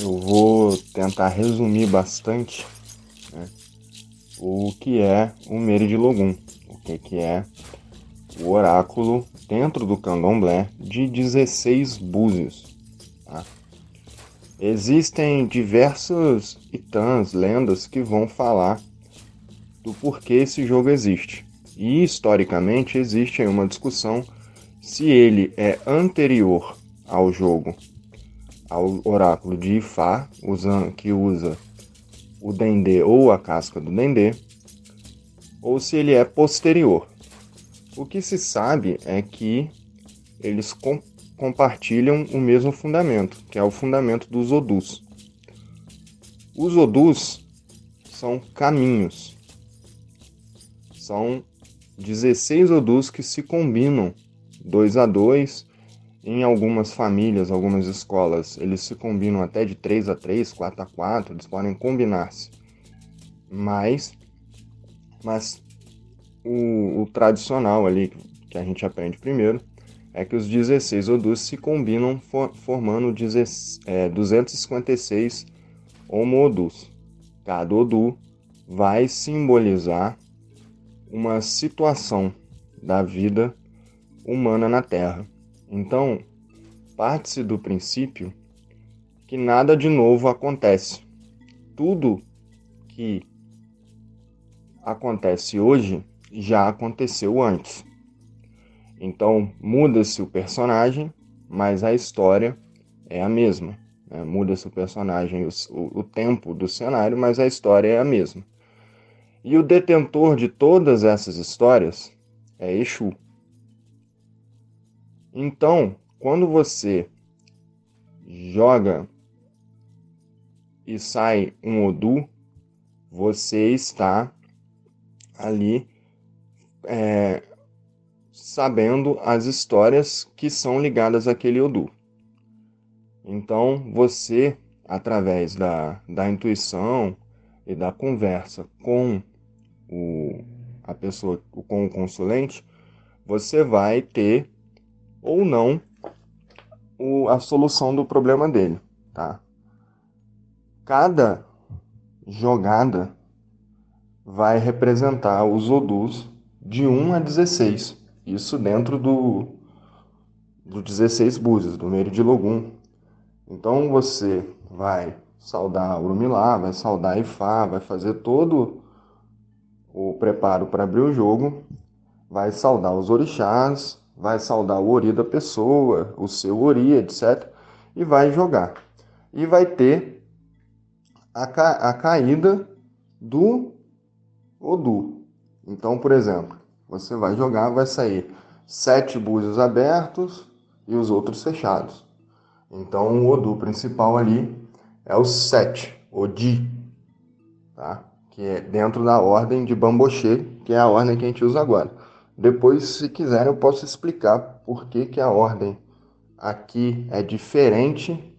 eu vou tentar resumir bastante né, o que é o Meridilogum, o que, que é o oráculo dentro do candomblé de 16 búzios. Tá? Existem diversos itãs, lendas que vão falar do porquê esse jogo existe. E historicamente existe uma discussão se ele é anterior ao jogo ao oráculo de Ifá, usando, que usa o dendê ou a casca do dendê, ou se ele é posterior. O que se sabe é que eles com, compartilham o mesmo fundamento, que é o fundamento dos odus. Os odus são caminhos. São 16 odus que se combinam dois a dois. Em algumas famílias, algumas escolas, eles se combinam até de 3 a 3, 4 a 4, eles podem combinar-se. Mas, mas o, o, tradicional ali, que a gente aprende primeiro, é que os 16 odus se combinam for, formando 10, é, 256 homo-odus. Cada odu vai simbolizar uma situação da vida humana na Terra. Então, parte-se do princípio que nada de novo acontece. Tudo que acontece hoje já aconteceu antes. Então, muda-se o personagem, mas a história é a mesma. Né? Muda-se o personagem, o, o tempo do cenário, mas a história é a mesma. E o detentor de todas essas histórias é Exu. Então, quando você joga e sai um Odu, você está ali é, sabendo as histórias que são ligadas àquele Odu. Então, você, através da, da intuição e da conversa com o, a pessoa, com o consulente, você vai ter ou não o, a solução do problema dele, tá? Cada jogada vai representar os odus de 1 a 16. Isso dentro do, do 16 búzios, do meio de Logum. Então você vai saudar Urumilá, vai saudar Ifá, vai fazer todo o preparo para abrir o jogo, vai saudar os orixás, vai saudar o ori da pessoa, o seu ori, etc. E vai jogar. E vai ter a, ca a caída do Odu. Então, por exemplo, você vai jogar, vai sair sete búzios abertos e os outros fechados. Então, o Odu principal ali é o sete, Odi, tá? que é dentro da ordem de Bamboche, que é a ordem que a gente usa agora. Depois, se quiserem, eu posso explicar por que, que a ordem aqui é diferente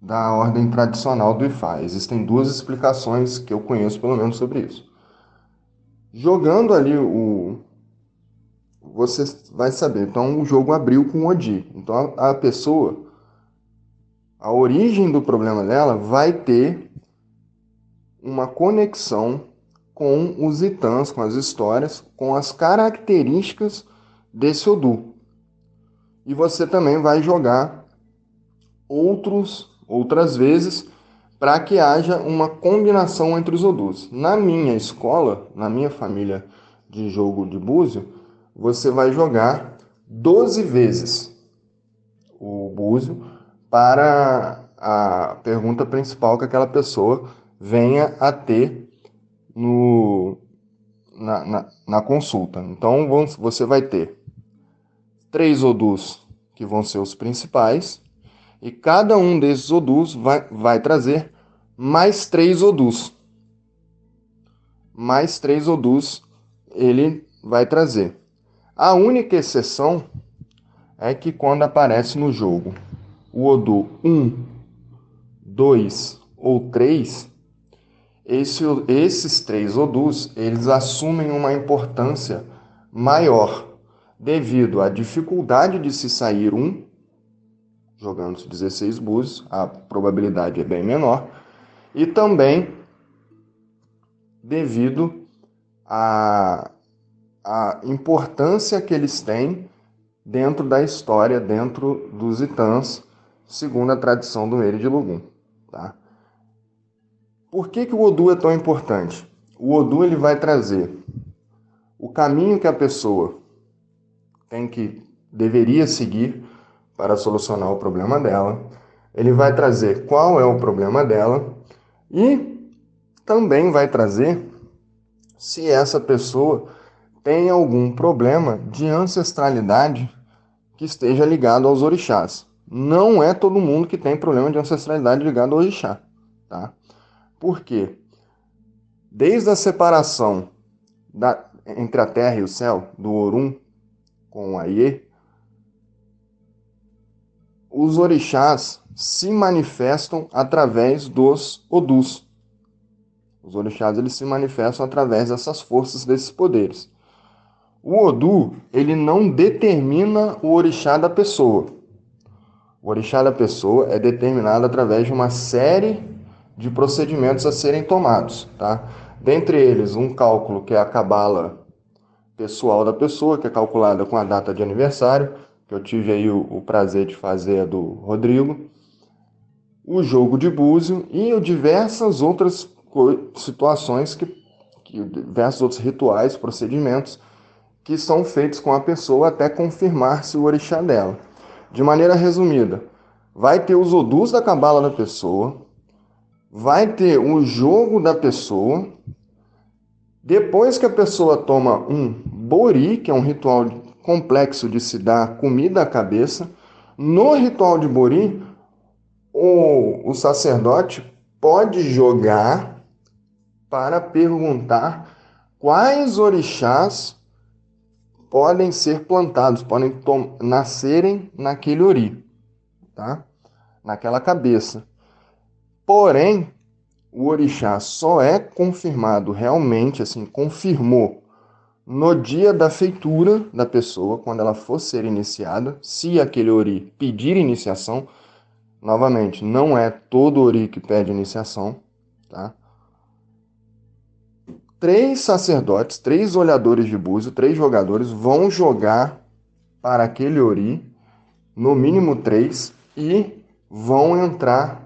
da ordem tradicional do Ifá. Existem duas explicações que eu conheço, pelo menos, sobre isso. Jogando ali o. Você vai saber. Então, o jogo abriu com o Odi. Então, a pessoa. A origem do problema dela vai ter uma conexão com os itãs, com as histórias, com as características desse Odu. E você também vai jogar outros outras vezes para que haja uma combinação entre os Odus. Na minha escola, na minha família de jogo de búzio, você vai jogar 12 vezes o búzio para a pergunta principal que aquela pessoa venha a ter no, na, na, na consulta. Então você vai ter três odus que vão ser os principais, e cada um desses odus vai, vai trazer mais três odus. Mais três odus ele vai trazer. A única exceção é que quando aparece no jogo o Odu 1, 2 ou 3, esse, esses três odus eles assumem uma importância maior devido à dificuldade de se sair um, jogando 16 búzios, a probabilidade é bem menor, e também devido à, importância que eles têm dentro da história, dentro dos Itãs, segundo a tradição do Meire de Lugum. Tá? Por que, que o Odu é tão importante? O Odu ele vai trazer o caminho que a pessoa tem que deveria seguir para solucionar o problema dela, ele vai trazer qual é o problema dela e também vai trazer se essa pessoa tem algum problema de ancestralidade que esteja ligado aos orixás. Não é todo mundo que tem problema de ancestralidade ligado ao orixá, tá? Por quê? Desde a separação da, entre a terra e o céu, do Orum com o Aie, os orixás se manifestam através dos Odus. Os orixás eles se manifestam através dessas forças, desses poderes. O Odu, ele não determina o orixá da pessoa. O orixá da pessoa é determinado através de uma série de procedimentos a serem tomados, tá? Dentre eles, um cálculo que é a cabala pessoal da pessoa, que é calculada com a data de aniversário, que eu tive aí o, o prazer de fazer do Rodrigo, o jogo de búzio e diversas outras situações que, que diversos outros rituais, procedimentos que são feitos com a pessoa até confirmar-se o orixá dela. De maneira resumida, vai ter os odus da cabala da pessoa, vai ter o jogo da pessoa. Depois que a pessoa toma um bori, que é um ritual complexo de se dar comida à cabeça, no ritual de bori, o, o sacerdote pode jogar para perguntar quais orixás podem ser plantados, podem nascerem naquele ori, tá? naquela cabeça. Porém, o orixá só é confirmado realmente, assim, confirmou no dia da feitura da pessoa, quando ela for ser iniciada, se aquele ori pedir iniciação, novamente, não é todo ori que pede iniciação, tá? três sacerdotes, três olhadores de búzio, três jogadores vão jogar para aquele Ori, no mínimo três, e vão entrar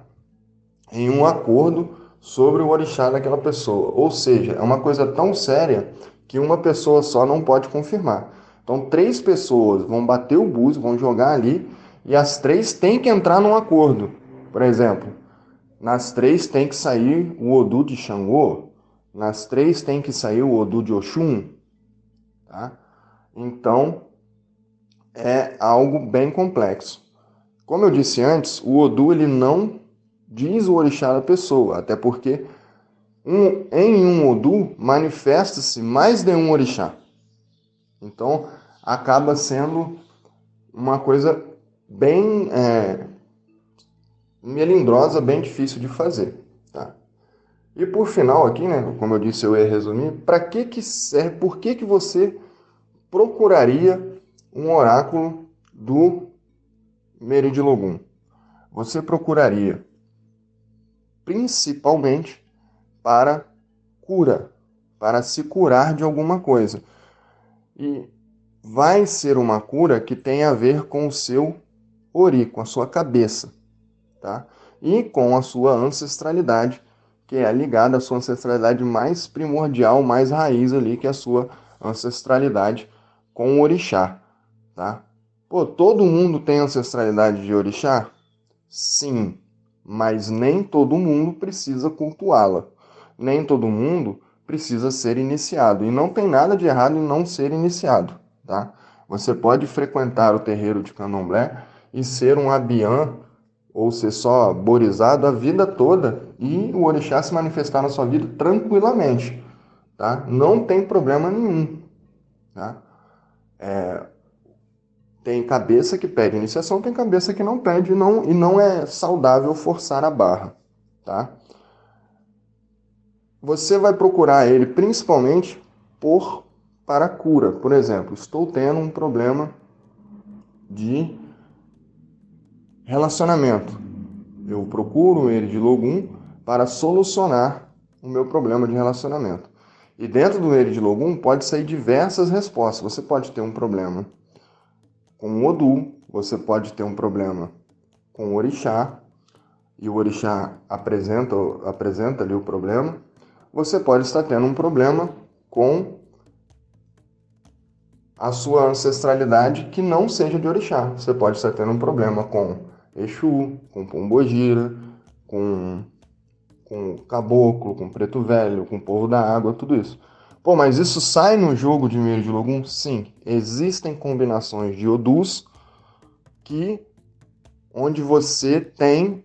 em um acordo sobre o orixá daquela pessoa. Ou seja, é uma coisa tão séria que uma pessoa só não pode confirmar. Então, três pessoas vão bater o búzio, vão jogar ali, e as três têm que entrar num acordo. Por exemplo, nas três tem que sair o Odu de Xangô, nas três tem que sair o Odu de Oxum. Tá? Então, é algo bem complexo. Como eu disse antes, o Odu ele não diz o orixá da pessoa, até porque um, em um Odu manifesta-se mais de um orixá. Então, acaba sendo uma coisa bem é, melindrosa, bem difícil de fazer. E por final aqui, né, como eu disse, eu ia resumir, para que que serve, por que que você procuraria um oráculo do Meridilogum? Você procuraria principalmente para cura, para se curar de alguma coisa. E vai ser uma cura que tem a ver com o seu ori, com a sua cabeça, tá? E com a sua ancestralidade, que é ligada à sua ancestralidade mais primordial, mais raiz ali, que é a sua ancestralidade com o orixá, tá? Pô, todo mundo tem ancestralidade de orixá? Sim, mas nem todo mundo precisa cultuá-la. Nem todo mundo precisa ser iniciado. E não tem nada de errado em não ser iniciado, tá? Você pode frequentar o terreiro de candomblé e ser um abian ou ser só borizado a vida toda e o orixá se manifestar na sua vida tranquilamente, tá? Não tem problema nenhum, tá? É, tem cabeça que pede iniciação, tem cabeça que não pede não, e não é saudável forçar a barra, tá? Você vai procurar ele principalmente por para cura. Por exemplo, estou tendo um problema de Relacionamento. Eu procuro ele de Logum para solucionar o meu problema de relacionamento. E dentro do ele de Logum pode sair diversas respostas. Você pode ter um problema com o Odu, você pode ter um problema com o Orixá, e o Orixá apresenta, apresenta ali o problema. Você pode estar tendo um problema com a sua ancestralidade que não seja de Orixá. Você pode estar tendo um problema com Exu, com Pombogira, com, com Caboclo, com Preto Velho, com Povo da Água, tudo isso. Pô, mas isso sai no jogo de Meio de Logum? Sim. Existem combinações de Odus que onde você tem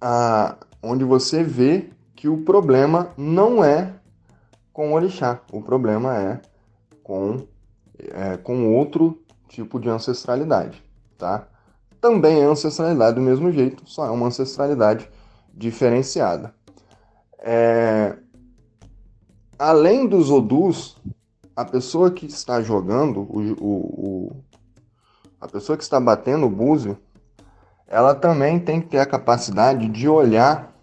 a onde você vê que o problema não é com o orixá, o problema é com é, com outro tipo de ancestralidade, tá? Também é ancestralidade do mesmo jeito, só é uma ancestralidade diferenciada. É... Além dos odus, a pessoa que está jogando, o, o, o, a pessoa que está batendo o búzio, ela também tem que ter a capacidade de olhar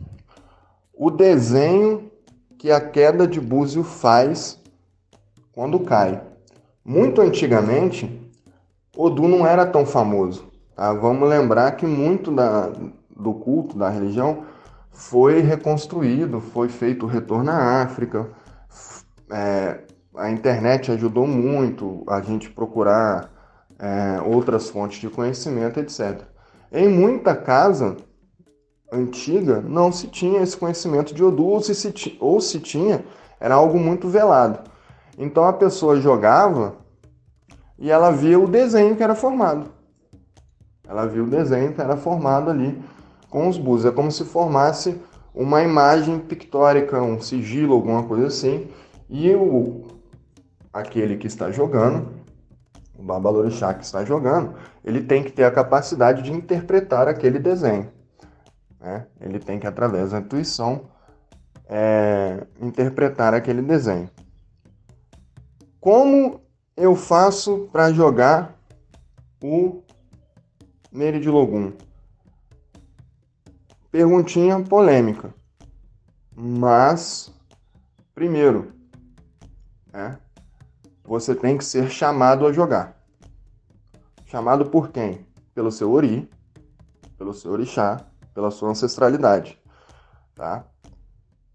o desenho que a queda de búzio faz quando cai. Muito antigamente, Odu não era tão famoso. Tá? Vamos lembrar que muito da, do culto, da religião, foi reconstruído, foi feito o retorno à África. É, a internet ajudou muito a gente procurar é, outras fontes de conhecimento, etc. Em muita casa antiga não se tinha esse conhecimento de Odu, ou se, se, ou se tinha, era algo muito velado. Então a pessoa jogava e ela via o desenho que era formado. Ela viu o desenho que era formado ali com os búzios. É como se formasse uma imagem pictórica, um sigilo, alguma coisa assim. E o, aquele que está jogando, o Babalorixá que está jogando, ele tem que ter a capacidade de interpretar aquele desenho. Né? Ele tem que, através da intuição, é, interpretar aquele desenho. Como eu faço para jogar o Meridilogum. Perguntinha polêmica. Mas, primeiro, é, você tem que ser chamado a jogar. Chamado por quem? Pelo seu Ori, pelo seu Orixá, pela sua ancestralidade. Tá?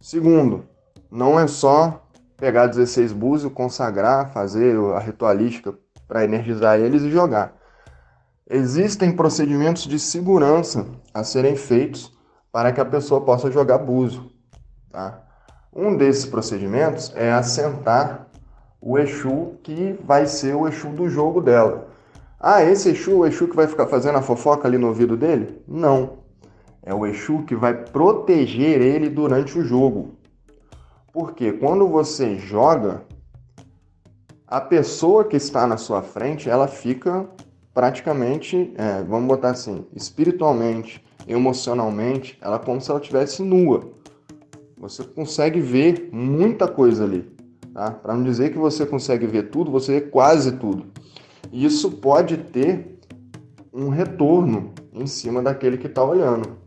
Segundo, não é só pegar 16 búzios, consagrar, fazer a ritualística para energizar eles e jogar. Existem procedimentos de segurança a serem feitos para que a pessoa possa jogar búzio. Tá? Um desses procedimentos é assentar o Exu que vai ser o Exu do jogo dela. Ah, esse Exu, o Exu que vai ficar fazendo a fofoca ali no ouvido dele? Não. É o Exu que vai proteger ele durante o jogo. Porque quando você joga, a pessoa que está na sua frente, ela fica praticamente, é, vamos botar assim, espiritualmente, emocionalmente, ela é como se ela estivesse nua. Você consegue ver muita coisa ali, tá? Para não dizer que você consegue ver tudo, você vê quase tudo. E isso pode ter um retorno em cima daquele que está olhando.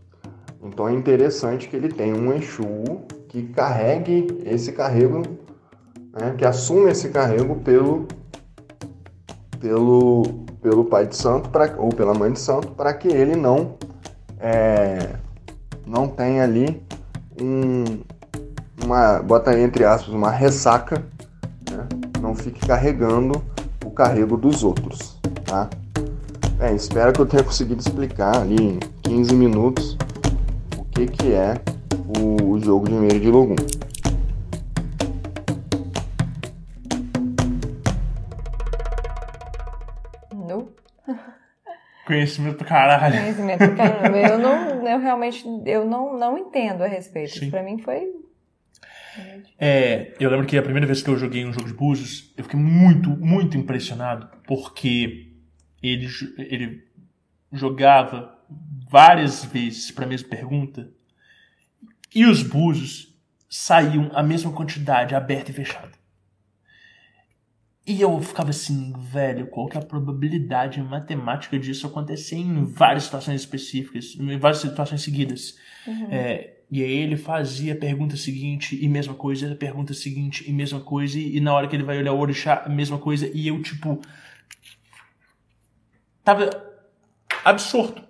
Então é interessante que ele tenha um Exu que carregue esse carrego, né, que assuma esse carrego pelo, pelo pelo pai de santo pra, ou pela mãe de santo para que ele não é, não tenha ali um, uma bota entre aspas uma ressaca né? não fique carregando o carrego dos outros tá é, espero que eu tenha conseguido explicar ali em 15 minutos o que que é o jogo de meio de Logum Conhecimento do caralho. Conhecimento do caramba. Eu, não, eu realmente eu não, não entendo a respeito. Sim. Pra mim foi. É, eu lembro que a primeira vez que eu joguei um jogo de búzios, eu fiquei muito, muito impressionado, porque ele, ele jogava várias vezes para a mesma pergunta e os búzios saíam a mesma quantidade, aberta e fechada. E eu ficava assim, velho, qual que é a probabilidade matemática disso acontecer em várias situações específicas, em várias situações seguidas? Uhum. É, e aí ele fazia a pergunta seguinte e mesma coisa, a pergunta seguinte e mesma coisa, e, na hora que ele vai olhar o orixá, a mesma coisa, e eu, tipo. Tava absorto.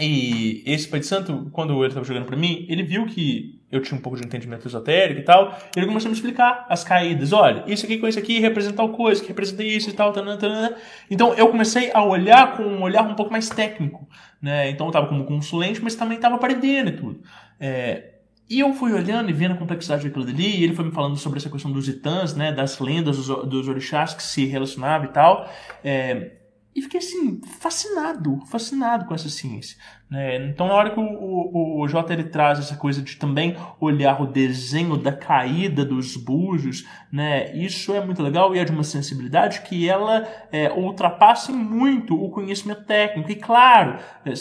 E esse Pai de Santo, quando ele tava jogando pra mim, ele viu que eu tinha um pouco de entendimento esotérico e tal. E ele começou a me explicar as caídas. Olha, isso aqui com isso aqui representa tal coisa, que representa isso e tal. Tanana, tanana. Então eu comecei a olhar com um olhar um pouco mais técnico. Né? Então eu estava como consulente, mas também estava aprendendo e tudo. É, e eu fui olhando e vendo a complexidade daquilo dali, e ele foi me falando sobre essa questão dos itãs, né, das lendas dos, dos orixás que se relacionavam e tal. É, e fiquei assim, fascinado, fascinado com essa ciência. Né? Então, na hora que o, o, o J ele traz essa coisa de também olhar o desenho da caída dos búzios, né? isso é muito legal e é de uma sensibilidade que ela é, ultrapassa muito o conhecimento técnico. E claro, é,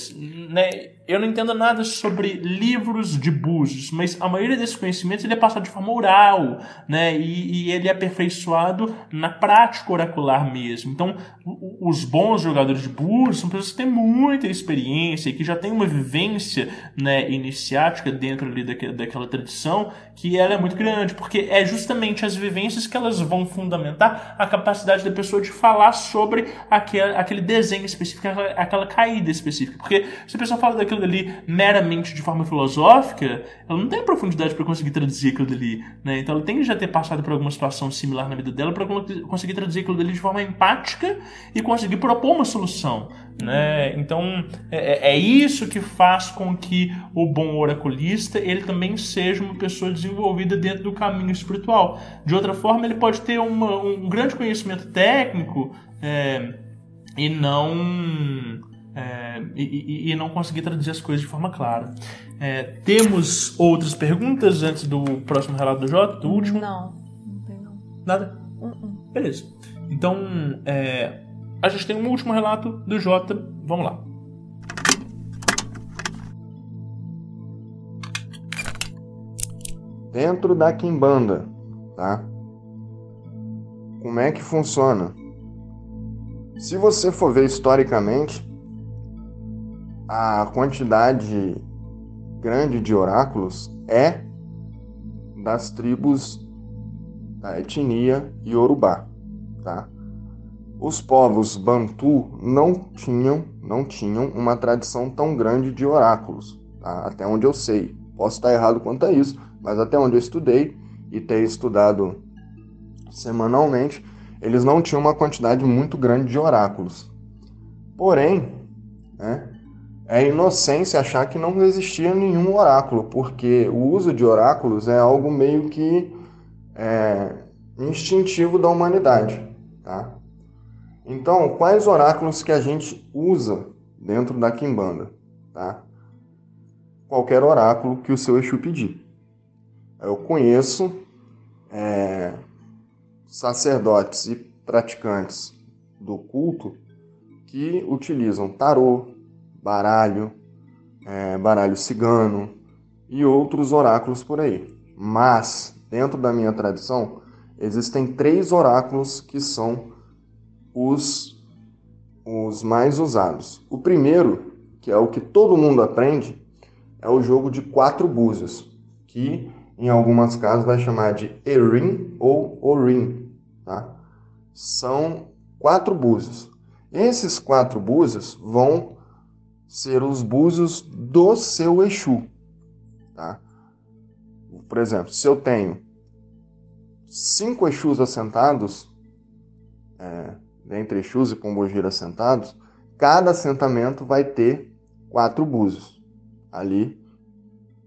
né, eu não entendo nada sobre livros de búzios, mas a maioria desses conhecimentos ele é passado de forma oral, né? E, e ele é aperfeiçoado na prática oracular mesmo. Então, os bons jogadores de búzios são pessoas que têm muita experiência e que já têm uma vivência né, iniciática dentro ali daquela, tradição que ela é muito grande, porque é justamente as vivências que elas vão fundamentar a capacidade da pessoa de falar sobre aquele, aquele desenho específico, aquela, aquela caída específica. Porque se a pessoa fala daquilo dali meramente de forma filosófica, ela não tem profundidade para conseguir traduzir aquilo dali. Né? Então ela tem que já ter passado por alguma situação similar na vida dela para conseguir traduzir aquilo dali de forma empática e conseguir propor uma solução. Né? Então é, é, é isso que faz com que o bom oraculista ele também seja uma pessoa desenvolvida dentro do caminho espiritual. De outra forma, ele pode ter uma, um grande conhecimento técnico é, e não é, e, e, não conseguir traduzir as coisas de forma clara. É, temos outras perguntas antes do próximo relato do Jota, do último? Não, não tem não. Nada? Uh -uh. Beleza. Então, é, a gente tem um último relato do Jota. Vamos lá. Dentro da Kimbanda, tá? Como é que funciona? Se você for ver historicamente, a quantidade grande de oráculos é das tribos da etnia Yorubá, tá? Os povos Bantu não tinham, não tinham uma tradição tão grande de oráculos, tá? até onde eu sei. Posso estar errado quanto a isso, mas até onde eu estudei e ter estudado semanalmente, eles não tinham uma quantidade muito grande de oráculos. Porém, né, é inocência achar que não existia nenhum oráculo, porque o uso de oráculos é algo meio que é, instintivo da humanidade. Tá? Então, quais oráculos que a gente usa dentro da Kimbanda? Tá? Qualquer oráculo que o seu Exu pedir. Eu conheço é, sacerdotes e praticantes do culto que utilizam tarô, baralho, é, baralho cigano e outros oráculos por aí. Mas, dentro da minha tradição, existem três oráculos que são os, os mais usados. O primeiro, que é o que todo mundo aprende, é o jogo de quatro búzios, que em algumas casas vai chamar de Erin ou Orin. Tá? São quatro búzios. Esses quatro búzios vão ser os búzios do seu Exu. Tá? Por exemplo, se eu tenho cinco Exus assentados, é, dentre Exus e Pombogira assentados, cada assentamento vai ter quatro búzios ali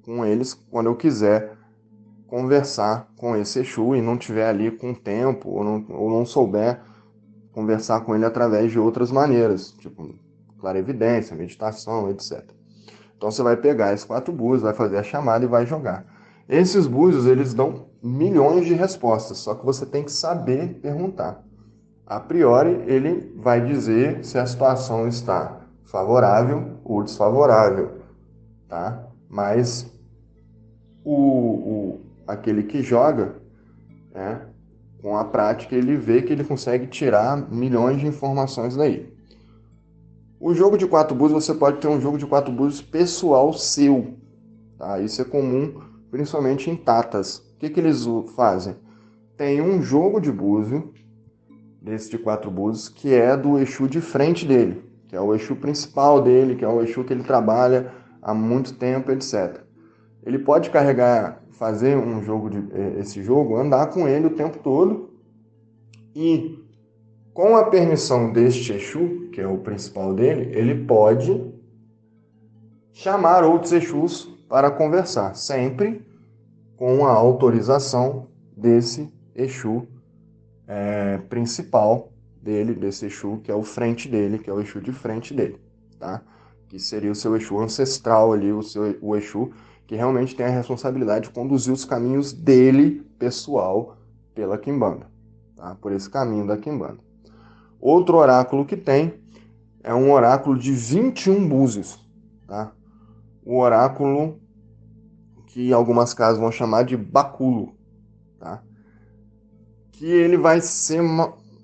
com eles quando eu quiser conversar com esse Exu e não tiver ali com tempo ou não, ou não souber conversar com ele através de outras maneiras, tipo clarevidência, meditação, etc. Então você vai pegar esses quatro búzios, vai fazer a chamada e vai jogar. Esses búzios, eles dão milhões de respostas, só que você tem que saber perguntar. A priori, ele vai dizer se a situação está favorável ou desfavorável, tá? Mas o, o aquele que joga, né, com a prática, ele vê que ele consegue tirar milhões de informações daí. O jogo de quatro búzios, você pode ter um jogo de quatro búzios pessoal seu. Tá? Isso é comum, principalmente em tatas. O que, que eles fazem? Tem um jogo de búzio, desse de quatro búzios, que é do Exu de frente dele, que é o Exu principal dele, que é o Exu que ele trabalha há muito tempo, etc. ele pode carregar, fazer um jogo de eh, esse jogo, andar com ele o tempo todo e com a permissão deste Exu, que é o principal dele, ele pode chamar outros Exus para conversar, sempre com a autorização desse Exu é, principal dele, desse Exu que é o frente dele, que é o Exu de frente dele, tá? Que seria o seu Exu ancestral ali, o seu o Exu que realmente tem a responsabilidade de conduzir os caminhos dele, pessoal, pela Kimbanda, tá? Por esse caminho da Kimbanda. Outro oráculo que tem é um oráculo de 21 búzios, tá? O oráculo que algumas casas vão chamar de baculo, tá? Que ele vai ser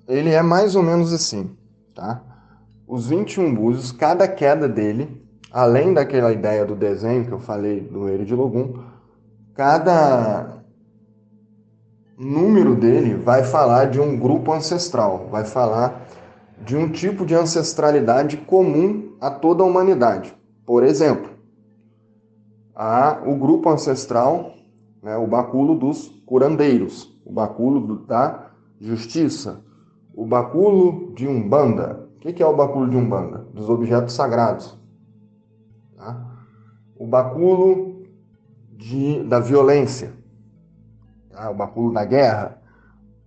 ele é mais ou menos assim, tá? Os 21 búzios, cada queda dele, além daquela ideia do desenho que eu falei do Eiro de Logum, cada número dele vai falar de um grupo ancestral, vai falar de um tipo de ancestralidade comum a toda a humanidade. Por exemplo, há o grupo ancestral, né, o báculo dos curandeiros, o báculo da justiça, o báculo de Umbanda. O que é o báculo de Umbanda? Dos objetos sagrados. O báculo de, da violência, tá? o báculo da guerra.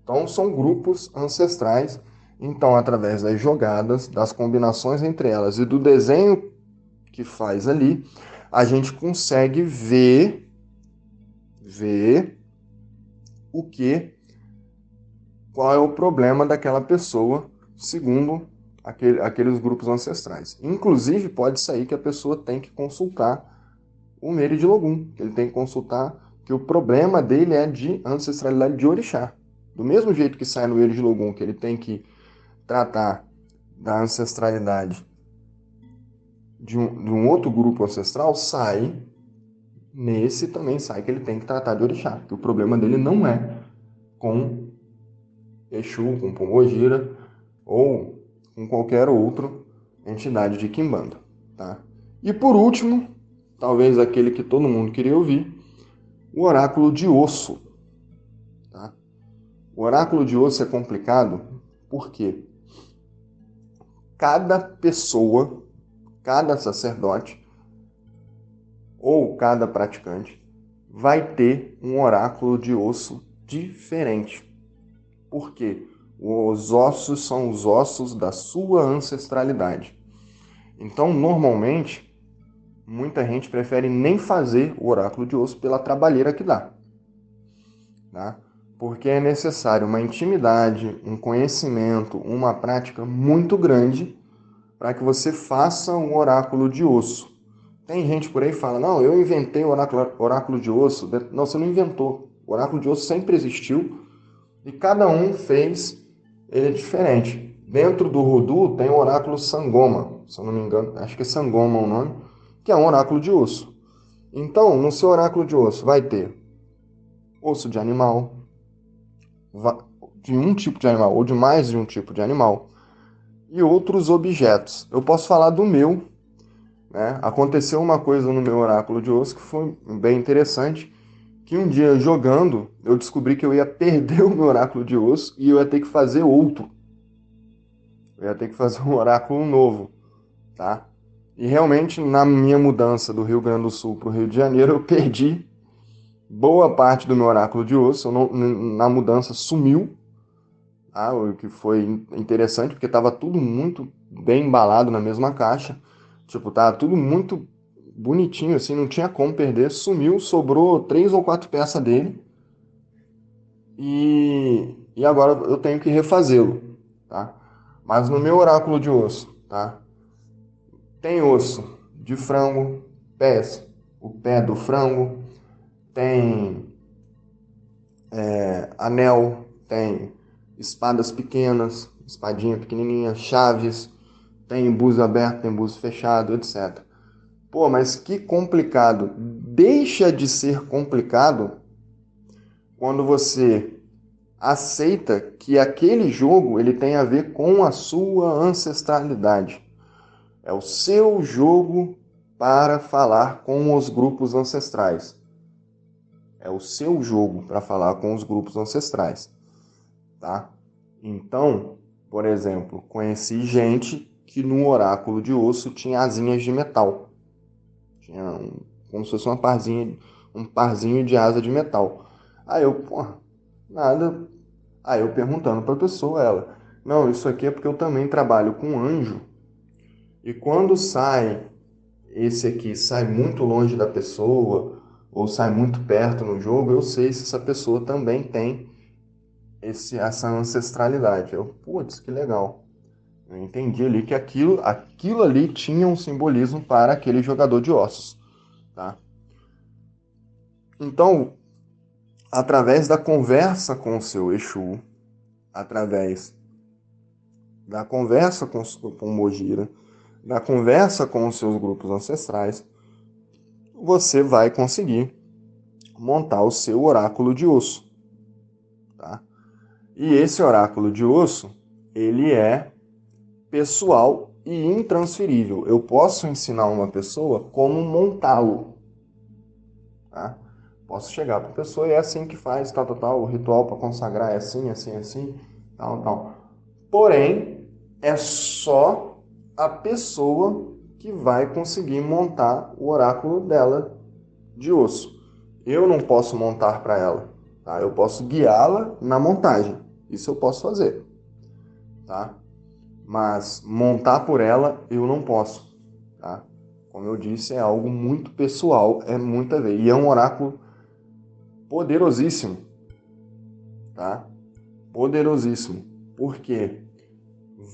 Então, são grupos ancestrais então, através das jogadas, das combinações entre elas e do desenho que faz ali, a gente consegue ver ver o que qual é o problema daquela pessoa, segundo aquele, aqueles grupos ancestrais. Inclusive, pode sair que a pessoa tem que consultar o Meire de Logum, que ele tem que consultar que o problema dele é de ancestralidade de orixá. Do mesmo jeito que sai no Meire de Logum, que ele tem que tratar da ancestralidade de um, de um outro grupo ancestral, sai nesse também sai que ele tem que tratar de orixá, que o problema dele não é com Exu, com Pombogira ou com qualquer outra entidade de Kimbanda, tá? E por último, talvez aquele que todo mundo queria ouvir, o oráculo de osso, tá? O oráculo de osso é complicado porque cada pessoa, cada sacerdote ou cada praticante vai ter um oráculo de osso diferente. Por quê? Os ossos são os ossos da sua ancestralidade. Então, normalmente, muita gente prefere nem fazer o oráculo de osso pela trabalheira que dá. Tá? porque é necessário uma intimidade, um conhecimento, uma prática muito grande para que você faça um oráculo de osso. Tem gente por aí que fala: não, eu inventei o oráculo, oráculo de osso. Não, você não inventou. O oráculo de osso sempre existiu e cada um fez ele diferente. Dentro do Rudu tem o oráculo Sangoma, se eu não me engano, acho que é Sangoma o nome, que é um oráculo de osso. Então, no seu oráculo de osso vai ter osso de animal, de um tipo de animal ou de mais de um tipo de animal e outros objetos. Eu posso falar do meu. Né? Aconteceu uma coisa no meu oráculo de osso que foi bem interessante, que um dia jogando eu descobri que eu ia perder o meu oráculo de osso e eu ia ter que fazer outro. Eu ia ter que fazer um oráculo novo, tá? E realmente na minha mudança do Rio Grande do Sul para o Rio de Janeiro eu perdi boa parte do meu oráculo de osso não, na mudança sumiu, tá? o que foi interessante, porque estava tudo muito bem embalado na mesma caixa, tipo, tava tudo muito bonitinho, assim, não tinha como perder, sumiu, sobrou três ou quatro peças dele, e, e agora eu tenho que refazê-lo, tá? Mas no meu oráculo de osso, tá? Tem osso de frango, pés, o pé do frango, tem é, anel, tem espadas pequenas, espadinha pequenininha, chaves, tem buzo aberto, tem buzo fechado, etc. Pô, mas que complicado. Deixa de ser complicado quando você aceita que aquele jogo ele tem a ver com a sua ancestralidade. É o seu jogo para falar com os grupos ancestrais. é o seu jogo para falar com os grupos ancestrais, tá? Então, por exemplo, conheci gente que no oráculo de osso tinha asinhas de metal. Tinha um, como se fosse uma parzinha, um parzinho de asa de metal. Aí eu, porra, nada. Aí eu perguntando para a pessoa, ela, não, isso aqui é porque eu também trabalho com anjo. E quando sai esse aqui sai muito longe da pessoa ou sai muito perto no jogo, eu sei se essa pessoa também tem esse, essa ancestralidade. Eu, putz, que legal. Eu entendi ali que aquilo, aquilo ali tinha um simbolismo para aquele jogador de ossos, tá? Então, através da conversa com o seu Exu, através da conversa com, com o Da conversa com os seus grupos ancestrais, você vai conseguir montar o seu oráculo de osso. Tá? E esse oráculo de osso, ele é pessoal e intransferível. Eu posso ensinar uma pessoa como montá-lo. Tá? Posso chegar para a pessoa e é assim que faz, tal, tal, tal, o ritual para consagrar é assim, assim, assim, tal, tal. Porém, é só a pessoa que vai conseguir montar o oráculo dela de osso. Eu não posso montar para ela, tá? Eu posso guiá-la na montagem. Isso eu posso fazer, tá? Mas montar por ela eu não posso, tá? Como eu disse, é algo muito pessoal, é muita vez. E é um oráculo poderosíssimo, tá? Poderosíssimo. Porque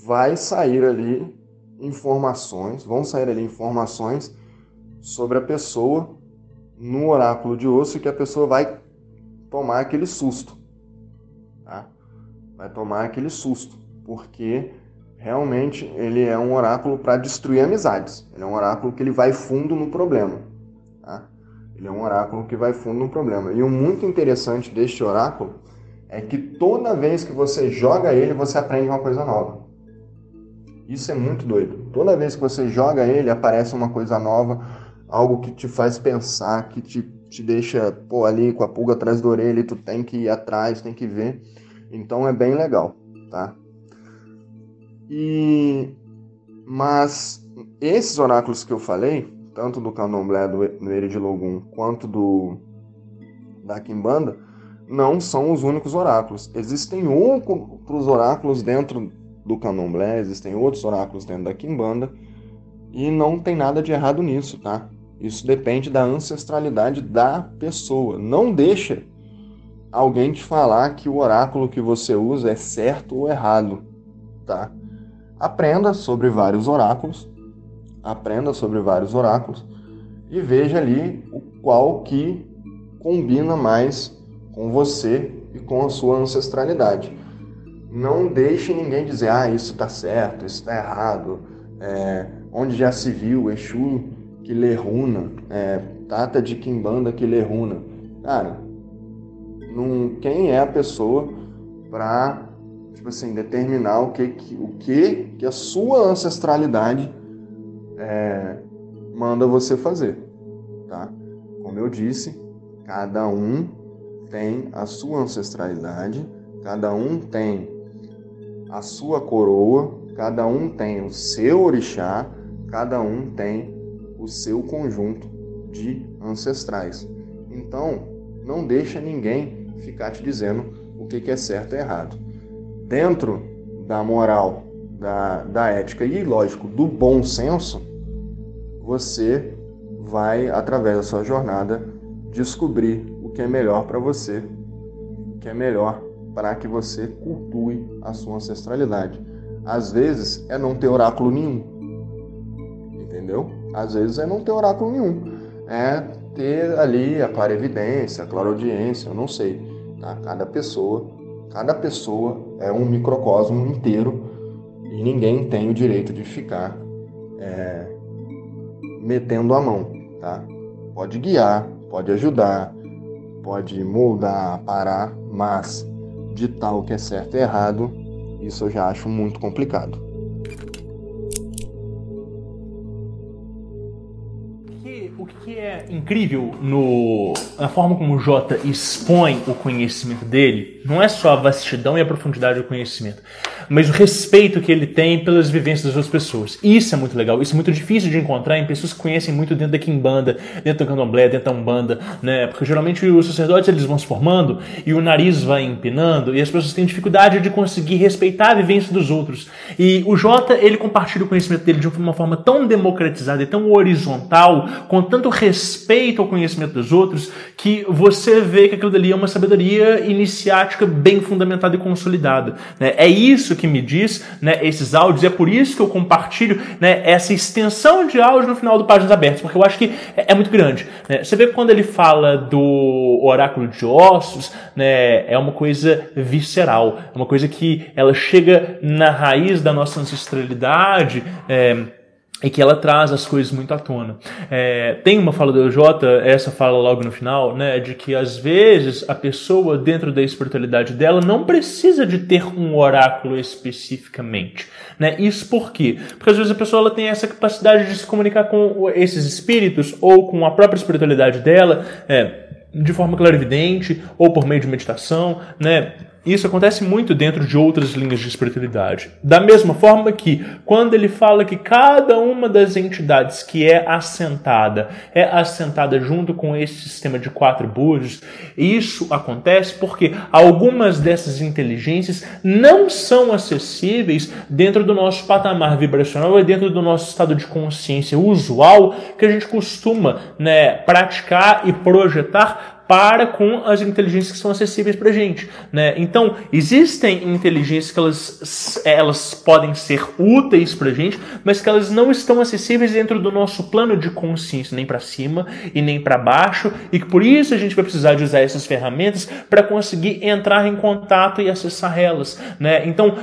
vai sair ali informações, vão sair ali informações sobre a pessoa no oráculo de osso que a pessoa vai tomar aquele susto. Tá? Vai tomar aquele susto, porque realmente ele é um oráculo para destruir amizades. Ele é um oráculo que ele vai fundo no problema. Tá? Ele é um oráculo que vai fundo no problema. E o muito interessante deste oráculo é que toda vez que você joga ele, você aprende uma coisa nova. Isso é muito doido. Toda vez que você joga ele, aparece uma coisa nova, algo que te faz pensar, que te, te deixa pô, ali com a pulga atrás da orelha e tu tem que ir atrás, tem que ver. Então é bem legal, tá? E mas esses oráculos que eu falei, tanto do Candomblé do, do Eridilogum quanto do da Kimbanda, não são os únicos oráculos. Existem outros oráculos dentro do candomblé, existem outros oráculos dentro da quimbanda, e não tem nada de errado nisso, tá? Isso depende da ancestralidade da pessoa. Não deixa alguém te falar que o oráculo que você usa é certo ou errado, tá? Aprenda sobre vários oráculos, aprenda sobre vários oráculos e veja ali o qual que combina mais com você e com a sua ancestralidade não deixe ninguém dizer, ah, isso está certo, isso está errado. É, onde já se viu Exu que lê runa, é, Tata de Kimbanda que lê runa. Cara, não, quem é a pessoa para tipo assim, determinar o que, que, o que, que a sua ancestralidade é, manda você fazer, tá? Como eu disse, cada um tem a sua ancestralidade, cada um tem a sua coroa, cada um tem o seu orixá, cada um tem o seu conjunto de ancestrais. Então, não deixa ninguém ficar te dizendo o que é certo e errado. Dentro da moral, da, da ética e, lógico, do bom senso, você vai, através da sua jornada, descobrir o que é melhor para você, o que é melhor para que você cultue a sua ancestralidade. Às vezes é não ter oráculo nenhum. Entendeu? Às vezes é não ter oráculo nenhum. É ter ali a clarevidência, a clareaudiência, eu não sei. Tá? Cada pessoa, cada pessoa é um microcosmo inteiro e ninguém tem o direito de ficar é, metendo a mão, tá? Pode guiar, pode ajudar, pode moldar, parar, mas ditar o que é certo e errado, isso eu já acho muito complicado. Incrível no, na forma como o Jota expõe o conhecimento dele não é só a vastidão e a profundidade do conhecimento, mas o respeito que ele tem pelas vivências das outras pessoas. Isso é muito legal, isso é muito difícil de encontrar em pessoas que conhecem muito dentro da Kimbanda, dentro do Candomblé, dentro da Umbanda, né? Porque geralmente os sacerdotes eles vão se formando e o nariz vai empinando e as pessoas têm dificuldade de conseguir respeitar a vivência dos outros. E o Jota, ele compartilha o conhecimento dele de uma forma tão democratizada e tão horizontal, com tanto respeito ao conhecimento dos outros, que você vê que aquilo dali é uma sabedoria iniciática bem fundamentada e consolidada. Né? É isso que me diz né, esses áudios, é por isso que eu compartilho né, essa extensão de áudio no final do Páginas Abertas, porque eu acho que é, é muito grande. Né? Você vê que quando ele fala do oráculo de ossos, né, é uma coisa visceral, é uma coisa que ela chega na raiz da nossa ancestralidade. É, e que ela traz as coisas muito à tona. É, tem uma fala do Jota, essa fala logo no final, né, de que às vezes a pessoa dentro da espiritualidade dela não precisa de ter um oráculo especificamente, né? Isso por quê? Porque às vezes a pessoa ela tem essa capacidade de se comunicar com esses espíritos ou com a própria espiritualidade dela, é, de forma clarividente ou por meio de meditação, né? Isso acontece muito dentro de outras linhas de espiritualidade. Da mesma forma que, quando ele fala que cada uma das entidades que é assentada é assentada junto com esse sistema de quatro bujos, isso acontece porque algumas dessas inteligências não são acessíveis dentro do nosso patamar vibracional e dentro do nosso estado de consciência usual que a gente costuma né, praticar e projetar para com as inteligências que são acessíveis para a gente. Né? Então, existem inteligências que elas, elas podem ser úteis para a gente, mas que elas não estão acessíveis dentro do nosso plano de consciência, nem para cima e nem para baixo, e que por isso a gente vai precisar de usar essas ferramentas para conseguir entrar em contato e acessar elas. Né? Então,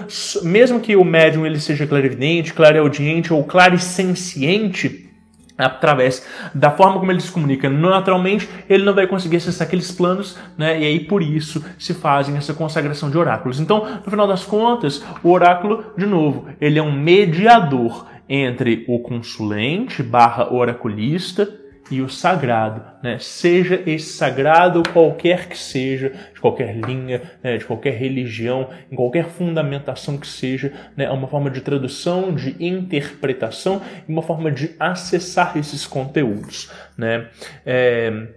mesmo que o médium ele seja clarividente, clareaudiente ou clarissenciente, através da forma como ele se comunica naturalmente, ele não vai conseguir acessar aqueles planos, né? E aí por isso se fazem essa consagração de oráculos. Então, no final das contas, o oráculo, de novo, ele é um mediador entre o consulente barra oraculista e o sagrado, né? Seja esse sagrado qualquer que seja, de qualquer linha, né? de qualquer religião, em qualquer fundamentação que seja, né? É uma forma de tradução, de interpretação e uma forma de acessar esses conteúdos, né? É...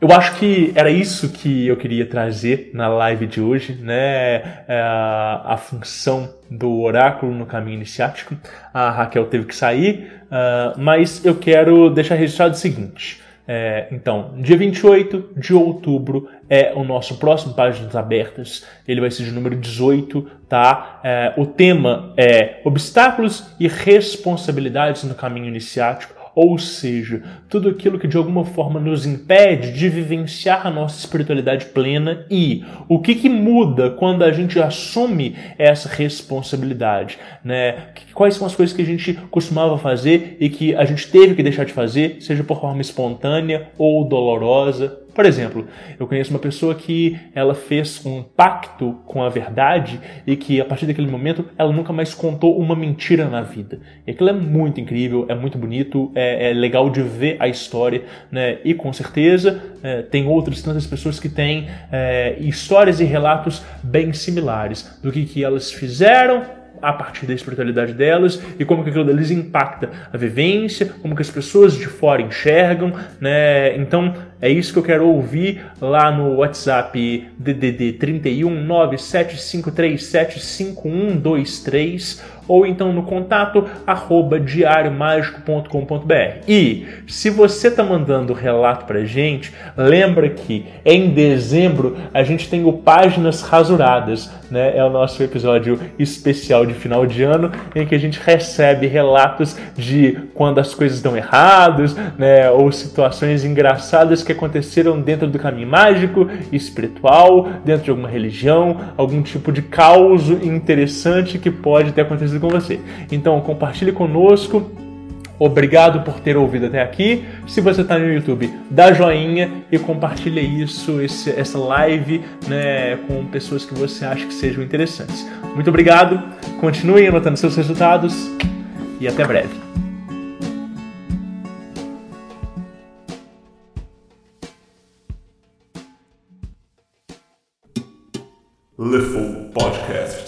Eu acho que era isso que eu queria trazer na live de hoje, né? É, a função do oráculo no caminho iniciático. A Raquel teve que sair, uh, mas eu quero deixar registrado o seguinte. É, então, dia 28 de outubro é o nosso próximo Páginas Abertas. Ele vai ser de número 18, tá? É, o tema é Obstáculos e Responsabilidades no Caminho Iniciático. Ou seja, tudo aquilo que de alguma forma nos impede de vivenciar a nossa espiritualidade plena e o que, que muda quando a gente assume essa responsabilidade, né? Quais são as coisas que a gente costumava fazer e que a gente teve que deixar de fazer, seja por forma espontânea ou dolorosa, por exemplo, eu conheço uma pessoa que ela fez um pacto com a verdade e que a partir daquele momento ela nunca mais contou uma mentira na vida. E aquilo é muito incrível, é muito bonito, é, é legal de ver a história, né? E com certeza é, tem outras tantas pessoas que têm é, histórias e relatos bem similares do que, que elas fizeram a partir da espiritualidade delas e como que aquilo deles impacta a vivência, como que as pessoas de fora enxergam, né? Então é isso que eu quero ouvir lá no WhatsApp DDD 31 975375123 ou então no contato arroba diariomágico.com.br. E se você está mandando relato para gente, lembra que em dezembro a gente tem o Páginas Rasuradas, né? É o nosso episódio especial de final de ano em que a gente recebe relatos de quando as coisas dão erradas, né? Ou situações engraçadas que aconteceram dentro do caminho mágico, espiritual, dentro de alguma religião, algum tipo de caos interessante que pode ter acontecido com você. Então compartilhe conosco. Obrigado por ter ouvido até aqui. Se você está no YouTube, dá joinha e compartilha isso, esse, essa live, né, com pessoas que você acha que sejam interessantes. Muito obrigado. Continue anotando seus resultados e até breve. Little Podcast.